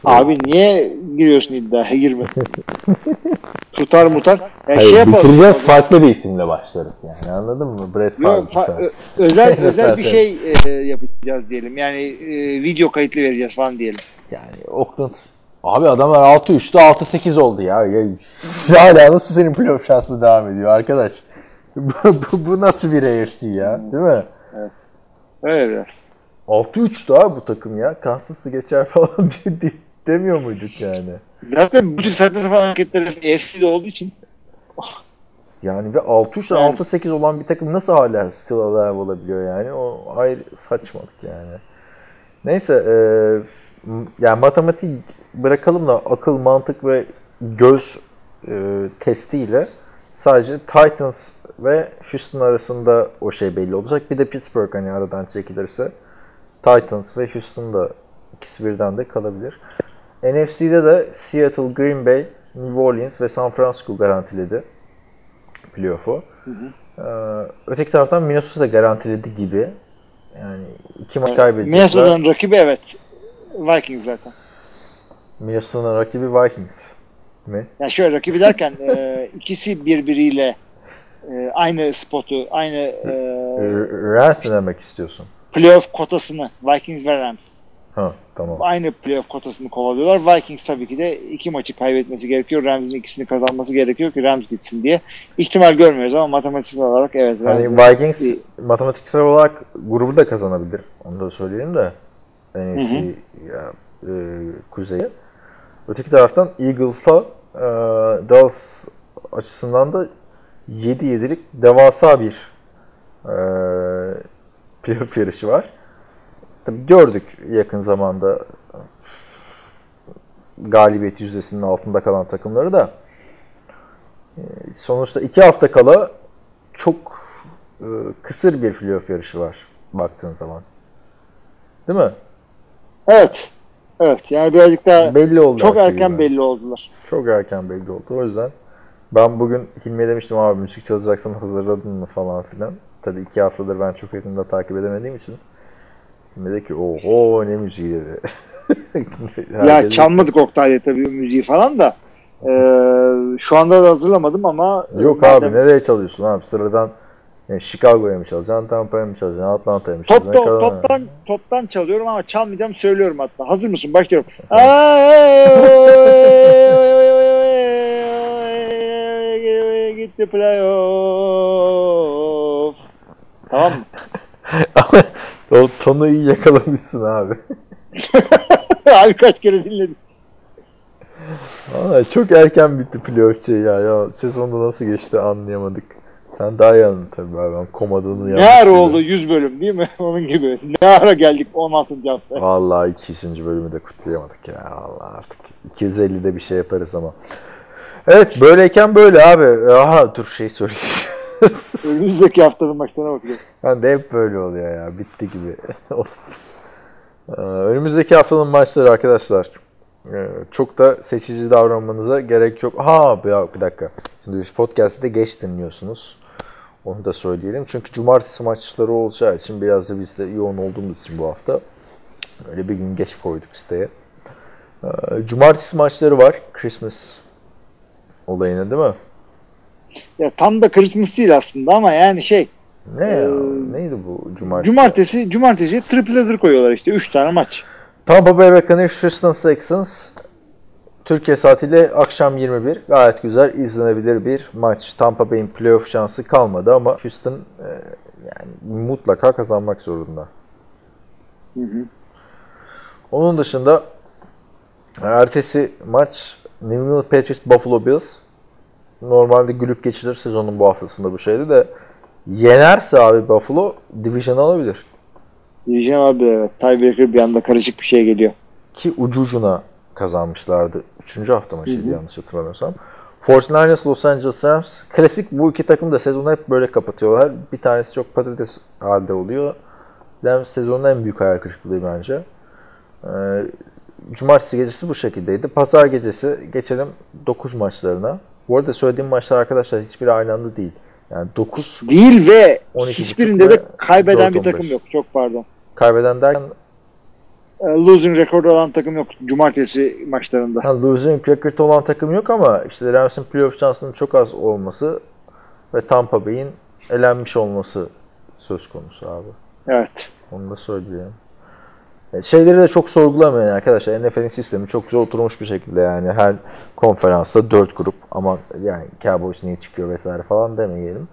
Abi niye giriyorsun iddiaya girme. *laughs* Tutar mutar. Ya Hayır, şey yapalım. bitireceğiz farklı bir isimle başlarız yani anladın mı? Brett Favre. Fa- özel *laughs* özel bir Evet, şey e, yapacağız diyelim. Yani e, video kayıtlı vereceğiz falan diyelim. Yani Oakland Abi adamlar 6-3'te 6-8 oldu ya. ya. Hala nasıl senin playoff şansı devam ediyor arkadaş? *laughs* bu, bu, bu nasıl bir AFC ya? Değil mi? Öyle biraz. 6-3'tü abi bu takım ya. Kansas'ı geçer *laughs* falan diye, diye- demiyor muyduk yani? Zaten bu tür saçma sapan hareketler FC'de olduğu için Yani ve 6-3'ten Yani. 6-8 olan bir takım nasıl hala still alive olabiliyor yani? O ayrı saçmalık yani. Neyse e, yani matematik bırakalım da akıl, mantık ve göz e, testiyle sadece Titans ve Houston arasında o şey belli olacak. Bir de Pittsburgh hani aradan çekilirse Titans ve Houston da ikisi birden de kalabilir. NFC'de de Seattle, Green Bay, New Orleans ve San Francisco garantiledi playoff'u. Ee, öteki taraftan Minnesota da garantiledi gibi. Yani iki maç kaybedecekler. Minnesota'nın rakibi evet. Vikings zaten. Minnesota'nın rakibi Vikings mi? Yani şöyle rakibi derken *laughs* e, ikisi birbiriyle e, aynı spotu, aynı e, Rams mi demek istiyorsun? playoff kotasını Vikings ve Rams. Ha tamam. Aynı playoff kotasını kovalıyorlar. Vikings tabii ki de iki maçı kaybetmesi gerekiyor. Rams'in ikisini kazanması gerekiyor ki Rams gitsin diye. İhtimal görmüyoruz ama matematiksel olarak evet. Rams'in- Vikings matematiksel olarak grubu da kazanabilir. Onu da söyleyelim de. NFC ya, e, kuzeyi. Öteki taraftan Eagles'la e, Dallas açısından da 7-7'lik devasa bir e, playoff yarışı var. Tabii gördük yakın zamanda galibiyet yüzdesinin altında kalan takımları da. E, sonuçta iki hafta kala çok e, kısır bir playoff yarışı var baktığın zaman. Değil mi? Evet. Evet. Yani birazcık daha Belli oldu. çok erken gibi. belli oldular. Çok erken belli oldu. O yüzden ben bugün Hilmi'ye demiştim abi müzik çalacaksan hazırladın mı falan filan. Tabii iki haftadır ben çok yakında takip edemediğim için. Hilmi dedi ki oho ne müziği dedi. *laughs* Ya çalmadık Oktay'la tabii müziği falan da. Ee, şu anda da hazırlamadım ama Yok madem- abi nereye çalıyorsun abi sıradan yani Chicago'ya mı çalacaksın, Tampa'ya mı çalacaksın, Atlanta'ya mı çalacaksın? Top, Kalan- toptan, toptan çalıyorum ama çalmayacağım söylüyorum hatta. Hazır mısın? Başlıyorum. Gitti playoff. Tamam mı? *laughs* Ama o tonu iyi yakalamışsın abi. *laughs* Abi kaç kere dinledim. Vallahi çok erken bitti playoff şey ya. ya. Sezonda nasıl geçti anlayamadık. Sen daha iyi anladın tabii abi. Ben komadığını Ne ara oldu 100 bölüm değil mi? *laughs* Onun gibi. Ne ara geldik 16. hafta. Vallahi 200. bölümü de kutlayamadık ya. Allah artık 250'de bir şey yaparız ama. Evet böyleyken böyle abi. Aha dur şey söyleyeyim. *laughs* Önümüzdeki haftanın maçlarına bakacağız. ben de hep böyle oluyor ya. Bitti gibi. *laughs* Ee, Önümüzdeki haftanın maçları arkadaşlar. Ee, Çok da seçici davranmanıza gerek yok. Ha bir, dakika. Şimdi biz podcast'ı geç dinliyorsunuz. Onu da söyleyelim. Çünkü cumartesi maçları olacağı için biraz da biz de yoğun olduğumuz için bu hafta öyle bir gün geç koyduk siteye. Ee, Cumartesi maçları var. Christmas olayına değil mi? Ya tam da Christmas değil aslında ama yani şey Ne ya? Ee, Neydi bu cumartesi? cumartesi cumartesi triple header koyuyorlar işte 3 tane maç. Tampa Bay Buccaneers, Houston Texans. Türkiye saatiyle akşam 21. Gayet güzel, izlenebilir bir maç. Tampa Bay'in playoff şansı kalmadı ama Houston e, yani mutlaka kazanmak zorunda. Onun dışında ertesi maç New England Patriots Buffalo Bills. Normalde gülüp geçilir sezonun bu haftasında bu şeydi de yenerse abi Buffalo division alabilir. Diyeceğim abi evet. Tiebreaker bir anda karışık bir şey geliyor. ki ucu ucuna kazanmışlardı. Üçüncü hafta maçıydı yanlış hatırlamıyorsam. 49ers Los Angeles Rams. Klasik bu iki takım da sezonu hep böyle kapatıyorlar. Bir tanesi çok patates halde oluyor. Rams sezonun en büyük hayal kırıklığı bence. Ee, Cumartesi gecesi bu şekildeydi. Pazar gecesi geçelim 9 maçlarına. Bu arada söylediğim maçlar arkadaşlar hiçbiri aynı anda değil. Yani 9 Değil ve 12 hiçbirinde de kaybeden bir 4-15. takım yok. Çok pardon. kaybeden derken E, Losing rekoru olan takım yok cumartesi maçlarında. Ha, losing record olan takım yok ama işte Rams'in playoff şansının çok az olması ve Tampa Bay'in elenmiş olması söz konusu abi. Evet. Onu da söyleyeyim. E, Şeyleri de çok sorgulamayın arkadaşlar. NFL'in sistemi çok güzel oturmuş bir şekilde yani her konferansta 4 grup ama yani Cowboys niye çıkıyor vesaire falan demeyelim.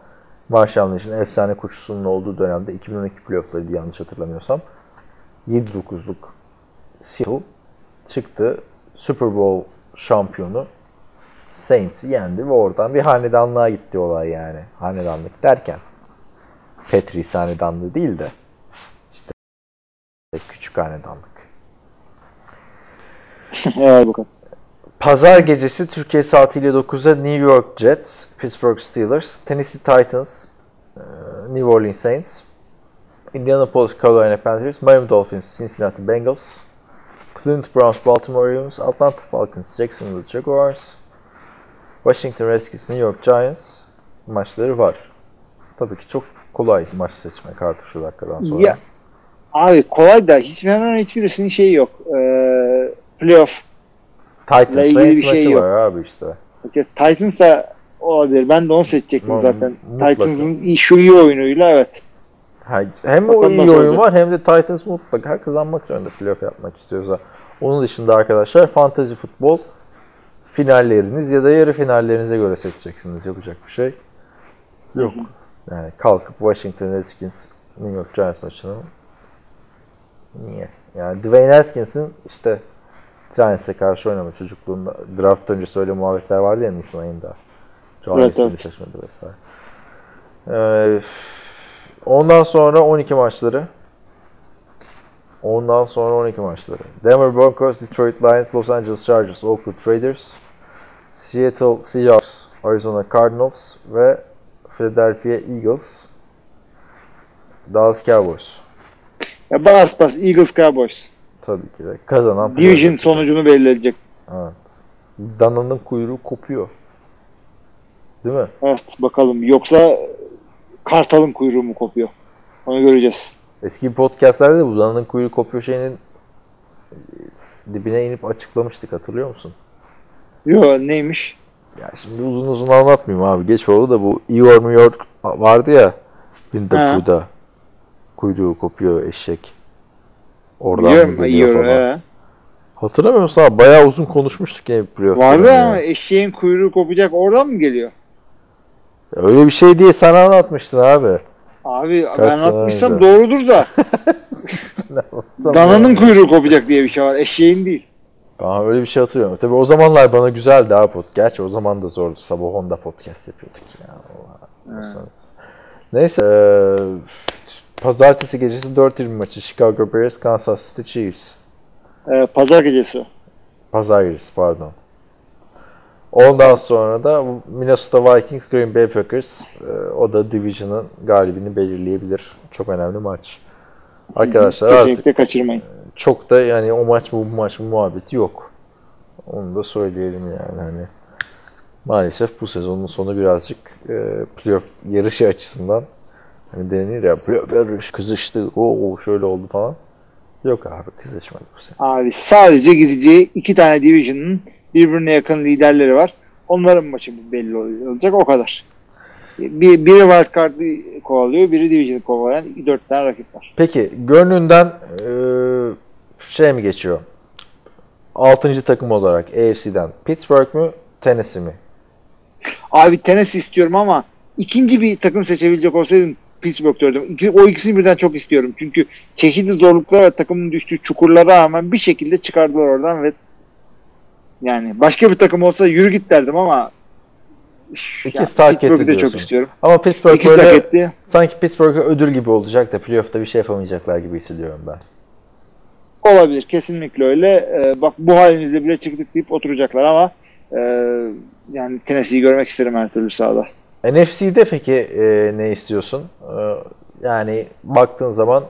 Marshall Lynch'in efsane koşusunun olduğu dönemde 2012 playoff'larıydı yanlış hatırlamıyorsam. 7-9'luk Seattle çıktı. Super Bowl şampiyonu Saints'i yendi ve oradan bir hanedanlığa gitti olay yani. Hanedanlık derken Patriots hanedanlığı değil de küçük hanedanlık. *laughs* evet bakalım. Pazar gecesi Türkiye saatiyle 9'da New York Jets, Pittsburgh Steelers, Tennessee Titans, e, New Orleans Saints, Indianapolis Carolina Panthers, Miami Dolphins, Cincinnati Bengals, Cleveland Browns, Baltimore Ravens, Atlanta Falcons, Jacksonville Jaguars, Washington Redskins, New York Giants maçları var. Tabii ki çok kolay maç seçmek artık şu dakikadan sonra. Ya abi kolay da hiç hemen hiçbirisinin şeyi yok. Ee, playoff. Titans ile ilgili bir şey yok. abi işte. Peki, Titans da olabilir. Ben de onu seçecektim Mu- zaten. mutlaka. Titans'ın şu iyi oyunuyla evet. Hem o iyi oyun olacak. var hem de Titans mutlaka kazanmak zorunda playoff yapmak istiyorsa. Onun dışında arkadaşlar fantasy futbol finalleriniz ya da yarı finallerinize göre seçeceksiniz. Yapacak bir şey yok. Yani kalkıp Washington Redskins New York Giants maçını niye? Yani Dwayne Haskins'in işte Giants'e karşı oynama çocukluğunda draft öncesi öyle muhabbetler vardı ya Nisan ayında. Evet, evet, evet. seçmedi vesaire. Ee, ondan sonra 12 maçları. Ondan sonra 12 maçları. Denver Broncos, Detroit Lions, Los Angeles Chargers, Oakland Raiders, Seattle Seahawks, Arizona Cardinals ve Philadelphia Eagles, Dallas Cowboys. Ya bas bas Eagles Cowboys. Tabii ki de kazanan Division sonucunu belirleyecek. Evet. Dana'nın kuyruğu kopuyor. Değil mi? Evet bakalım. Yoksa Kartal'ın kuyruğu mu kopuyor? Onu göreceğiz. Eski podcastlerde de bu Dana'nın kuyruğu kopuyor şeyinin e, dibine inip açıklamıştık hatırlıyor musun? Yo neymiş? Ya şimdi uzun uzun anlatmayayım abi. Geç oldu da bu New York vardı ya Winter Ha. Pooh'da. Kuyruğu kopuyor eşek. Oradan Biliyorum. mı geliyor Yiyor, falan. he. Hatırlamıyor musun abi? Bayağı uzun konuşmuştuk ya playoff Vardı döneminde. ama eşeğin kuyruğu kopacak oradan mı geliyor? Öyle bir şey diye sana anlatmıştın abi. Abi Kaç ben anlatmışsam önce. doğrudur da. *laughs* Dananın kuyruğu kopacak diye bir şey var. Eşeğin değil. Ben öyle bir şey hatırlıyorum. Tabii o zamanlar bana güzeldi abi podcast. Gerçi o zaman da zordu. Sabah 10'da podcast yapıyorduk ya. Allah. Neyse. eee, pazartesi gecesi 4.20 maçı. Chicago Bears, Kansas City Chiefs. Ee, pazar gecesi. Pazar gecesi pardon. Ondan sonra da Minnesota Vikings, Green Bay Packers. Eee, o da Division'ın galibini belirleyebilir. Çok önemli maç. Arkadaşlar artık Kesinlikle kaçırmayın. çok da yani o maç bu, bu maç bu muhabbeti yok. Onu da söyleyelim yani hani. Maalesef bu sezonun sonu birazcık e, playoff yarışı açısından hani denir ya yarış kızıştı o, şöyle oldu falan. Yok abi kızışmadı bu sene. Abi sadece gideceği iki tane division'ın birbirine yakın liderleri var. Onların maçı belli olacak o kadar. Bir, biri wild card'ı kovalıyor, biri division'ı kovalayan dört tane rakip var. Peki gönlünden e, şey mi geçiyor? Altıncı takım olarak AFC'den Pittsburgh mu Tennessee mi? Abi Tennessee istiyorum ama ikinci bir takım seçebilecek olsaydım Pittsburgh diyordum. İki- O ikisini birden çok istiyorum. Çünkü çeşitli zorluklara takımın düştüğü çukurlara rağmen bir şekilde çıkardılar oradan ve yani başka bir takım olsa yürü git derdim ama İkisi hak etti de çok diyorsun. istiyorum. Ama Pittsburgh İkisi böyle etti. sanki Pittsburgh'a ödül gibi olacak da playoff'ta bir şey yapamayacaklar gibi hissediyorum ben. Olabilir. Kesinlikle öyle. Ee, bak bu halimizde bile çıktık deyip oturacaklar ama e, yani Tennessee'yi görmek isterim her türlü sahada. NFC'de peki e, ne istiyorsun? E, yani baktığın zaman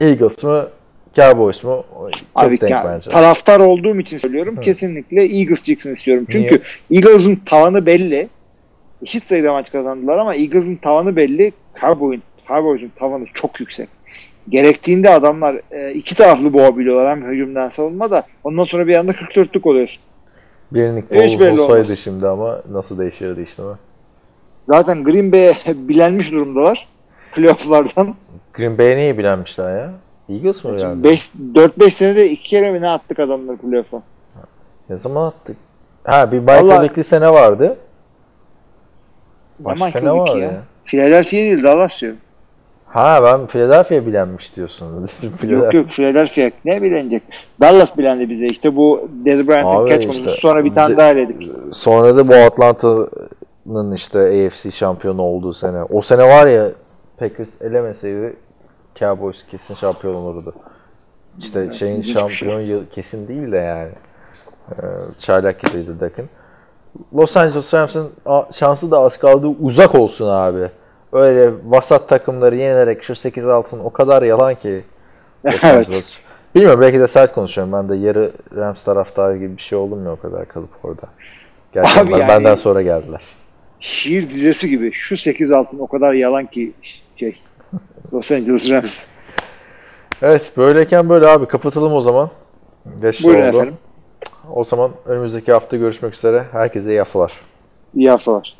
Eagles mı Cowboys mu? Çok Abi denk ya, bence. taraftar olduğum için söylüyorum. Kesinlikle Eagles çıksın istiyorum. Çünkü Niye? Eagles'ın tavanı belli. Eşit sayıda maç kazandılar ama Eagles'ın tavanı belli. Cowboys'un Cowboys'un tavanı çok yüksek. Gerektiğinde adamlar e, iki taraflı boğabiliyorlar. Hem hücumdan savunma da ondan sonra bir anda 44'lük oluyorsun. Birlik Hiç belli olsaydı olmaz. şimdi ama nasıl değişirdi işte mi? Zaten Green Bay'e *laughs* bilenmiş durumdalar. Playoff'lardan. Green Bay'e niye bilenmişler ya? Eagles mı yani? 4-5 senede iki kere mi ne attık adamları playoff'a? Ne zaman attık? Ha bir Michael sene vardı. Başka ne Kılık var ya. ya? Philadelphia değil Dallas diyorum. Ha ben Philadelphia bilenmiş diyorsun. *laughs* Yok yok Philadelphia ne bilenecek? Dallas bilendi bize. İşte bu Dez Bryant'ın catch işte, sonra bir tane de- daha eledik. Sonra da bu Atlanta'nın işte AFC şampiyonu olduğu sene. O sene var ya Packers elemeseydi Cowboys kesin şampiyon olurdu. İşte şeyin hiçbir şampiyon yılı kesin değil de yani. Ee, çaylak gibiydi Dakın. Los Angeles Rams'ın şansı da az kaldı. Uzak olsun abi. Öyle vasat takımları yenerek şu 8 altın o kadar yalan ki. *laughs* Los Evet. Angeles. Bilmiyorum belki de sert konuşuyorum. Ben de yarı Rams taraftarı gibi bir şey oldum ya o kadar kalıp orada. Gerçi Abi onlar yani- benden sonra geldiler. Şiir dizesi gibi. Şu 8 altın o kadar yalan ki şey. Los Angeles Rams. Evet böyleyken böyle abi kapatalım o zaman. Geç Buyurun oldu. efendim. O zaman önümüzdeki hafta görüşmek üzere. Herkese iyi haftalar. İyi haftalar.